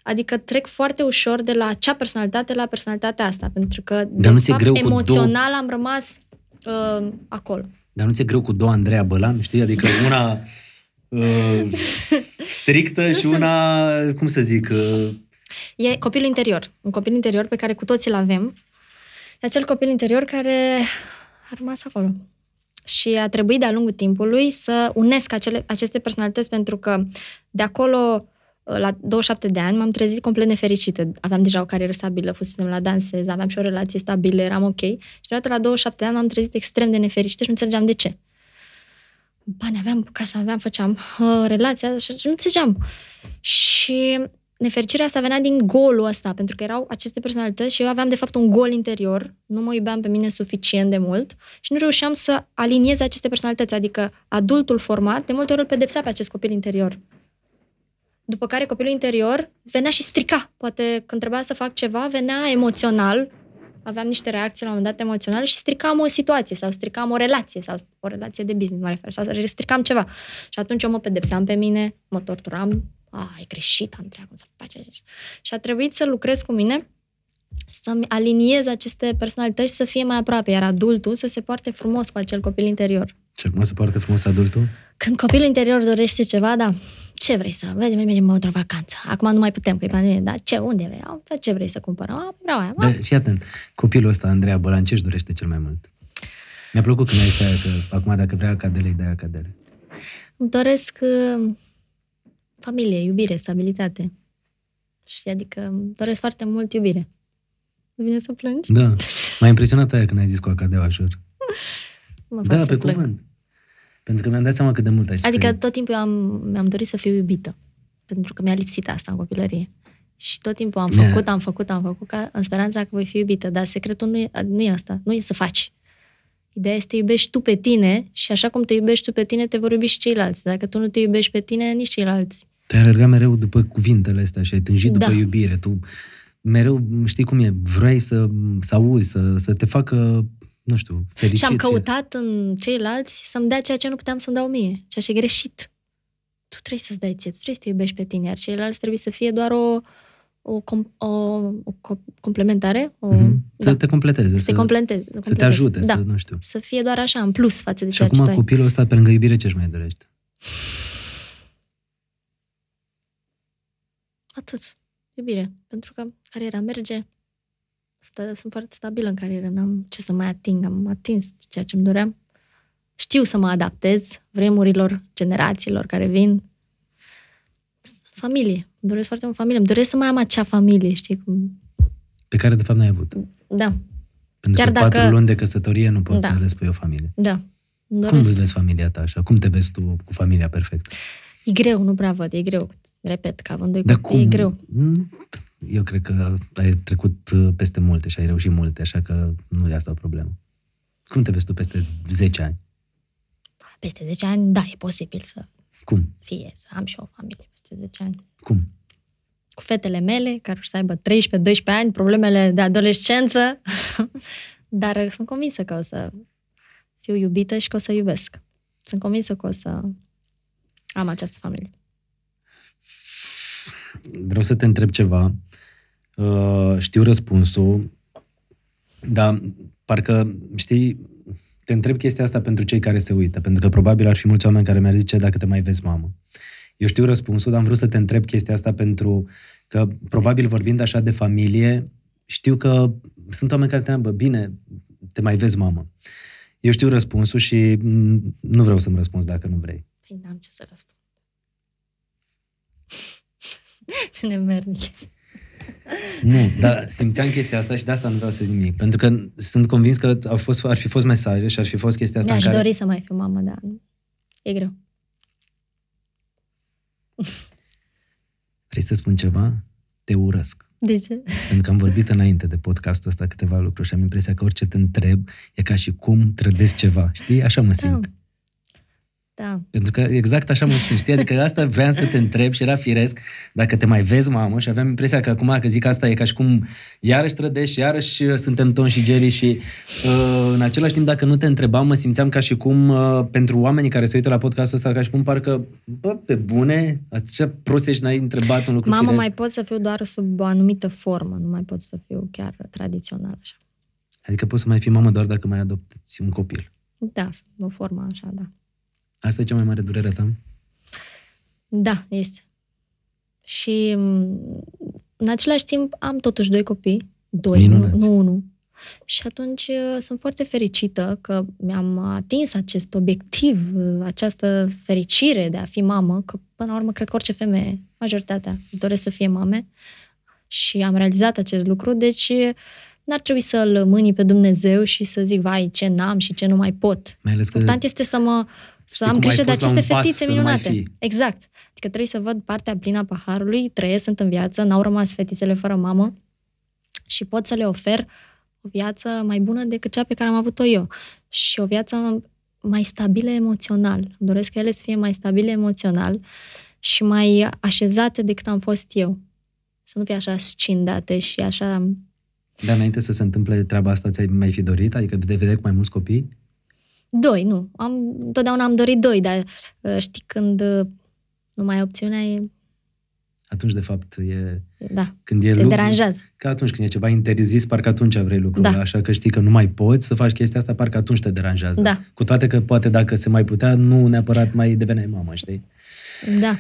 Adică trec foarte ușor de la acea personalitate la personalitatea asta, pentru că, Dar de nu ți-e fapt, greu cu două- emoțional am rămas uh, acolo. Dar nu ți-e greu cu două Andreea Bălan, știi? Adică una <laughs> uh, strictă și una, cum să zic, uh, E copilul interior. Un copil interior pe care cu toții îl avem. E acel copil interior care a rămas acolo. Și a trebuit de-a lungul timpului să unesc acele, aceste personalități pentru că de acolo la 27 de ani m-am trezit complet nefericită. Aveam deja o carieră stabilă, fusesem la dansez, aveam și o relație stabilă, eram ok. Și deodată la 27 de ani m-am trezit extrem de nefericită și nu înțelegeam de ce. Bani aveam, casa aveam, făceam uh, relația și nu înțelegeam. Și nefericirea asta venea din golul ăsta, pentru că erau aceste personalități și eu aveam de fapt un gol interior, nu mă iubeam pe mine suficient de mult și nu reușeam să aliniez aceste personalități, adică adultul format de multe ori îl pedepsea pe acest copil interior. După care copilul interior venea și strica. Poate când trebuia să fac ceva, venea emoțional, aveam niște reacții la un moment dat emoționale și stricam o situație sau stricam o relație sau o relație de business, mă refer, sau stricam ceva. Și atunci eu mă pedepseam pe mine, mă torturam, a, ai greșit, Andreea, cum să faci așa? Și a trebuit să lucrez cu mine să-mi aliniez aceste personalități și să fie mai aproape, iar adultul să se poarte frumos cu acel copil interior. Și acum se poartă frumos adultul? Când copilul interior dorește ceva, da, ce vrei să... Vedem, mergem într-o vacanță. Acum nu mai putem, că e pandemie, dar ce, unde vrei? Au, dar ce vrei să cumpărăm? A, vreau aia. Da, fii atent. Copilul ăsta, Andreea Bălan, ce își dorește cel mai mult? Mi-a plăcut când ai zis aia că acum dacă vrea acadele, îi dai acadele. Îmi doresc uh, familie, iubire, stabilitate. Și adică îmi doresc foarte mult iubire. Nu vine să plângi? Da. <laughs> M-a impresionat aia când ai zis cu acadeaua, jur. Mă fac Da, să pe plâng. cuvânt. Pentru că mi-am dat seama cât de mult ai Adică suferit. tot timpul eu am, mi-am dorit să fiu iubită. Pentru că mi-a lipsit asta în copilărie. Și tot timpul am Mi-a- făcut, am făcut, am făcut, ca, în speranța că voi fi iubită. Dar secretul nu e, nu e asta, nu e să faci. Ideea este să te iubești tu pe tine și așa cum te iubești tu pe tine, te vor iubi și ceilalți. Dacă tu nu te iubești pe tine, nici ceilalți. Tu ai alergat mereu după cuvintele astea și ai tânjit Da. după iubire. Tu mereu, știi cum e, vrei să, să auzi, să, să te facă, nu știu, fericit. Și am căutat în ceilalți să-mi dea ceea ce nu puteam să-mi dau mie, ceea ce e greșit. Tu trebuie să-ți dai ție, tu trebuie să te iubești pe tine, iar ceilalți trebuie să fie doar o, o, com, o, o co- complementare, o, Mhm. Să da, te completeze, să te să, completeze, să te completeze. ajute, da. să nu știu. Să fie doar așa, în plus față de Și ceea ce tu acum ai. copilul ăsta, pe lângă iubire, ce-și mai dorește? Atât. Iubire. Pentru că cariera merge, stă, sunt foarte stabilă în carieră, n-am ce să mai ating, am atins ceea ce îmi doream. Știu să mă adaptez vremurilor, generațiilor care vin. Familie. Îmi doresc foarte mult familie. Îmi doresc să mai am acea familie, știi cum... Pe care, de fapt, n-ai avut. Da, Pentru Chiar că dacă- patru luni de căsătorie nu poți Da. să le spui o familie. da. Îmi Cum doresc. îți vezi familia ta așa? Cum te vezi tu cu familia perfectă? E greu, nu prea văd, e greu. Repet, că având doi Dar copii, cum? e greu. Mm, eu cred că ai trecut uh, peste multe și ai reușit multe, așa că nu e asta o problemă. Cum te vezi tu peste 10 ani? Peste 10 ani, da, e posibil să Cum? fie, să am și o familie peste 10 ani. Cum? Cu fetele mele, care o să aibă 13-12 ani, problemele de adolescență, <laughs> dar uh, sunt convinsă că o să fiu iubită și că o să iubesc. Sunt convinsă că o să am această familie. Vreau să te întreb ceva. Uh, știu răspunsul, dar parcă, știi, te întreb chestia asta pentru cei care se uită, pentru că probabil ar fi mulți oameni care mi-ar zice dacă te mai vezi mamă. Eu știu răspunsul, dar am vrut să te întreb chestia asta pentru că, probabil vorbind așa de familie, știu că sunt oameni care te întreabă, bine, te mai vezi mamă. Eu știu răspunsul și mm, nu vreau să-mi răspunzi dacă nu vrei. Păi n-am ce să răspund. <laughs> Ce nemernic ești. Nu, dar simțeam chestia asta și de asta nu vreau să zic nimic. Pentru că sunt convins că au fost, ar fi fost mesaje și ar fi fost chestia asta Mi-aș în care... dori să mai fiu mamă, dar nu. E greu. Vrei să spun ceva? Te urăsc. De ce? Pentru că am vorbit înainte de podcastul ăsta câteva lucruri și am impresia că orice te întreb e ca și cum trădezi ceva. Știi? Așa mă simt. Da. Pentru că exact așa mă simt, știi? Adică asta vreau să te întreb și era firesc dacă te mai vezi, mamă, și aveam impresia că acum că zic asta e ca și cum iarăși trădești, iarăși uh, suntem Tom și Jerry și uh, în același timp dacă nu te întrebam, mă simțeam ca și cum uh, pentru oamenii care se uită la podcastul ăsta, ca și cum parcă, bă, pe bune, așa prost ești, n-ai întrebat un lucru Mamă, firesc. mai pot să fiu doar sub o anumită formă, nu mai pot să fiu chiar tradițional așa. Adică poți să mai fii mamă doar dacă mai adopți un copil. Da, sub o formă așa, da. Asta e cea mai mare durere a ta? Da, este. Și m, în același timp am totuși doi copii. Doi, nu, Minunați. nu unul. Și atunci uh, sunt foarte fericită că mi-am atins acest obiectiv, uh, această fericire de a fi mamă, că până la urmă cred că orice femeie, majoritatea, doresc să fie mame și am realizat acest lucru, deci uh, n-ar trebui să-l mâni pe Dumnezeu și să zic, vai, ce n-am și ce nu mai pot. Mai ales că Important este să mă să Știi am cum ai grijă de fost la aceste un pas fetițe să nu mai minunate. fii. Exact. Adică trebuie să văd partea plină a paharului, trăiesc, sunt în viață, n-au rămas fetițele fără mamă și pot să le ofer o viață mai bună decât cea pe care am avut-o eu. Și o viață mai stabilă emoțional. Îmi doresc ca ele să fie mai stabile emoțional și mai așezate decât am fost eu. Să nu fie așa scindate și așa... Dar înainte să se întâmple treaba asta, ți-ai mai fi dorit? Adică de vedere cu mai mulți copii? Doi, nu. Am, întotdeauna am dorit doi, dar uh, știi când uh, nu mai ai opțiunea, e... Atunci, de fapt, e... Da, Când e te lucru, deranjează. Că atunci când e ceva interzis, parcă atunci vrei lucrul Da. Așa că știi că nu mai poți să faci chestia asta, parcă atunci te deranjează. Da. Cu toate că poate dacă se mai putea, nu neapărat mai deveneai mamă, știi? Da.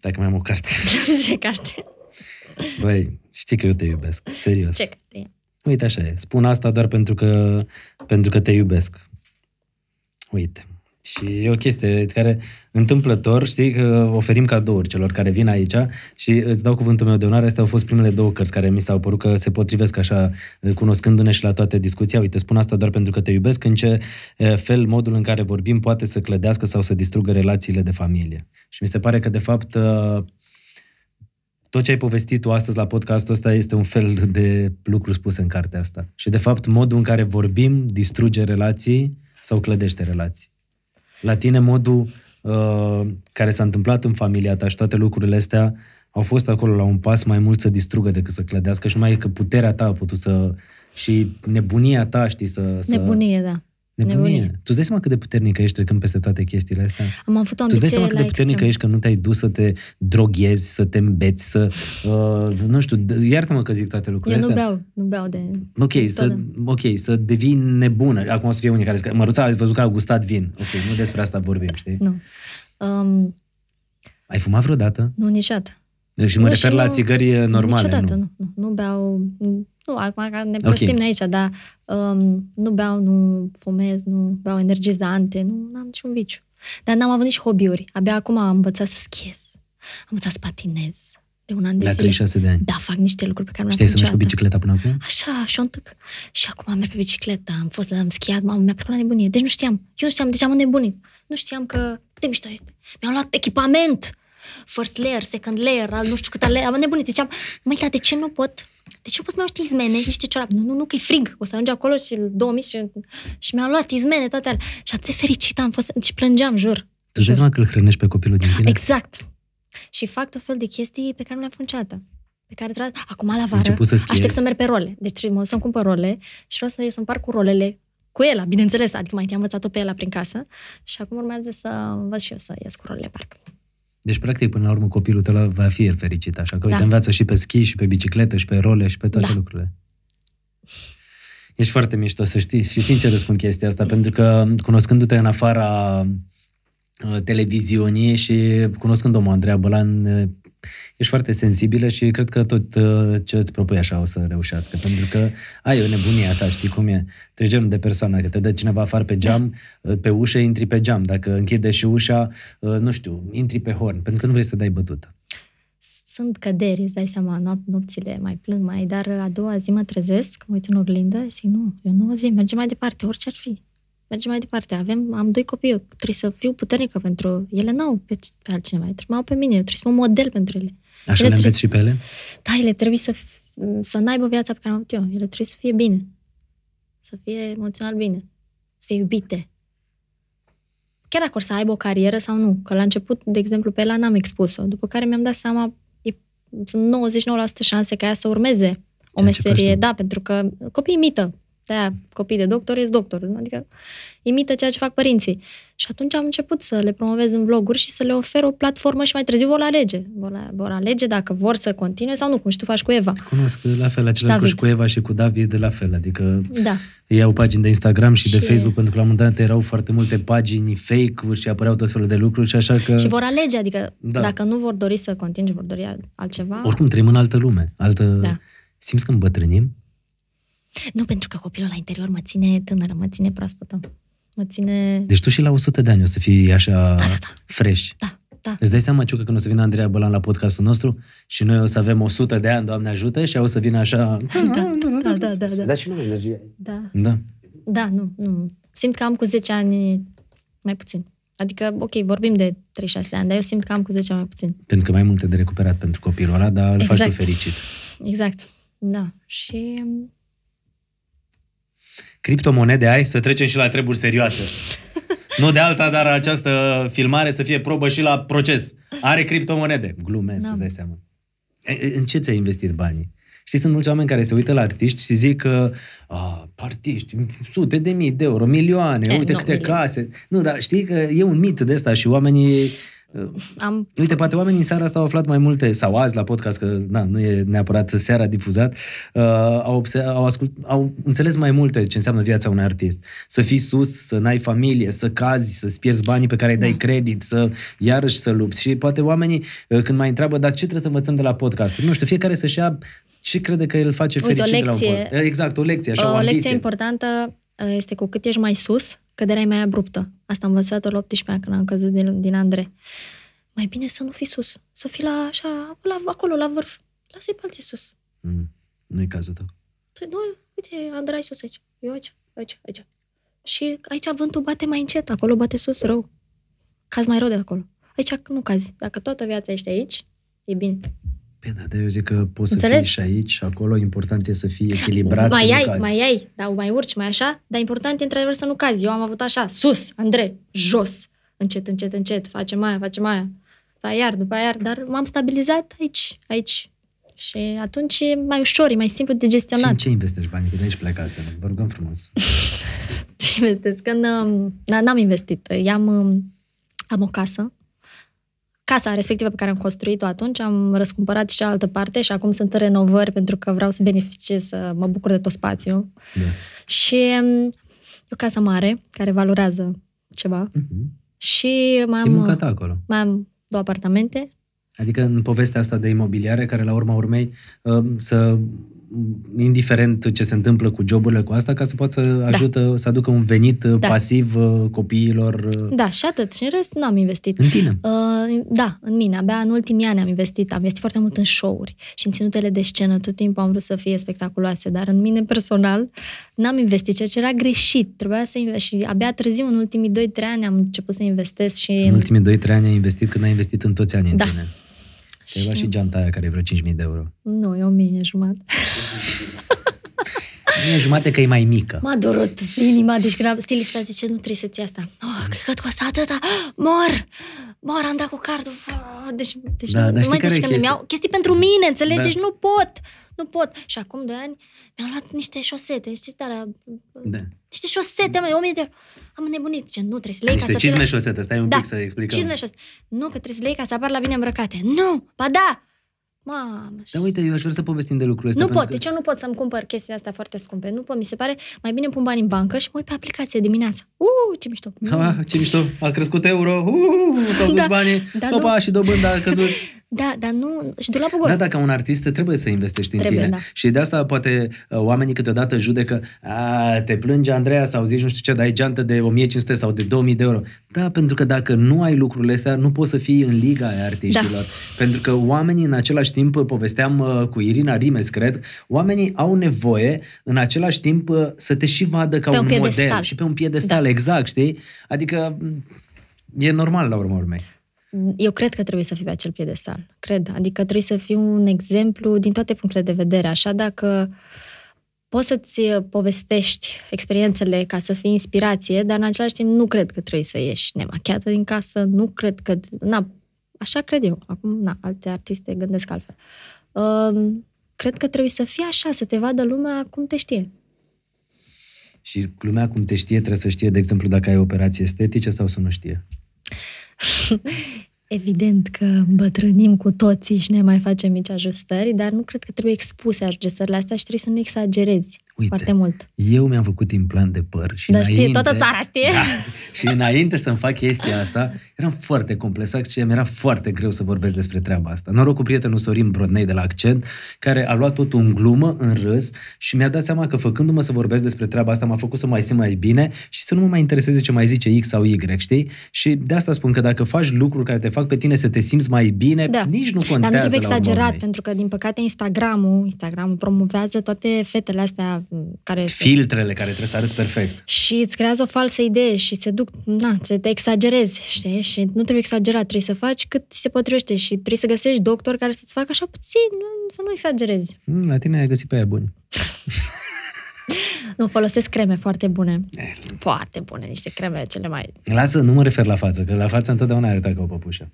Dacă mai am o carte. <laughs> Ce carte? Băi, știi că eu te iubesc. Serios. Ce carte e? Uite așa e. Spun asta doar pentru că, pentru că te iubesc. Uite. Și e o chestie care, întâmplător, știi că oferim cadouri celor care vin aici și îți dau cuvântul meu de onoare. Astea au fost primele două cărți care mi s-au părut că se potrivesc așa, cunoscându-ne și la toate discuția. Uite, spun asta doar pentru că te iubesc, în ce eh, fel modul în care vorbim poate să clădească sau să distrugă relațiile de familie. Și mi se pare că, de fapt, eh, tot ce ai povestit tu astăzi la podcastul ăsta este un fel de lucru spus în cartea asta. Și, de fapt, modul în care vorbim distruge relații sau clădește relații. La tine, modul uh, care s-a întâmplat în familia ta și toate lucrurile astea au fost acolo la un pas mai mult să distrugă decât să clădească și numai că puterea ta a putut să... și nebunia ta, știi, să... să Nebunie, da. Nebunie. Nebunie. Tu îți dai seama cât de puternică ești trecând peste toate chestiile astea? Am avut o Tu îți dai ambiție seama cât la de puternică extrem. ești că nu te-ai dus să te droghezi, să te îmbeți, să... Uh, nu știu, d- iartă-mă că zic toate Eu lucrurile nu astea. beau, nu beau de... Ok, să, ok, să devii nebună. Acum o să fie unii care zic, că Măruța, ați văzut că a gustat vin. Ok, nu despre asta vorbim, știi? Nu. Um, Ai fumat vreodată? nu, niciodată. Și mă Nu, refer și la nu- țigări normale, Niciodată, nu? nu. Nu, nu beau... Nu, acum că ne prostim okay. aici, dar um, nu beau, nu fumez, nu beau energizante, nu am niciun viciu. Dar n-am avut nici hobby-uri. Abia acum am învățat să schiez. Am învățat să patinez. De un an de La zile. 36 de ani. Da, fac niște lucruri pe care nu Știai le-am să mergi cu făcut niciodată. bicicleta până acum? Așa, și un tâc. Și acum merg pe bicicletă, am fost la am schiat, mamă, mi-a plăcut la nebunie. Deci nu știam. Eu nu știam, deci am înnebunit. Nu știam că cât de mișto este. Mi-am luat echipament. First layer, second layer, al nu știu câte layer, am nebunit. Ziceam, măi, dar de ce nu pot? De ce nu pot să-mi iau niște izmene, niște ciorapi? Nu, nu, nu, că e frig. O să ajunge acolo și 2000 și, și mi-am luat izmene, toate alea. Și atât de fericită am fost și plângeam, jur. Tu îți dai seama că îl hrănești pe copilul din tine? Exact. Și fac tot fel de chestii pe care nu le-am făcut niciodată. Pe care trebuie... Acum la vară început să schiezi. aștept să merg pe role. Deci trebuie să-mi cumpăr role și vreau să, să împart cu rolele cu el, bineînțeles, adică mai întâi am învățat-o pe el prin casă și acum urmează să învăț și eu să ies cu rolele parc. Deci, practic, până la urmă, copilul tău va fi el fericit. Așa că, uite, Da. învață și pe schi, și pe bicicletă, și pe role, și pe toate Da. lucrurile. Ești foarte mișto, să știi. Și sincer îți spun chestia asta, pentru că cunoscându-te în afara uh, televiziunii și cunoscând omul Andreea Bălan, uh, ești foarte sensibilă și cred că tot uh, ce îți propui așa o să reușească. Pentru că ai o nebunie a ta, știi cum e? Tu ești genul de persoană, că te dă cineva afară pe geam, uh, pe ușă, intri pe geam. Dacă închide și ușa, uh, nu știu, intri pe horn, pentru că nu vrei să dai bătută. Sunt căderi, îți dai seama, nop- nopțile mai plâng mai, dar a doua zi mă trezesc, mă uit în oglindă și zic, nu, eu nu o zi, mergem mai departe, orice ar fi. Mergem mai departe. Avem, am doi copii, eu trebuie să fiu puternică pentru ele, n-au pe, pe altcineva, trebuie să mă au pe mine, eu trebuie să fiu un model pentru ele. Așa Ele le trebuie- înveți și pe ele? Da, ele trebuie să, f- să n-aibă viața pe care am avut eu. Ele trebuie să fie bine. Să fie emoțional bine. Să fie iubite. Chiar dacă or să aibă o carieră sau nu. Că la început, de exemplu, pe ela n-am expus-o. După care mi-am dat seama, e, sunt 99% șanse ca ea să urmeze o Ceea ce faci meserie. tu. Da, pentru că copiii imită. De copii de doctor ești doctor. Adică imită ceea ce fac părinții. Și atunci am început să le promovez în vloguri și să le ofer o platformă și mai târziu vor alege. Vor, vor alege dacă vor să continue sau nu, cum și tu faci cu Eva. Cunosc la fel același lucru David. și cu Eva și cu David la fel, adică Da. ei au pagini de Instagram și de Și- Facebook, pentru că la un moment dat erau foarte multe pagini fake-uri și apăreau tot felul de lucruri și așa că... Și vor alege, adică Da. dacă nu vor dori să continue, vor dori altceva. Oricum trăim în altă lume, altă... Da. Simți că îmbătrânim? Nu, pentru că copilul la interior mă ține tânără, mă ține proaspătă. Mă ține... Deci tu și la 100 de ani o să fii așa Da, da, da. fresh. Da, da. Îți dai seama, Ciucă, când o să vină Andreea Bălan la podcastul nostru și noi o să avem 100 de ani, Doamne ajută, și ea o să vină așa... Da, da, da, da, da. Dar și nu mai energie. Da, Da. da nu, nu. Simt că am cu 10 ani mai puțin. Adică, ok, vorbim de 36 de ani, dar eu simt că am cu 10 ani mai puțin. Pentru că mai multe de recuperat pentru copilul ăla, dar îl faci tu Exact. fericit. Exact. Da. Și Criptomonede ai? Să trecem și la treburi serioase. nu de alta, dar această filmare să fie probă și la proces. Are criptomonede. Glumesc, Da. îți dai seama. E, e, În ce ți-ai investit banii? Știi, sunt mulți oameni care se uită la artiști și zic că a, artiști, sute de mii de euro, milioane, E, uite nu, câte milioane. case. Nu, dar știi că e un mit de ăsta și oamenii... uh, am Uite, poate oamenii în seara asta au aflat mai multe, sau azi la podcast, că na, nu e neapărat seara difuzat, uh, au, obse- au, ascult, au înțeles mai multe ce înseamnă viața unui artist. Să fii sus, să n-ai familie, să cazi, să-ți pierzi banii pe care îi dai Da. credit, să iarăși să lupți. Și poate oamenii, uh, când mai întreabă, dar ce trebuie să învățăm de la podcast? Nu știu, fiecare să-și ia ce crede că îl face Uite, o fericit de la un lecție. post. Exact, o lecție, așa, o, o ambiție. lecție importantă uh, este cu cât ești mai sus, căderea e mai abruptă. Asta am învățat-o la 18 ani când am căzut din, din Andre. Mai bine să nu fii sus, să fii la așa, la, acolo, la vârf. Lasă-i pe alții sus. Mm, nu-i cazul tău. Păi, Nu, uite, Andrei sus aici, eu aici, aici, aici. Și aici vântul bate mai încet, acolo bate sus rău. Cazi mai rău de acolo. Aici nu cazi. Dacă toată viața ești aici, e bine. Păi da, dar eu zic că poți să Înțelegi? fii și aici și acolo, important e să fii echilibrat, să mai nu ai, cazi. mai ai, dar mai urci, mai așa, dar important e într-adevăr să nu cazi. Eu am avut așa, sus, Andrei, jos, încet, încet, încet, facem aia, facem aia, după aia iar, după aia iar, dar m-am stabilizat aici, aici. Și atunci e mai ușor, e mai simplu de Și în gestionat. ce investești banii? Că de aici plecasem. Vă rugăm frumos. <laughs> Ce investesc? Când, um, na, n-am investit. I-am, um, am o casă. Casa respectivă pe care am construit-o atunci, am răscumpărat și cealaltă parte și acum sunt în renovări pentru că vreau să beneficiez, să mă bucur de tot spațiul. Da. Și um, e o casă mare, care valorează ceva. Mhm. Și mai E am, munca ta acolo. mai am două apartamente. Adică în povestea asta de imobiliare, care la urma urmei uh, să indiferent ce se întâmplă cu joburile cu asta, ca să poată să ajută, să aducă un venit da. pasiv uh, copiilor. uh, Da, și atât. Și în rest n-am investit. În tine. Uh, da, în mine. Abia în ultimii ani am investit. Am investit foarte mult în show-uri și în ținutele de scenă. Tot timpul am vrut să fie spectaculoase, dar în mine personal n-am investit, ceea ce era greșit. Trebuia să invest și abia târziu, în ultimii 2-3 ani, am început să investesc și... În ultimii 2-3 ani ai investit când ai investit în toți anii Da. în tine. Și ai luat și geanta aia care e vreo 5.000 de euro. Nu, e o mie jumătate. <laughs> Nu e jumate că e mai mică. M-a durut inima, deci când am- stilista zice, nu trebuie să-ți iei asta. Oh, cred că costă atâta, mor! Mor, am dat cu cardul. Deci, deci Da, nu, dar nu știi mai care deci e când chestia? mi-au chestii pentru mine, înțelegi? Da. Deci nu pot. Nu pot. Și acum doi ani mi-am luat niște șosete, știți, alea, Da. niște șosete, mă, 1000 de euro. Am înnebunit. Ce, nu, trebuie să le iei Niște ca să fie cizme la- șosete, stai un Da, pic să explicăm. Cizme șosete. Nu, că trebuie să le iei ca să apar la bine îmbrăcate. Nu, ba da! Mamă, Da, uite, eu aș vrea să povestim de lucrurile astea. nu pot, pentru deci eu nu pot să-mi cumpăr chestii astea foarte scumpe. Nu pot, mi se pare, mai bine pun bani în bancă și mă uit pe aplicație dimineața. Uh, ce mișto! că... Ah, ce mișto, a crescut euro, uh, s-au <laughs> dus Da, banii, da, opa, nu. și dobânda a căzut. <laughs> Da, dar nu... Și dulapul gol. Da, dacă un artist trebuie să investești în Trebuie, tine. da. Și de asta poate uh, oamenii câteodată judecă, a, te plânge Andreea sau zici nu știu ce, dai geantă de 1500 sau de 2000 de euro. Da, pentru că dacă nu ai lucrurile astea, nu poți să fii în liga aia artiștilor. Da. Pentru că oamenii în același timp, povesteam uh, cu Irina Rimes, cred, oamenii au nevoie în același timp uh, să te și vadă ca Pe un, un model piedestal. și pe un piedestal, Da. exact, știi? Adică m, e normal la urmă urmei. Eu cred că trebuie să fii pe acel piedestal. Cred. Adică trebuie să fii un exemplu din toate punctele de vedere. Așa dacă poți să-ți povestești experiențele ca să fii inspirație, dar în același timp nu cred că trebuie să ieși nemachiată din casă, nu cred că... Na, așa cred eu. Acum, na, alte artiste gândesc altfel. Uh, cred că trebuie să fie așa, să te vadă lumea cum te știe. Și lumea cum te știe trebuie să știe, de exemplu, dacă ai operații estetice sau să nu știe. <laughs> Evident că îmbătrânim cu toții și ne mai facem mici ajustări, dar nu cred că trebuie expuse ajustările astea și trebuie să nu exagerezi Uite, foarte mult. Eu mi-am făcut implant de păr și Da, înainte, știe, toată țara știe. Da, și înainte să-mi fac chestia asta, eram foarte complexat și mi-era foarte greu să vorbesc despre treaba asta. Noroc cu prietenul Sorin Brodnei de la Accent, care a luat totul în glumă, în râs și mi-a dat seama că făcându-mă să vorbesc despre treaba asta m-a făcut să mai simt mai bine și să nu mă mai intereseze ce mai zice X sau Y, știi? Și de asta spun că dacă faci lucruri care te fac pe tine să te simți mai bine, Da. nici nu contează Dar nu trebuie la urma exagerat, urmei. pentru că, din păcate, Instagramul, Instagramul promovează toate fetele astea m, care... Filtrele care trebuie să arăți perfect. Și îți creează o falsă idee și se duc, na, să te exagerezi, știi? Și nu trebuie exagerat, trebuie să faci cât ți se potrivește și trebuie să găsești doctor care să-ți facă așa puțin, nu, să nu exagerezi. Mm, La tine ai găsit pe aia buni. <laughs> Nu, folosesc creme foarte bune. Eh. Foarte bune, niște creme cele mai... Lasă, nu mă refer la față, că la față întotdeauna arăta ca o păpușă.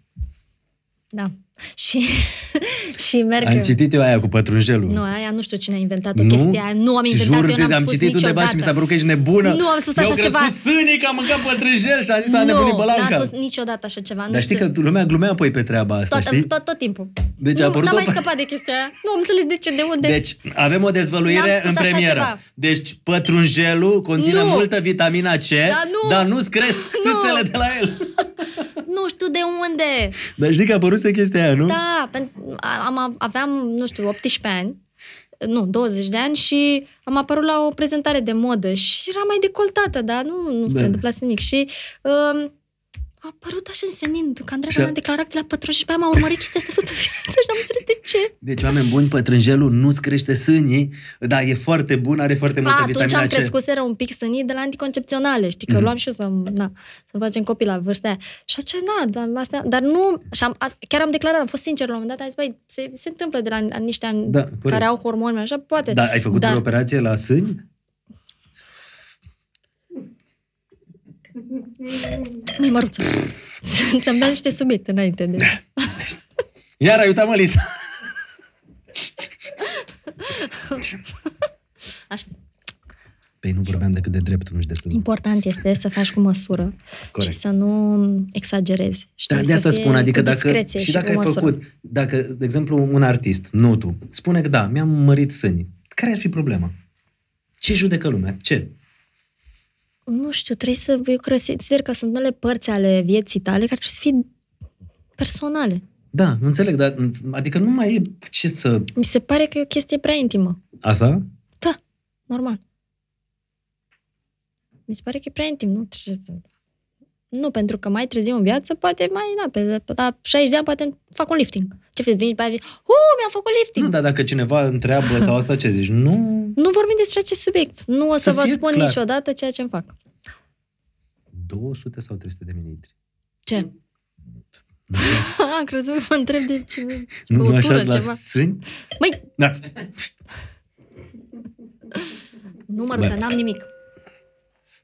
Da. Și, <laughs> și merg... Am citit eu aia cu pătrunjelul. Nu, aia nu știu cine a inventat-o Nu? chestia aia. Nu am inventat Jur eu, n-am de, am spus citit undeva niciodată. și mi s-a părut că ești nebună. Nu am spus Mi-au așa crescut ceva. sânii că am mâncat pătrunjel și am zis a nebunit Nu, bălanca. n-am spus niciodată așa ceva. Nu Dar știi știu. că lumea glumea apoi pe treaba asta, tot, știi? tot, tot timpul. Deci a nu, apărut n-am o- mai scăpat de chestia aia. Nu am înțeles de ce, de unde. Deci avem o N-am dezvăluire spus în așa premieră. ceva. Deci pătrunjelul conține Nu. multă vitamina C, Dar nu. dar nu-ți cresc <laughs> Nu. țâțele de la el. Nu știu de unde. Dar știi că a apărut chestia aia, nu? Da, pen- am, aveam, nu știu, 18 ani, nu, 20 de ani și am apărut la o prezentare de modă și era mai decoltată, dar nu, nu Da. se întâmplase nimic. Și um, a apărut așa în senin, că Andreea Și a- mi-a declarat la pătrun și pe aia m-a urmărit chestia asta toată viața și n-am înțeles de ce. Deci, oameni buni, pătrunjelul nu-ți crește sânii, dar e foarte bun, are foarte multă A, atunci vitamina am C. crescuseră un pic sânii de la anticoncepționale, știi, că Mhm. luam și eu să, na, să facem copii la vârsta aia. Și aceea, na, dar, astea, dar nu, și am, a, chiar am declarat, am fost sincer la un moment dat, am zis, băi, se, se întâmplă de la an- niște ani Da, corect. care au hormoni, așa, poate. Da, ai făcut dar, o operație la sâni? Măi, măruță, ți-am dat niște subiecte înainte de... Iar ai uitat mă lista. Așa. Păi nu vorbeam decât de dreptul, nu și de stângul. Important este să faci cu măsură Corect. și să nu exagerezi. Și Da, trebuie de să asta fie spun, adică cu dacă, discreție și dacă cu ai măsură. făcut, dacă, de exemplu, un artist, nu tu, spune că da, mi-am mărit sânii, care ar fi problema? Ce judecă lumea? Ce? Nu știu, trebuie să... Eu consider că sunt unele părți ale vieții tale care trebuie să fie personale. Da, înțeleg, dar adică nu mai e ce să... Mi se pare că e o chestie prea intimă. Asta? Da, normal. Mi se pare că e prea intim, nu? Nu, pentru că mai târziu în viață, poate mai, da, pe, pe la 60 de ani poate fac un lifting. Ce faci? Vin și pe uh, mi-am făcut lifting. Nu, dar dacă cineva întreabă sau asta, ce zici? Nu, Nu vorbim despre acest subiect. Nu o să, Să vă fie spun clar. niciodată ceea ce îmi fac. 200 sau 300 de mililitri. Ce? <laughs> Am crezut că mă întreb de ce... Nu, nu băutură, așa la ceva. sâni? Măi, Da. nu, Măruța, Bă. n-am nimic.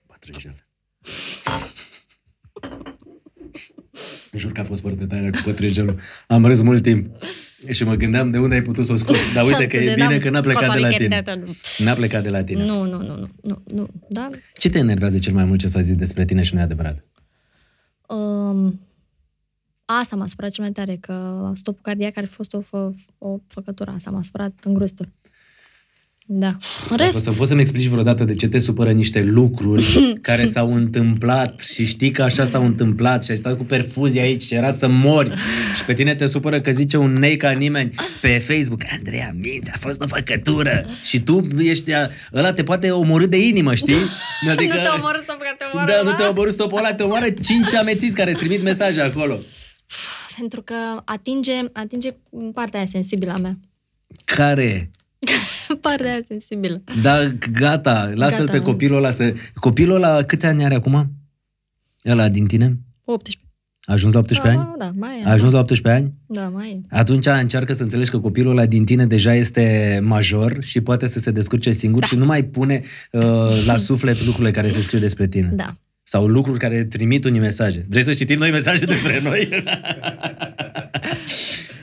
Pătrânjel. Jur că a fost foarte tare cu pătrânjelul. Am râs mult timp. Și mă gândeam de unde ai putut să o scoți. Dar uite <laughs> că e De bine n-am că n-a scos plecat de la o tine. lichidată, nu. N-a plecat de la tine. Nu, nu, nu, nu, nu, nu, da? Ce te enervează cel mai mult ce s-a zis despre tine și nu e adevărat? Um, asta m-a supărat cel mai tare, că stopul cardiac ar fi fost o, fă, o făcătură. Asta m-a supărat îngrozitor. Da. În Dacă o rest, să poți să-mi explici vreodată de ce te supără niște lucruri <laughs> care s-au întâmplat și știi că așa s-au întâmplat și ai stat cu perfuzie aici și era să mori și pe tine te supără că zice un nei ca nimeni pe Facebook Andreea, minți, a fost o făcătură și tu ești, a- ăla te poate omorâ de inimă, știi? <laughs> Adică, nu te omorâ stopul, că te omoră, Da, nu te omorâ stopul ăla, te omoară cinci amețiți care îți trimit mesaje acolo. Pentru că atinge, atinge partea aia sensibilă a mea. Care? <laughs> <laughs> partea aia sensibilă. Da, gata, lasă-l Gata. pe copilul ăla să... Copilul ăla câte ani are acum? Ăla din tine? 18. A ajuns la 18 da, ani? Da, mai e. A ajuns la 18 ani? Da, mai e. Atunci încearcă să înțelegi că copilul ăla din tine deja este major și poate să se descurce singur Da. și nu mai pune uh, la suflet lucrurile care se scriu despre tine. Da. Sau lucruri care trimit unii mesaje. Vrei să citim noi mesaje despre noi? <laughs>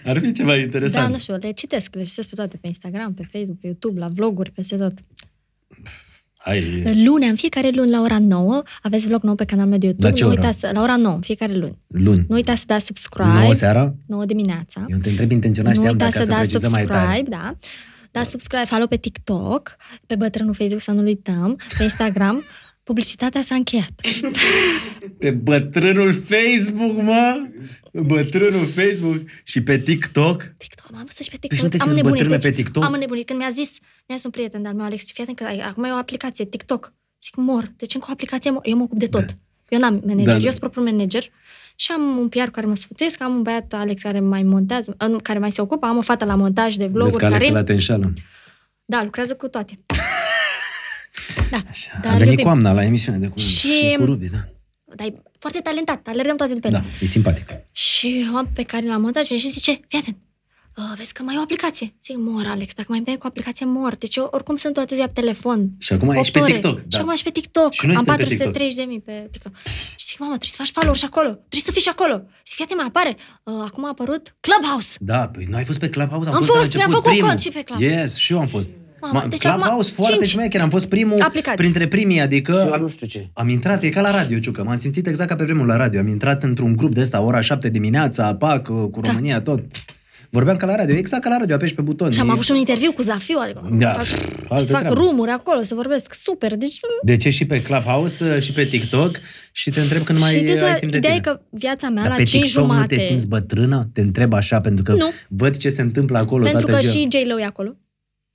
Ar fi ceva Da, interesant. nu știu, le citesc, le citesc pe toate, pe Instagram, pe Facebook, pe YouTube, la vloguri, peste tot. Hai, Luni, în fiecare luni la ora 9, aveți vlog nou pe canalul meu de YouTube. La ce nu oră? uitați, să- la ora 9, în fiecare luni. luni. Nu uitați să dați subscribe. 9 seara? 9 dimineața. Eu te întreb intenționat, nu știam uitați dacă să să dați precizăm mai tare. subscribe, da. Dați subscribe, follow pe TikTok, pe bătrânul Facebook, să nu-l uităm, pe Instagram. Publicitatea s-a încheiat. Pe bătrânul Facebook, mă! Bătrânul Facebook și pe TikTok. TikTok, am văzut și pe Deci TikTok. nu te am simți înnebunit. bătrână pe TikTok? Am înnebunit. Când mi-a zis, mi-a zis un prieten de-al meu, Alex, fii atent că ai- acum e o aplicație, TikTok. Zic, mor. Deci încă o aplicație, mor. eu mă ocup de tot. Eu n-am manager, Da, da. eu sunt propriul manager. Și am un PR cu care mă sfătuiesc, am un băiat, Alex, care mai montează, uh, nu, care mai se ocupă, am o fată la montaj de Vezi vloguri, că Alex care... la te înșală. Da, lucrează cu toate. Da, Așa. dar a venit iubim. coamna la emisiune de cu Și- și cu Rubi, da. Dar e foarte talentat, alergăm toate după el. Da, e simpatic. Și o am pe care l-am montat și zice, fii atent, uh, vezi că mai e o aplicație. Zic, mor, Alex, dacă mai îmi dai cu aplicație, mor. Deci eu oricum sunt toată ziua pe telefon. Și acum Opt ești pe ore. TikTok, Și da. acum ești pe TikTok. Și noi am suntem pe 430 de mii pe TikTok. Și zic, mamă, trebuie să faci follow și acolo. Trebuie să fii și acolo. Zic, fii atent, mai apare. Uh, acum a apărut Clubhouse. Da, păi nu ai fost pe Clubhouse? Am la fost, început mi-am făcut primul. cont și pe Clubhouse. Yes, și eu am fost. Mamă, Ma, deci Clubhouse acum foarte cinci șmecher, am fost primul aplicații. printre primii, adică... La nu știu ce. Am intrat, e ca la radio, Ciucă, m-am simțit exact ca pe vremuri la radio. Am intrat într-un grup de ăsta, ora 7 dimineața, PAC, cu Da. România, tot. Vorbeam ca la radio, exact ca la radio, apeși pe buton. Și am E- avut și un interviu cu Zafiu. Adică, Da, tot- altă și să fac treabă. rumuri acolo, să vorbesc super. Deci, De ce și pe Clubhouse și pe TikTok și te întreb când mai și de, ai timp de ideea tine. e că viața mea Dar la pe 5 TikTok jumate... nu te simți bătrână? Te întreb așa, pentru că Nu. văd ce se întâmplă acolo pentru toată că ziua. și J-Lo e acolo.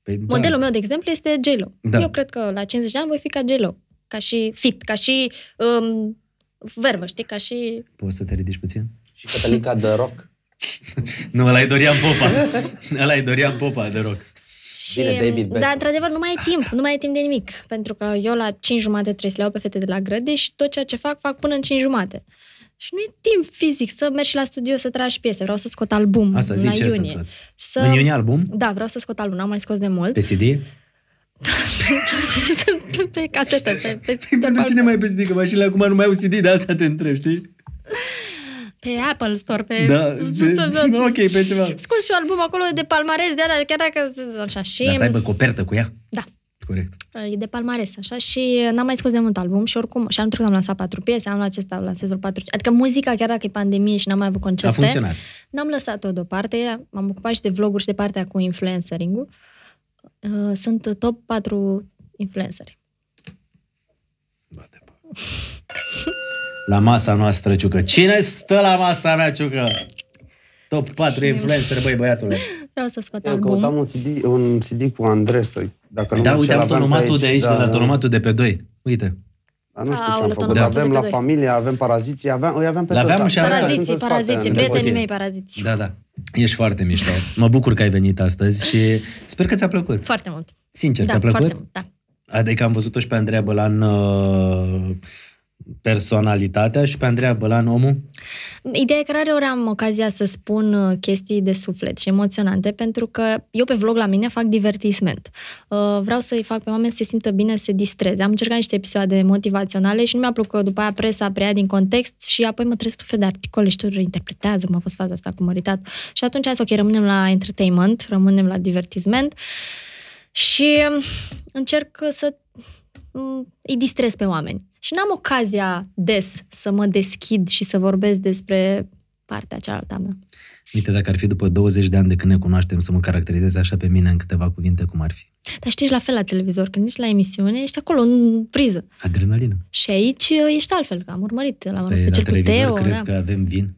Păi, da. Modelul meu, de exemplu, este J-Lo. Da. Eu cred că la 50 de ani voi fi ca J-Lo. Ca și fit, ca și um, vervă, știi? Ca și... Poți să te ridici puțin? Și Cătălinca de rock. <laughs> Nu, ăla e Dorian Popa. <laughs> ăla e Dorian Popa de rock. și Bine, David Beckham. Dar, într-adevăr, nu mai e timp. Nu mai e timp de nimic. Pentru că eu la 5 jumate trebuie să le iau pe fete de la grăde și tot ceea ce fac, fac până în 5 jumate. Și nu e timp fizic să mergi și la studio să tragi piese. Vreau să scot album Asta la zic ce să iunie. scoți. Să... În iunie album? Da, vreau să scot album. N-am mai scos de mult. Pe CD? pe casetă, pe, pe, pe, Pentru cine mai pe CD? Că mașinile acum nu mai au CD, de asta te întreb, știi? pe Apple Store, pe... Da, pe, <laughs> ok, pe ceva. Scos și un album acolo de palmares de alea, chiar dacă... Așa, și... Dar să aibă copertă cu ea. Da, Corect. e de palmares, așa, și n-am mai scos de mult album și oricum, și anul trecut am lansat patru piese, anul acesta lansez 4 Adică muzica, chiar dacă e pandemie și n-am mai avut A concerte, funcționat. n-am lăsat-o deoparte, m-am ocupat și de vloguri și de partea cu influencering-ul. Uh, Sunt top 4 influenceri. Bate pa. <laughs> La masa noastră, Ciucă. Cine stă la masa mea, Ciucă? Top 4 influencer, băi, băiatule. Vreau să scot Eu album. căutam un CD, un CD cu Andresoi. Dacă nu Da, mă uite, înșel, am aveam pe tonomatul de aici, de la da. tonomatul de pe 2. Uite. Dar nu știu ce am Aoleu, făcut. tonomatul Avem de la pe doi. familie, avem paraziții, aveam, îi aveam pe L-aveam toți. și aveam. Sunt Paraziții, în spate, paraziții, în prietenii ok. mei paraziți. Da, da. Ești foarte mișto. Mă bucur că ai venit astăzi și sper că ți-a plăcut. Foarte mult. Sincer, da, ți-a plăcut? foarte mult, da. Adică am văzut-o și pe Andreea Bălan uh, personalitatea și pe Andreea Bălan omul. Ideea e că rare ori am ocazia să spun uh, chestii de suflet și emoționante, pentru că eu pe vlog la mine fac divertisment. Uh, Vreau să-i fac pe oameni să se simtă bine, să se distreze. Am încercat niște episoade motivaționale și nu mi-a plăcut că după aia presa preia din context și apoi mă trezesc tot fel de articole și tu interpretează, cum a fost faza asta cu măritat. Și atunci am zis, ok, rămânem la entertainment, rămânem la divertisment și um, încerc să um, îi distrez pe oameni. Și n-am ocazia des să mă deschid și să vorbesc despre partea cealaltă a mea. Uite, dacă ar fi după 20 de ani de când ne cunoaștem să mă caracterizezi așa pe mine în câteva cuvinte, cum ar fi? Dar știi, ești la fel la televizor, când ești la emisiune, ești acolo în priză. Adrenalină. Și aici uh, ești altfel, că am urmărit la, Pe pe la cel cu televizor Teo. crezi Da. că avem vin?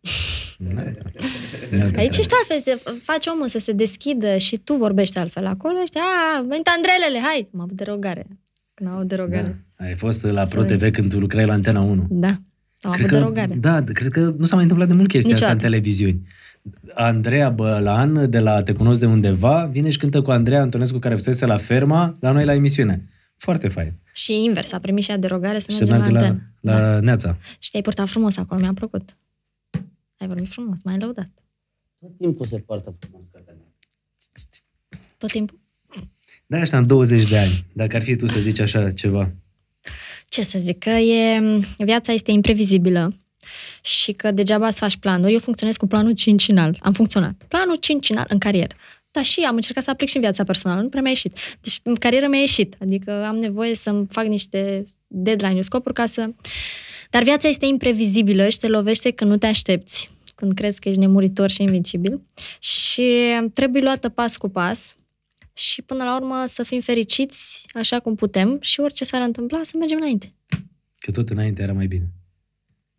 <laughs> Aici ești altfel, se faci omul să se deschidă și tu vorbești altfel. Acolo ești, a, venit Andrelele, hai! Am avut derogare. Când am avut derogare. Da. Ai fost la Pro Să TV când tu lucrai la Antena 1. Da. da. Am Cred avut că, derogare. da, cred că nu s-a mai întâmplat de mult chestia Niciodată. asta în televiziuni. Andreea Bălan, de la Te cunosc de undeva, vine și cântă cu Andreea Antonescu, care fusese la ferma, la noi la emisiune. Foarte fain. Și invers, a primit și ea derogare să Și mergem la meargă la, antenă. la Da. Neața. Și te-ai purtat frumos acolo, mi-a plăcut. Ai vorbit frumos, m-ai lăudat. Tot timpul se poartă frumos, Cătălin. Tot timpul. Da, ăștia în 20 de ani. Dacă ar fi tu să zici așa ceva. Ce să zic, că e, viața este imprevizibilă și că degeaba să faci planuri. Eu funcționez cu planul cincinal. Am funcționat. Planul cincinal în carieră. Da, și am încercat să aplic și în viața personală. Nu prea mi-a ieșit. Deci, în carieră mi-a ieșit. Adică am nevoie să-mi fac niște deadline-uri, scopuri ca să... Dar viața este imprevizibilă și te lovește când nu te aștepți, când crezi că ești nemuritor și invincibil și trebuie luată pas cu pas și până la urmă să fim fericiți așa cum putem și orice s-ar întâmpla să mergem înainte. Că tot înainte era mai bine.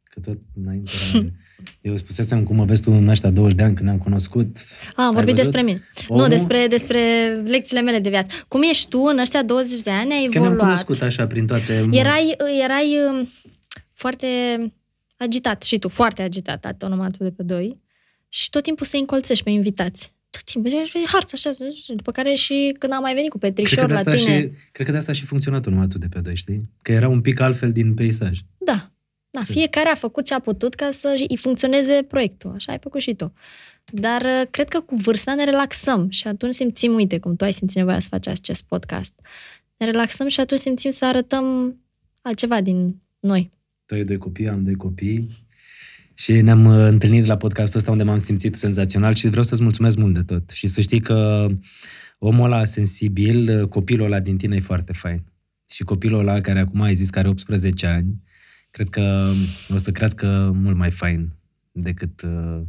Că tot înainte era mai bine. <laughs> Eu spusesem cum mă vezi tu în ăștia 20 de ani când ne-am cunoscut. A, am Ai vorbit văzut? despre mine. Omul- Nu, despre, despre lecțiile mele de viață. Cum ești tu în ăștia 20 de ani, ai Că ne-am evoluat. cunoscut așa prin toate... Erai, erai um, foarte agitat și tu, foarte agitat, autonomatul de pe doi și tot timpul să încolțești pe invitați. Tot timpul, e harță așa, după care și când am mai venit cu Cred că, Petrișor de la asta tine. și, cred că de asta și funcționa tonomatul de pe doi, știi? Că era un pic altfel din peisaj. Da. Da, fiecare a făcut ce a putut ca să îi funcționeze proiectul. Așa ai făcut și tu. Dar uh, cred că cu vârsta ne relaxăm și atunci simțim, uite, cum tu ai simțit nevoia să faci acest podcast. Ne relaxăm și atunci simțim să arătăm altceva din noi. Tu ai doi copii, am doi copii. Și ne-am uh, întâlnit la podcastul ăsta unde m-am simțit senzațional și vreau să-ți mulțumesc mult de tot. Și să știi că omul ăla sensibil, uh, copilul ăla din tine e foarte fain. Și copilul ăla care acum ai zis că are 18 ani, cred că o să crească mult mai fain decât uh,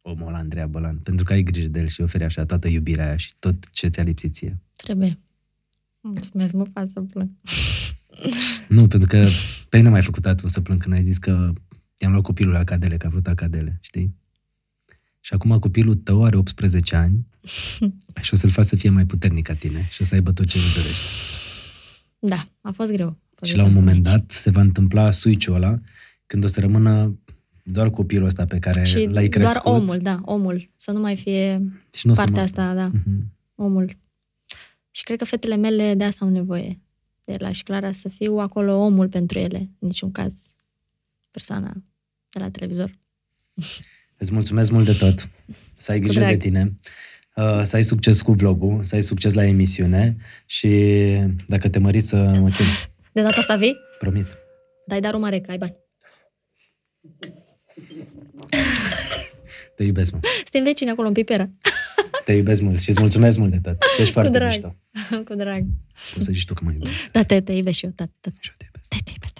omul ăla, Andreea Bălan. Pentru că ai grijă de el și oferi așa toată iubirea aia și tot ce ți-a lipsit ție. Trebuie. Mulțumesc, mă fac să plâng. Nu, pentru că pe mine m-ai făcut atunci să plâng când ai zis că i-am luat copilul la acadele, că a vrut acadele, știi? Și acum copilul tău are 18 ani <laughs> și o să-l faci să fie mai puternic ca tine și o să aibă tot ce își dorește. Da, a fost greu. A fost Și la un greu moment aici. dat se va întâmpla switch-ul ăla când o să rămână doar copilul ăsta pe care Și l-ai crescut. doar omul, da, omul. Să nu mai fie și nu o să partea mă... asta, da. Mhm. omul. Și cred că fetele mele de asta au nevoie. De la și Clara să fiu acolo omul pentru ele, în niciun caz persoana de la televizor. Îți mulțumesc mult de tot. Să ai Cu grijă de drag. tine. Uh, să ai succes cu vlogul, să ai succes la emisiune și dacă te măriți să mă chem. De data asta vii? Promit. Dai darul mare, că ai bani. Te iubesc, mă. Suntem vecini acolo în Pipera. Te iubesc mult și îți mulțumesc mult de tot. Și ești foarte drag. mișto. Cu drag. O să zici tu că mă iubești. Da, te, te iubesc și eu. Da, da, Și eu te iubesc. te, te iubesc.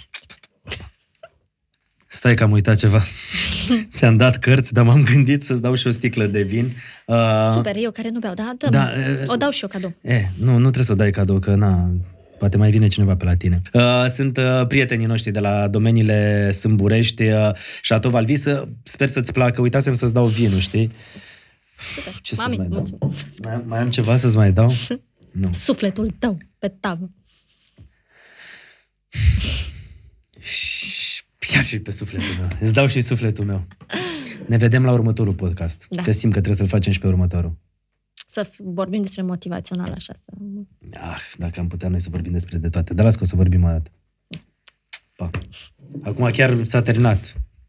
Stai că am uitat ceva. <laughs> Ți-am dat cărți, dar m-am gândit să-ți dau și o sticlă de vin. Uh, Super, eu care nu beau, da, dă Da, da, e- O dau și eu cadou. E, nu, nu trebuie să o dai cadou, că na, Poate mai vine cineva pe la tine. Uh, sunt uh, prietenii noștri de la domeniile Sâmburești, uh, Chateau Valvis. Uh, Sper să-ți placă. Uitasem să-ți dau vinul, știi? Ce să-ți Mami, mai dau? mulțumesc. Mai, mai am ceva să-ți mai dau? <laughs> Nu. Sufletul tău pe tavă. Ia și pe sufletul meu. Îți dau și sufletul meu. Ne vedem la următorul podcast. Da. Că simt că trebuie să-l facem și pe următorul. Să f- vorbim despre motivațional așa. Să... Ah, dacă am putea noi să vorbim despre de toate. Dar las că o să vorbim o dată. Pa. Acum chiar s-a terminat.